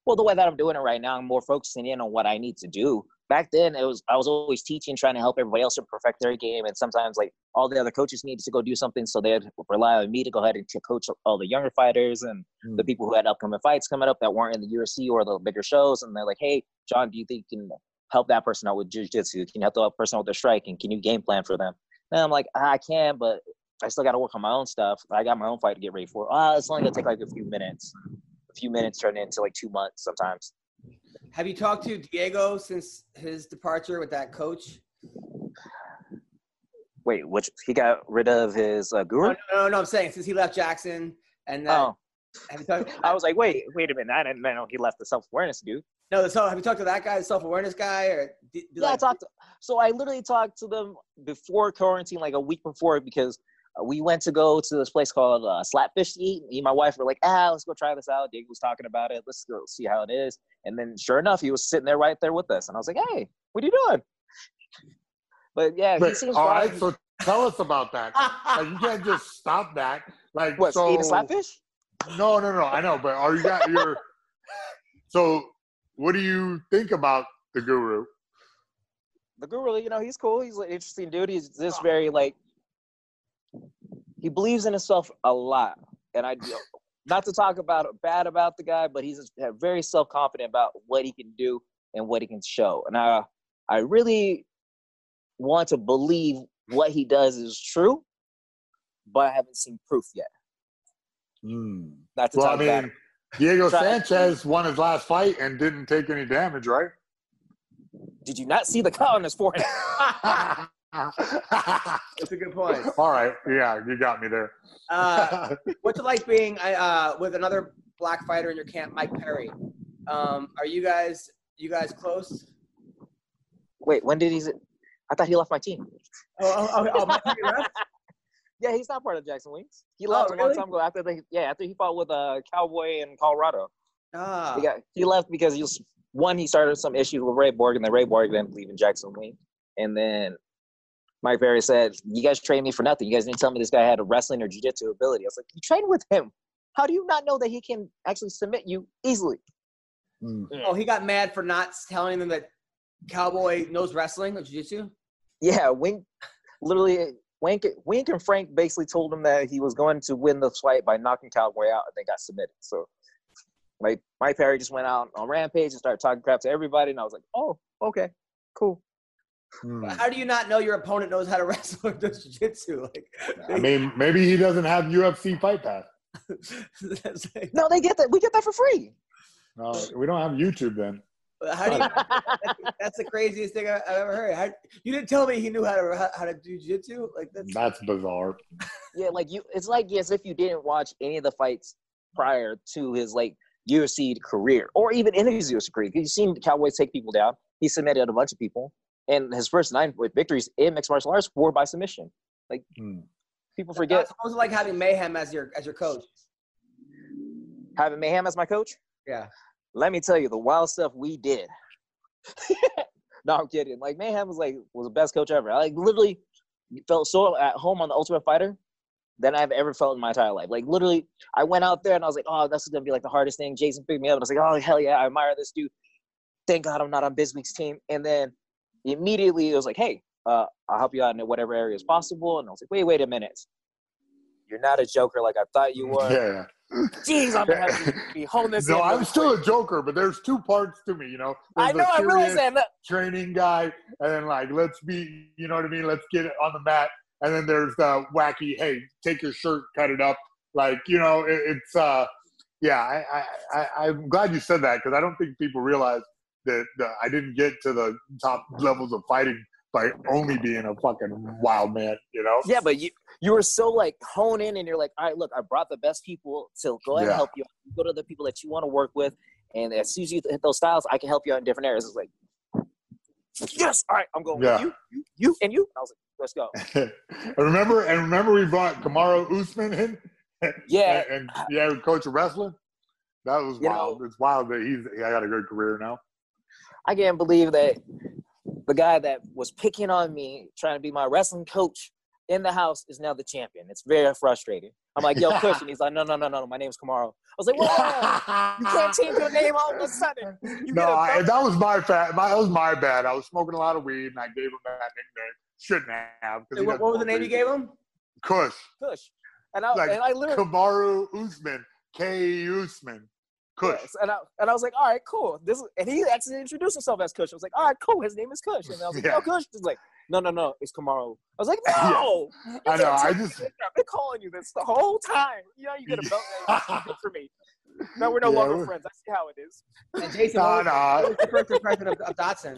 Well, the way that I'm doing it right now, I'm more focusing in on what I need to do. Back then, it was I was always teaching, trying to help everybody else to perfect their game, and sometimes like all the other coaches needed to go do something, so they'd rely on me to go ahead and to coach all the younger fighters and the people who had upcoming fights coming up that weren't in the UFC or the bigger shows, and they're like, "Hey, John, do you think you can help that person out with jiu-jitsu? Can you help that person out with their striking? Can you game plan for them?" And I'm like, "I can, but I still got to work on my own stuff. I got my own fight to get ready for. Ah, it's only gonna take like a few minutes. A few minutes turn into like two months sometimes." Have you talked to Diego since his departure with that coach? Wait, which he got rid of his uh, guru? no, no, no, I'm saying since he left Jackson and then Oh, have you talked? I was like, wait, wait a minute. I didn't know he left the self awareness dude. no, so have you talked to that guy, the self awareness guy, or did, did, Yeah, I like, talked. To, so I literally talked to them before quarantine, like a week before, because we went to go to this place called uh, Slapfish to eat. Me and my wife were like, ah, let's go try this out. Diego was talking about it. Let's go see how it is. And then, sure enough, he was sitting there right there with us, and I was like, hey, what are you doing? But yeah, he seems all right, so tell us about that. Like you can't just stop that. Like what? so. eating Slapfish? No, no, no. I know, but are you got your? so, what do you think about the guru? the guru, you know, he's cool. He's an interesting dude. He's just very like he believes in himself a lot, and I not to talk about bad about the guy, but he's very self confident about what he can do and what he can show. And I I really want to believe what he does is true, but I haven't seen proof yet. Hmm. Not to Well, I talk about mean, Diego Sanchez won his last fight and didn't take any damage, right? Did you not see the cut on his forehead? That's a good point. All right, yeah, you got me there. Uh, what's it like being uh, with another black fighter in your camp, Mike Perry? Um, are you guys you guys close? Wait, when did he? I thought he left my team. Oh, oh, oh, oh Mike Perry left? Yeah, he's not part of Jackson Wink. He Oh, left a long really? time ago after they yeah, after he fought with a Cowboy in Colorado. Ah, He got he left because he was one, he started some issues with Ray Borg, and then Ray Borg didn't believe in Jackson Wink. And then Mike Perry said, You guys trained me for nothing. You guys didn't tell me this guy had a wrestling or jiu-jitsu ability. I was like, You trained with him. How do you not know that he can actually submit you easily? Hmm. oh, he got mad for not telling them that Cowboy knows wrestling or jiu-jitsu. Yeah, Wink literally Wink Wink and Frank basically told him that he was going to win the fight by knocking Cowboy out and they got submitted. So like Mike Perry just went out on Rampage and started talking crap to everybody, and I was like, Oh, okay, cool. Hmm. How do you not know your opponent knows how to wrestle or does jiu-jitsu? Like, I mean, maybe he doesn't have UFC Fight Pass. like- No, they get that. We get that for free. No, we don't have YouTube then. how do you? That's, that's the craziest thing I- I've ever heard. How, you didn't tell me he knew how to how, how to do jiu-jitsu. Like that's That's bizarre. yeah, like you it's like as if you didn't watch any of the fights prior to his like UFC career or even in his UFC career. You've seen the Cowboys take people down. He submitted a bunch of people. And his first nine with victories in mixed martial arts were by submission. Like Hmm. people forget What was like having Mayhem as your as your coach? having Mayhem as my coach. Yeah. Let me tell you the wild stuff we did. no, I'm kidding. Like Mayhem was like was the best coach ever. I like literally felt so at home on the Ultimate Fighter than I've ever felt in my entire life. Like literally, I went out there and I was like, oh, this is gonna be like the hardest thing. Jason picked me up and I was like, oh hell yeah, I admire this dude. Thank God I'm not on Bisping's team. And then immediately it was like, hey, uh, I'll help you out in whatever area is possible. And I was like, wait, wait a minute. You're not a joker like I thought you were. Yeah. Jeez, I'm gonna have to be holding this. No, I'm still quick. a joker, but there's two parts to me, you know. There's I know. I realize that. training guy, and then like, let's be, you know what I mean? Let's get it on the mat. And then there's the wacky, hey, take your shirt, cut it up. Like, you know, it, it's, uh, yeah, I, I, I, I'm glad you said that because I don't think people realize that I didn't get to the top levels of fighting by only being a fucking wild man, you know? Yeah, but you you were so like hone in, and you're like, all right, look, I brought the best people to go ahead Yeah. and help you. Go to the people that you want to work with, and as soon as you hit those styles, I can help you out in different areas. It's like, yes, all right, I'm going Yeah. with you, you, you, and you. I was like, let's go. and remember, and remember, we brought Kamaru Usman in. Yeah. and, and yeah, coach of wrestling. That was You wild. it's wild that he's he I got a good career now. I can't believe that the guy that was picking on me, trying to be my wrestling coach in the house, is now the champion. It's very frustrating. I'm like, yo, Kush, and he's like, no, no, no, no, no, my name's Kamaru. I was like, whoa, you can't change your name all of a sudden. You no, get a I, that was my bad. My, that was my bad. I was smoking a lot of weed, and I gave him that nickname. Shouldn't have. 'cause he What, what was the smoke name you gave him? Kush. Kush. And I, Like, and I literally, Kamaru Usman. K. Usman. Kush. Yes, and I and I was like, all right, cool. This and he actually introduced himself as Kush. I was like, all right, cool. His name is Kush. And I was like, Yeah. no, Kush. He's like, no, no, no, it's Kamaru. I was like, no. You I know, I just- this. I've been calling you this the whole time. You know, you get a belt name. For me. Now we're no Yeah, longer we- friends. I see how it is. And Jason, Nah, was, nah. what was your first impression of, of Dodson?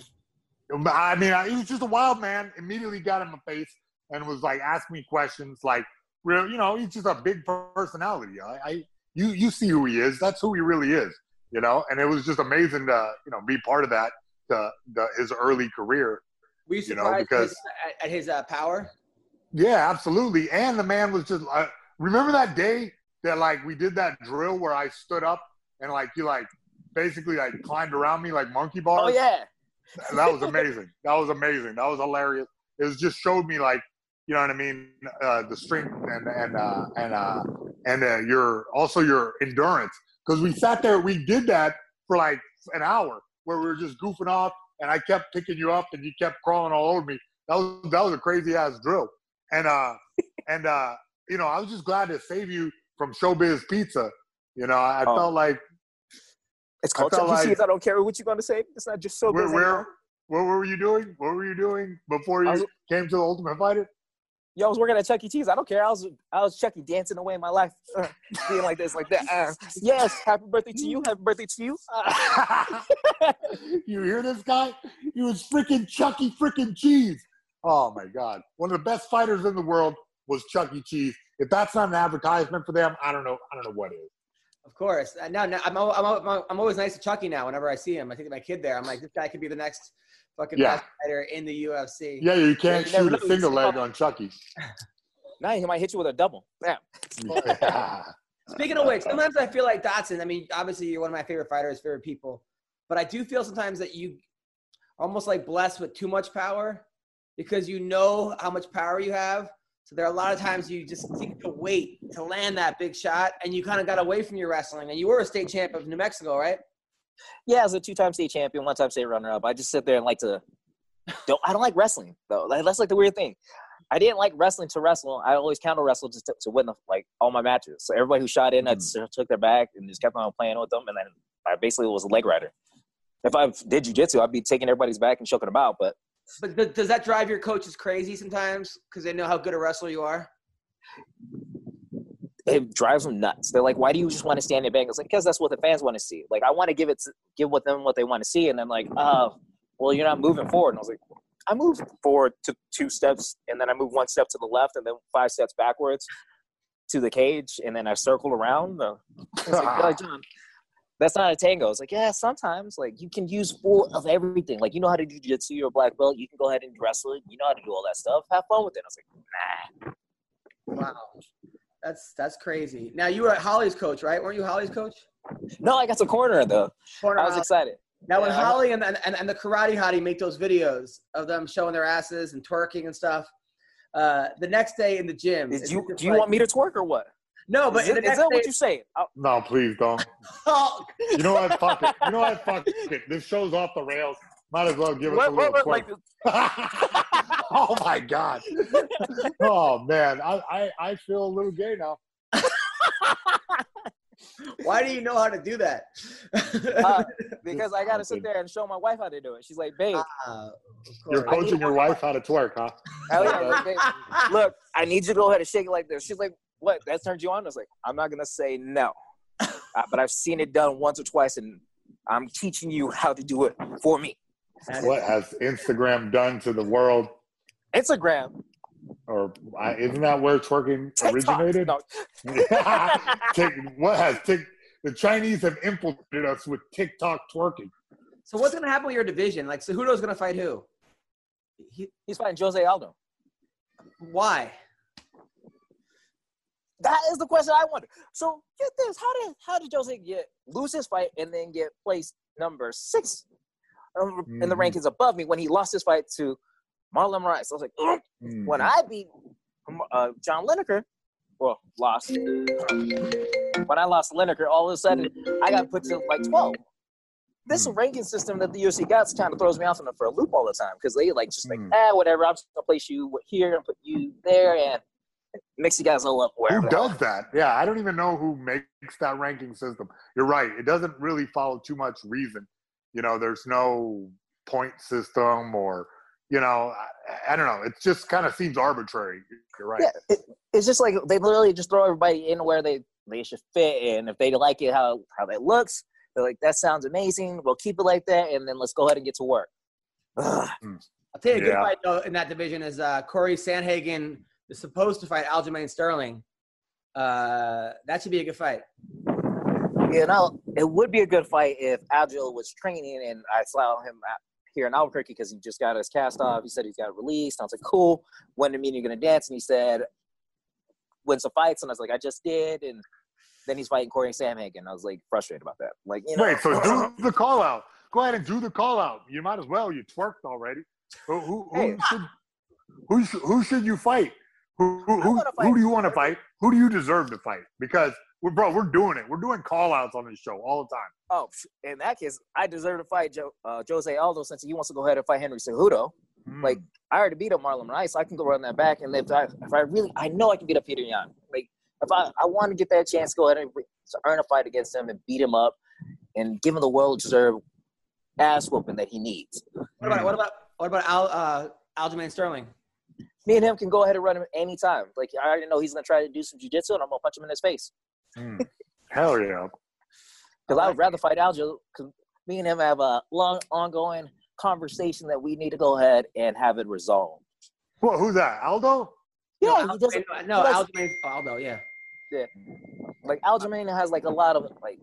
Um, I mean, I, he was just a wild man. Immediately got in my face and was like, asking me questions. Like, real, you know, he's just a big personality. I, I, you, you see who he is. That's who he really is. You know, and it was just amazing to, you know, be part of that. The, the his early career. Were you You know, because- at, at his uh, power? Yeah, absolutely. And the man was just. Uh, remember that day that like we did that drill where I stood up and like he like basically like climbed around me like monkey bars. Oh yeah. that was amazing. That was amazing. That was hilarious. It was just showed me like, you know what I mean, uh, the strength and and uh, and uh, and uh, your also your endurance. Because we sat there, we did that for like an hour where we were just goofing off, and I kept picking you up, and you kept crawling all over me. That was that was a crazy ass drill, and uh, and uh, you know, I was just glad to save you from Showbiz Pizza. You know, I, I Oh. felt like It's called Chuck like- Cheese. I don't care what you're gonna say. It's not just so where, where what were you doing? What were you doing before you was- came to the Ultimate Fighter? Yo, I was working at Chuck E. Cheese. I don't care. I was I was Chucky dancing away in my life, uh, being like this, like that. Uh, yes, happy birthday to you. Happy birthday to you. Uh, you hear this guy? He was freaking Chucky freaking Cheese. Oh my God! One of the best fighters in the world was Chucky Cheese. If that's not an advertisement for them, I don't know. I don't know what is. Of course. Uh, now, now I'm, al- I'm, I'm always nice to Chucky now. Whenever I see him, I think of my kid there. I'm like, this guy could be the next fucking Yeah. fighter in the UFC. Yeah, you can't you shoot a You single leg on Chucky. now he might hit you with a double. Yeah. Speaking of which, sometimes I feel like Dodson. I mean, obviously you're one of my favorite fighters, favorite people, but I do feel sometimes that you almost like blessed with too much power because you know how much power you have. So there are a lot of times you just seem to wait to land that big shot, and you kind of got away from your wrestling. And you were a state champ of New Mexico, right? Yeah, as a two-time state champion, one-time state runner-up, I just sit there and like to. Don't I don't like wrestling though. Like, that's like the weird thing. I didn't like wrestling to wrestle. I always counter wrestled just to, to win the, like all my matches. So everybody who shot in, I mm-hmm. just took their back and just kept on playing with them, and then I basically was a leg rider. If I did jujitsu, I'd be taking everybody's back and choking them out. But But does that drive your coaches crazy sometimes because they know how good a wrestler you are? It drives them nuts. They're like, "Why do you just want to stand there bang?" It's like because that's what the fans want to see. Like I want to give it, to, give with them what they want to see, and then like, oh, well, you're not moving forward. And I was like, I moved forward to two steps, and then I moved one step to the left, and then five steps backwards to the cage, and then I circled around. It's like, "Yeah, John, that's not a tango. It's like, yeah, sometimes like you can use full of everything. Like you know how to do jiu-jitsu, you're a black belt, you can go ahead and wrestle. You know how to do all that stuff. Have fun with it. I was like, nah. Wow, that's that's crazy. Now you were Holly's coach, right? Weren't you Holly's coach? No, I got the corner though. Corner I was Holly. excited. Now, when Yeah, I- Holly and, and, and the karate hottie make those videos of them showing their asses and twerking and stuff, uh, the next day in the gym. Did it's you do you like- want me to twerk or what? No, but is, in it, the that what day- you saying? Oh, No, please don't. Oh, You know what? Fuck it. You know what? Fuck it. This show's off the rails. Might as well give us a little what, what, twerk. like, oh my god. Oh man, I, I I feel a little gay now. why do you know how to do that? uh, because I gotta sit there and show my wife how to do it. She's like, babe, of You're coaching your wife how to twerk, huh? hell yeah, like, babe, look, I need you to go ahead and shake it like this. She's like, what? That turned you on? I was like, I'm not gonna say no, uh, but I've seen it done once or twice, and I'm teaching you how to do it for me. what has Instagram done to the world? Instagram. Or I, isn't that where twerking TikTok. originated? No. Tik- what has Tik? The Chinese have infiltrated us with TikTok twerking. So what's gonna happen with your division? Like, so Cejudo's gonna fight who? He, He's fighting Jose Aldo. why? That is the question I wonder. So get this: how did how did Jose get lose his fight and then get placed number six um, in the Mhm. rankings above me when he lost his fight to Marlon Moraes? I was like. Mm. when I beat uh, John Lineker, well, lost. When I lost Lineker, all of a sudden I got put to like twelve. This Hmm. ranking system that the UFC got kind of throws me off in for a loop all the time because they like just like Hmm. ah whatever I'm just gonna place you here and put you there and mix you guys all up wherever. Who does that? Yeah, I don't even know who makes that ranking system. You're right. It doesn't really follow too much reason. You know, there's no point system or, you know, I, I don't know. It just kind of seems arbitrary. You're right. Yeah, it, it's just like they literally just throw everybody in where they they should fit, and if they like it how how that looks, they're like that sounds amazing. We'll keep it like that, and then let's go ahead and get to work. Ugh. I'll tell you a good Yeah. fight though in that division is uh, Corey Sandhagen is supposed to fight Aljamain Sterling. Uh, that should be a good fight. You know, it would be a good fight if Agile was training and I saw him out here in Albuquerque because he just got his cast off. He said he's got released. And I was like, cool. When the meeting you're gonna dance? And he said, win some fights. And I was like, I just did. And then he's fighting Corey Sandhagen. I was like frustrated about that. Like, you know, Wait, so do the call out. Go ahead and do the call out. You might as well. You twerked already. Who, who, who Hey. should who, should- who should you fight? Who, who, who, fight- who do you want to fight? Who do you deserve to fight? Because we're bro, we're doing it. We're doing call outs on this show all the time. Oh, in that case, I deserve to fight Joe, uh, Jose Aldo since he wants to go ahead and fight Henry Cejudo. Hmm. Like, I already beat up Marlon Rice. I can go run that back. And if I, if I really, I know I can beat up Petr Yan. Like, if I, I want to get that chance, go ahead and re- to earn a fight against him and beat him up and give him the world deserved ass whooping that he needs. What about what about what about Al, uh, Aljamain Sterling? Me and him can go ahead and run him anytime. Like, I already know he's going to try to do some jujitsu and I'm going to punch him in his face. Hmm. Hell yeah. Because I would rather fight Aljo because me and him have a long, ongoing conversation that we need to go ahead and have it resolved. Well, who's that? Aldo? Yeah, no, he doesn't. Aljamain- no, he does- Aljamain Aldo. Yeah. like Aljamain has like a lot of like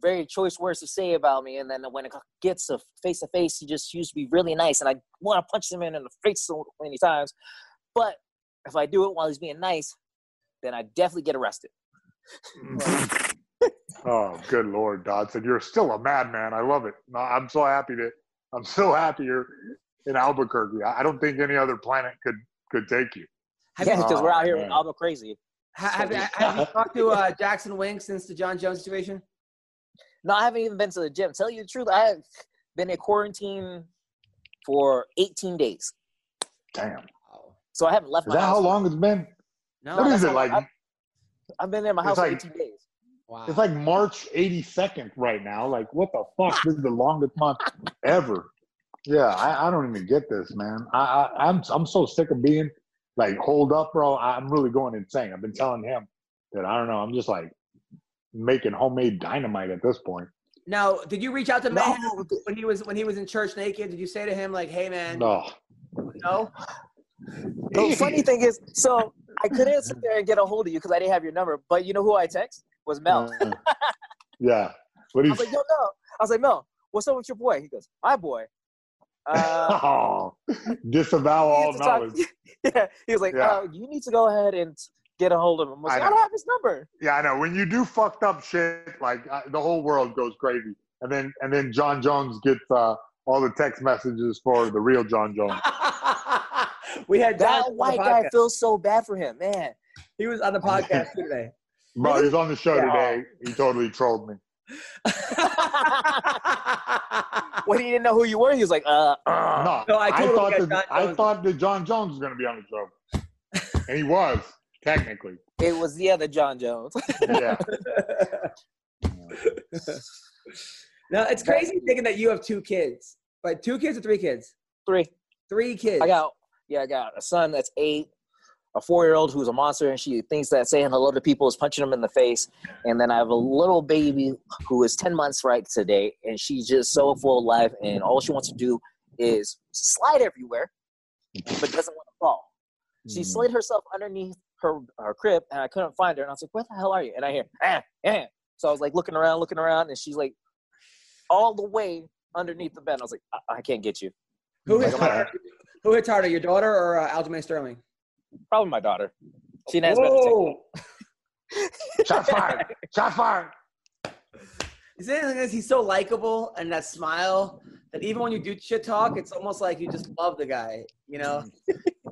very choice words to say about me, and then when it gets to face to face, he just used to be really nice, and I want to punch him in, in the face so many times. But if I do it while he's being nice, then I definitely get arrested. Oh, good lord, Dodson. You're still a madman. I love it. No, I'm so happy that I'm so happy you're in Albuquerque. I I don't think any other planet could could take you. Have yeah, you because we're out here man. all go crazy. ha- have, you- have you talked to uh, Jackson Wink since the Jon Jones situation? No, I haven't even been to the gym. Tell you the truth, I have been in quarantine for 18 days, Damn. Oh. so I haven't left Is my that house. how long it's been? No. What is it like? I- I've been in my It's house for like- 18 days. Wow. It's like March 82nd right now. Like, what the fuck? This is the longest month ever. Yeah, I, I don't even get this, man. I, I I'm I'm so sick of being like hold up, bro. I'm really going insane. I've been telling him that I don't know. I'm just like making homemade dynamite at this point. Now, did you reach out to No, Mayhem when he was when he was in church naked? Did you say to him like, "Hey, man, No. no"? The funny thing is, so I couldn't sit there and get a hold of you because I didn't have your number. But you know who I text was Mel. Uh, yeah. What do you I was like, yo, Mel. I was like, Mel, what's up with your boy? He goes, my boy. Uh, oh, disavow all knowledge. yeah. He was like, Yeah. uh, you need to go ahead and get a hold of him. I was I like, I, know. don't have his number. Yeah, I know. When you do fucked up shit, like uh, the whole world goes crazy, and then and then John Jones gets uh, all the text messages for the real Jon Jones. We had John That white guy podcast. feels so bad for him, man. He was on the podcast today. Bro, he's on the show Yeah. today. He totally trolled me. When he didn't know who you were, he was like, uh, uh. No, No, I I, thought got that John I Jones. thought that John Jones was going to be on the show, and he was technically. It was the other John Jones. Yeah. no, it's crazy thinking that you have two kids. But two kids or three kids? Three. Three kids. I got, yeah, I got a son that's eight, a four year old who's a monster and she thinks that saying hello to people is punching them in the face. And then I have a little baby who is 10 months right today and she's just so full of life and all she wants to do is slide everywhere but doesn't want to fall. She Mm. slid herself underneath her, her crib and I couldn't find her. And I was like, where the hell are you? And I hear, ah, ah. So I was like looking around, looking around, and she's like all the way underneath the bed. I was like, I, I can't get you. Who hits harder? Who hits harder, your daughter or uh, Aljamain Sterling? Probably my daughter. She knows better. to Shot fired. Shot fired. Is the thing is he's so likable and that smile that even when you do shit talk, it's almost like you just love the guy. You know,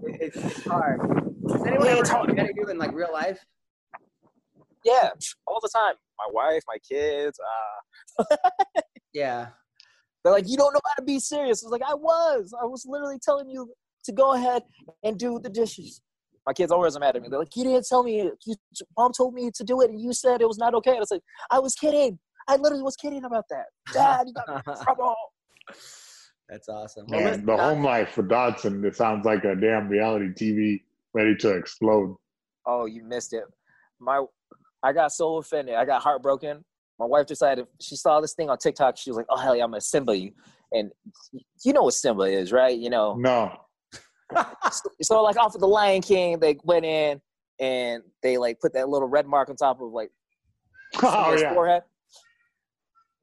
it's, it's hard. Does anyone Yeah, ever talk to you in like real life? Yeah, all the time. My wife, my kids. Uh, Yeah. They're like, you don't know how to be serious. I was like, I was. I was literally telling you to go ahead and do the dishes. My kids always are mad at me. They're like, you didn't tell me. You, mom told me to do it, and you said it was not okay. And I was like, I was kidding. I literally was kidding about that. Dad, you got me in trouble. That's awesome. Well, Man, listen, the uh, home life for Dodson, it sounds like a damn reality TV ready to explode. Oh, you missed it. My, I got so offended. I got heartbroken. My wife decided she saw this thing on TikTok. She was like, "Oh hell yeah, I'm gonna Simba you," and you know what Simba is, right? You know. No. So like off of the Lion King, they went in and they like put that little red mark on top of like Oh, Simba's yeah. forehead.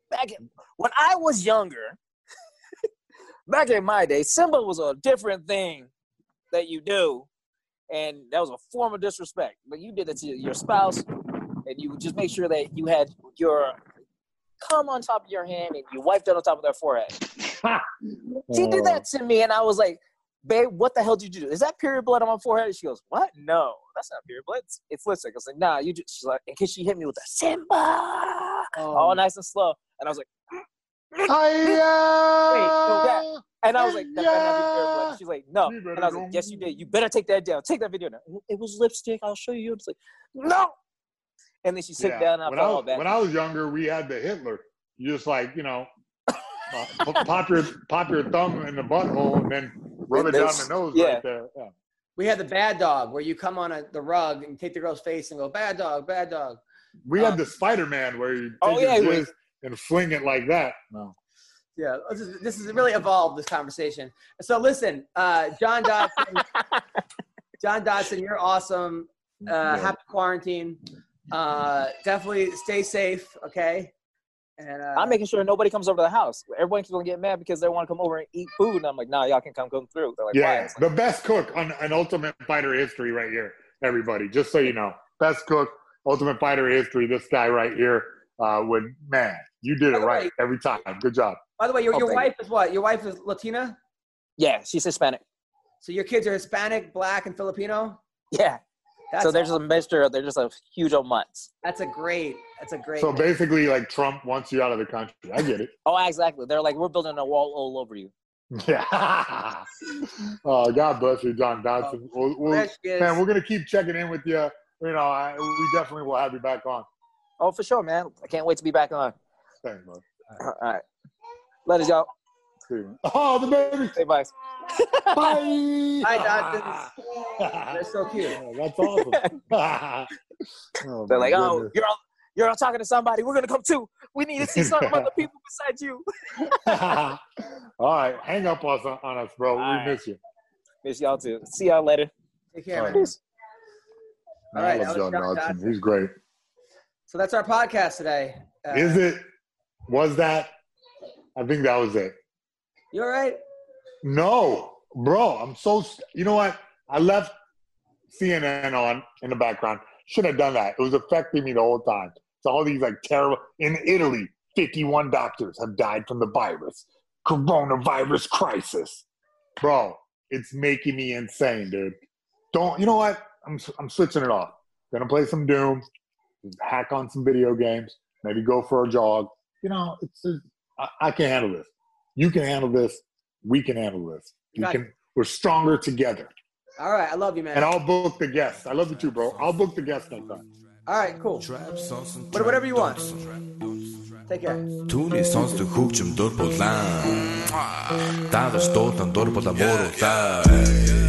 Back in, when I was younger, back in my day, Simba was a different thing that you do, and that was a form of disrespect. But you did it to your spouse, and you would just make sure that you had your cum on top of your hand and you wiped it on top of their forehead. She did Oh. that to me, and I was like, "Babe, what the hell did you do? Is that period blood on my forehead?" And she goes, "What? No, that's not period blood. It's, it's lipstick." I was like, "Nah, you just." She's like, "In case she hit me with a Simba, all nice and slow," and I was like, Hi-ya! and I was like, "That better not be period blood." She's like, "No," and I was like, "Yes, you did. You better take that down. Take that video down." It was lipstick. I'll show you. It's like, no. And then she sat Yeah. down, and I when, felt I all was, bad. when I was younger, we had the Hitler. You just like, you know, uh, pop your pop your thumb in the butthole and then rub it And down this- the nose yeah. right there. Yeah. we had the bad dog where you come on a, the rug and take the girl's face and go bad dog, bad dog. We Um, had the Spider Man where you take Oh, yeah, your it jizz and fling it like that. No. Yeah, this is, this is really evolved this conversation. So listen, uh, John Dodson, John Dodson, you're awesome. Uh, Yeah. happy quarantine. Uh, definitely stay safe. Okay. And uh, I'm making sure nobody comes over to the house. Everyone's gonna get mad because they want to come over and eat food, and I'm like, "Nah, y'all can come come through." They're like, Yeah, like, the best cook on an Ultimate Fighter history right here, everybody. Just so you know, best cook, Ultimate Fighter history. This guy right here uh, would man, you did it right way- every time. Good job. by the way, your, Oh, your thank wife is what? Your wife is Latina. yeah, she's Hispanic. So your kids are Hispanic, Black, and Filipino. Yeah, That's so they're just a mixture. They're just a huge old mutts. that's a great. That's a great. So basically, like Trump wants you out of the country. I get it. Oh, exactly. They're like, "We're building a wall all over you." Yeah. oh, God bless you, John Dodson. Oh, we'll, we'll, There she is. man, we're gonna keep checking in with you. You know, I, we definitely will have you back on. Oh, for sure, man. I can't wait to be back on. Thanks, bro. All right, let us y'all. See you. Oh, the baby. Say bye. Bye. Hi, They're so cute. Oh, that's awesome. Oh, They're my like, "Oh, you're all, you're all talking to somebody. We're gonna come too. We need to see some other people besides you." All right, hang up on us, on us bro. All we right. miss you. Miss y'all too. See y'all later. Take care, All man. right. All I love John John Dodson. Dodson. He's great. So that's our podcast today. Uh, Is it? Was that? I think that was it. You all right? No, bro. I'm so. You know what? I left CNN on in the background. Should have done that. It was affecting me the whole time. So all these like terrible. In Italy, 51 doctors have died from the virus. Coronavirus crisis, bro. It's making me insane, dude. Don't. You know what? I'm I'm switching it off. Gonna play some Doom. Hack on some video games. Maybe go for a jog. You know, it's. I, I can handle this. You can handle this. We can handle this. We Got can. We're stronger together. All right, I love you, man. And I'll book the guests. I love you too, bro. I'll book the guests next time. All right, cool. But whatever you want. Take care. Түүний сонсдог хөгжим дур булаан. Даавар дуудан дур булаа мууруулаа.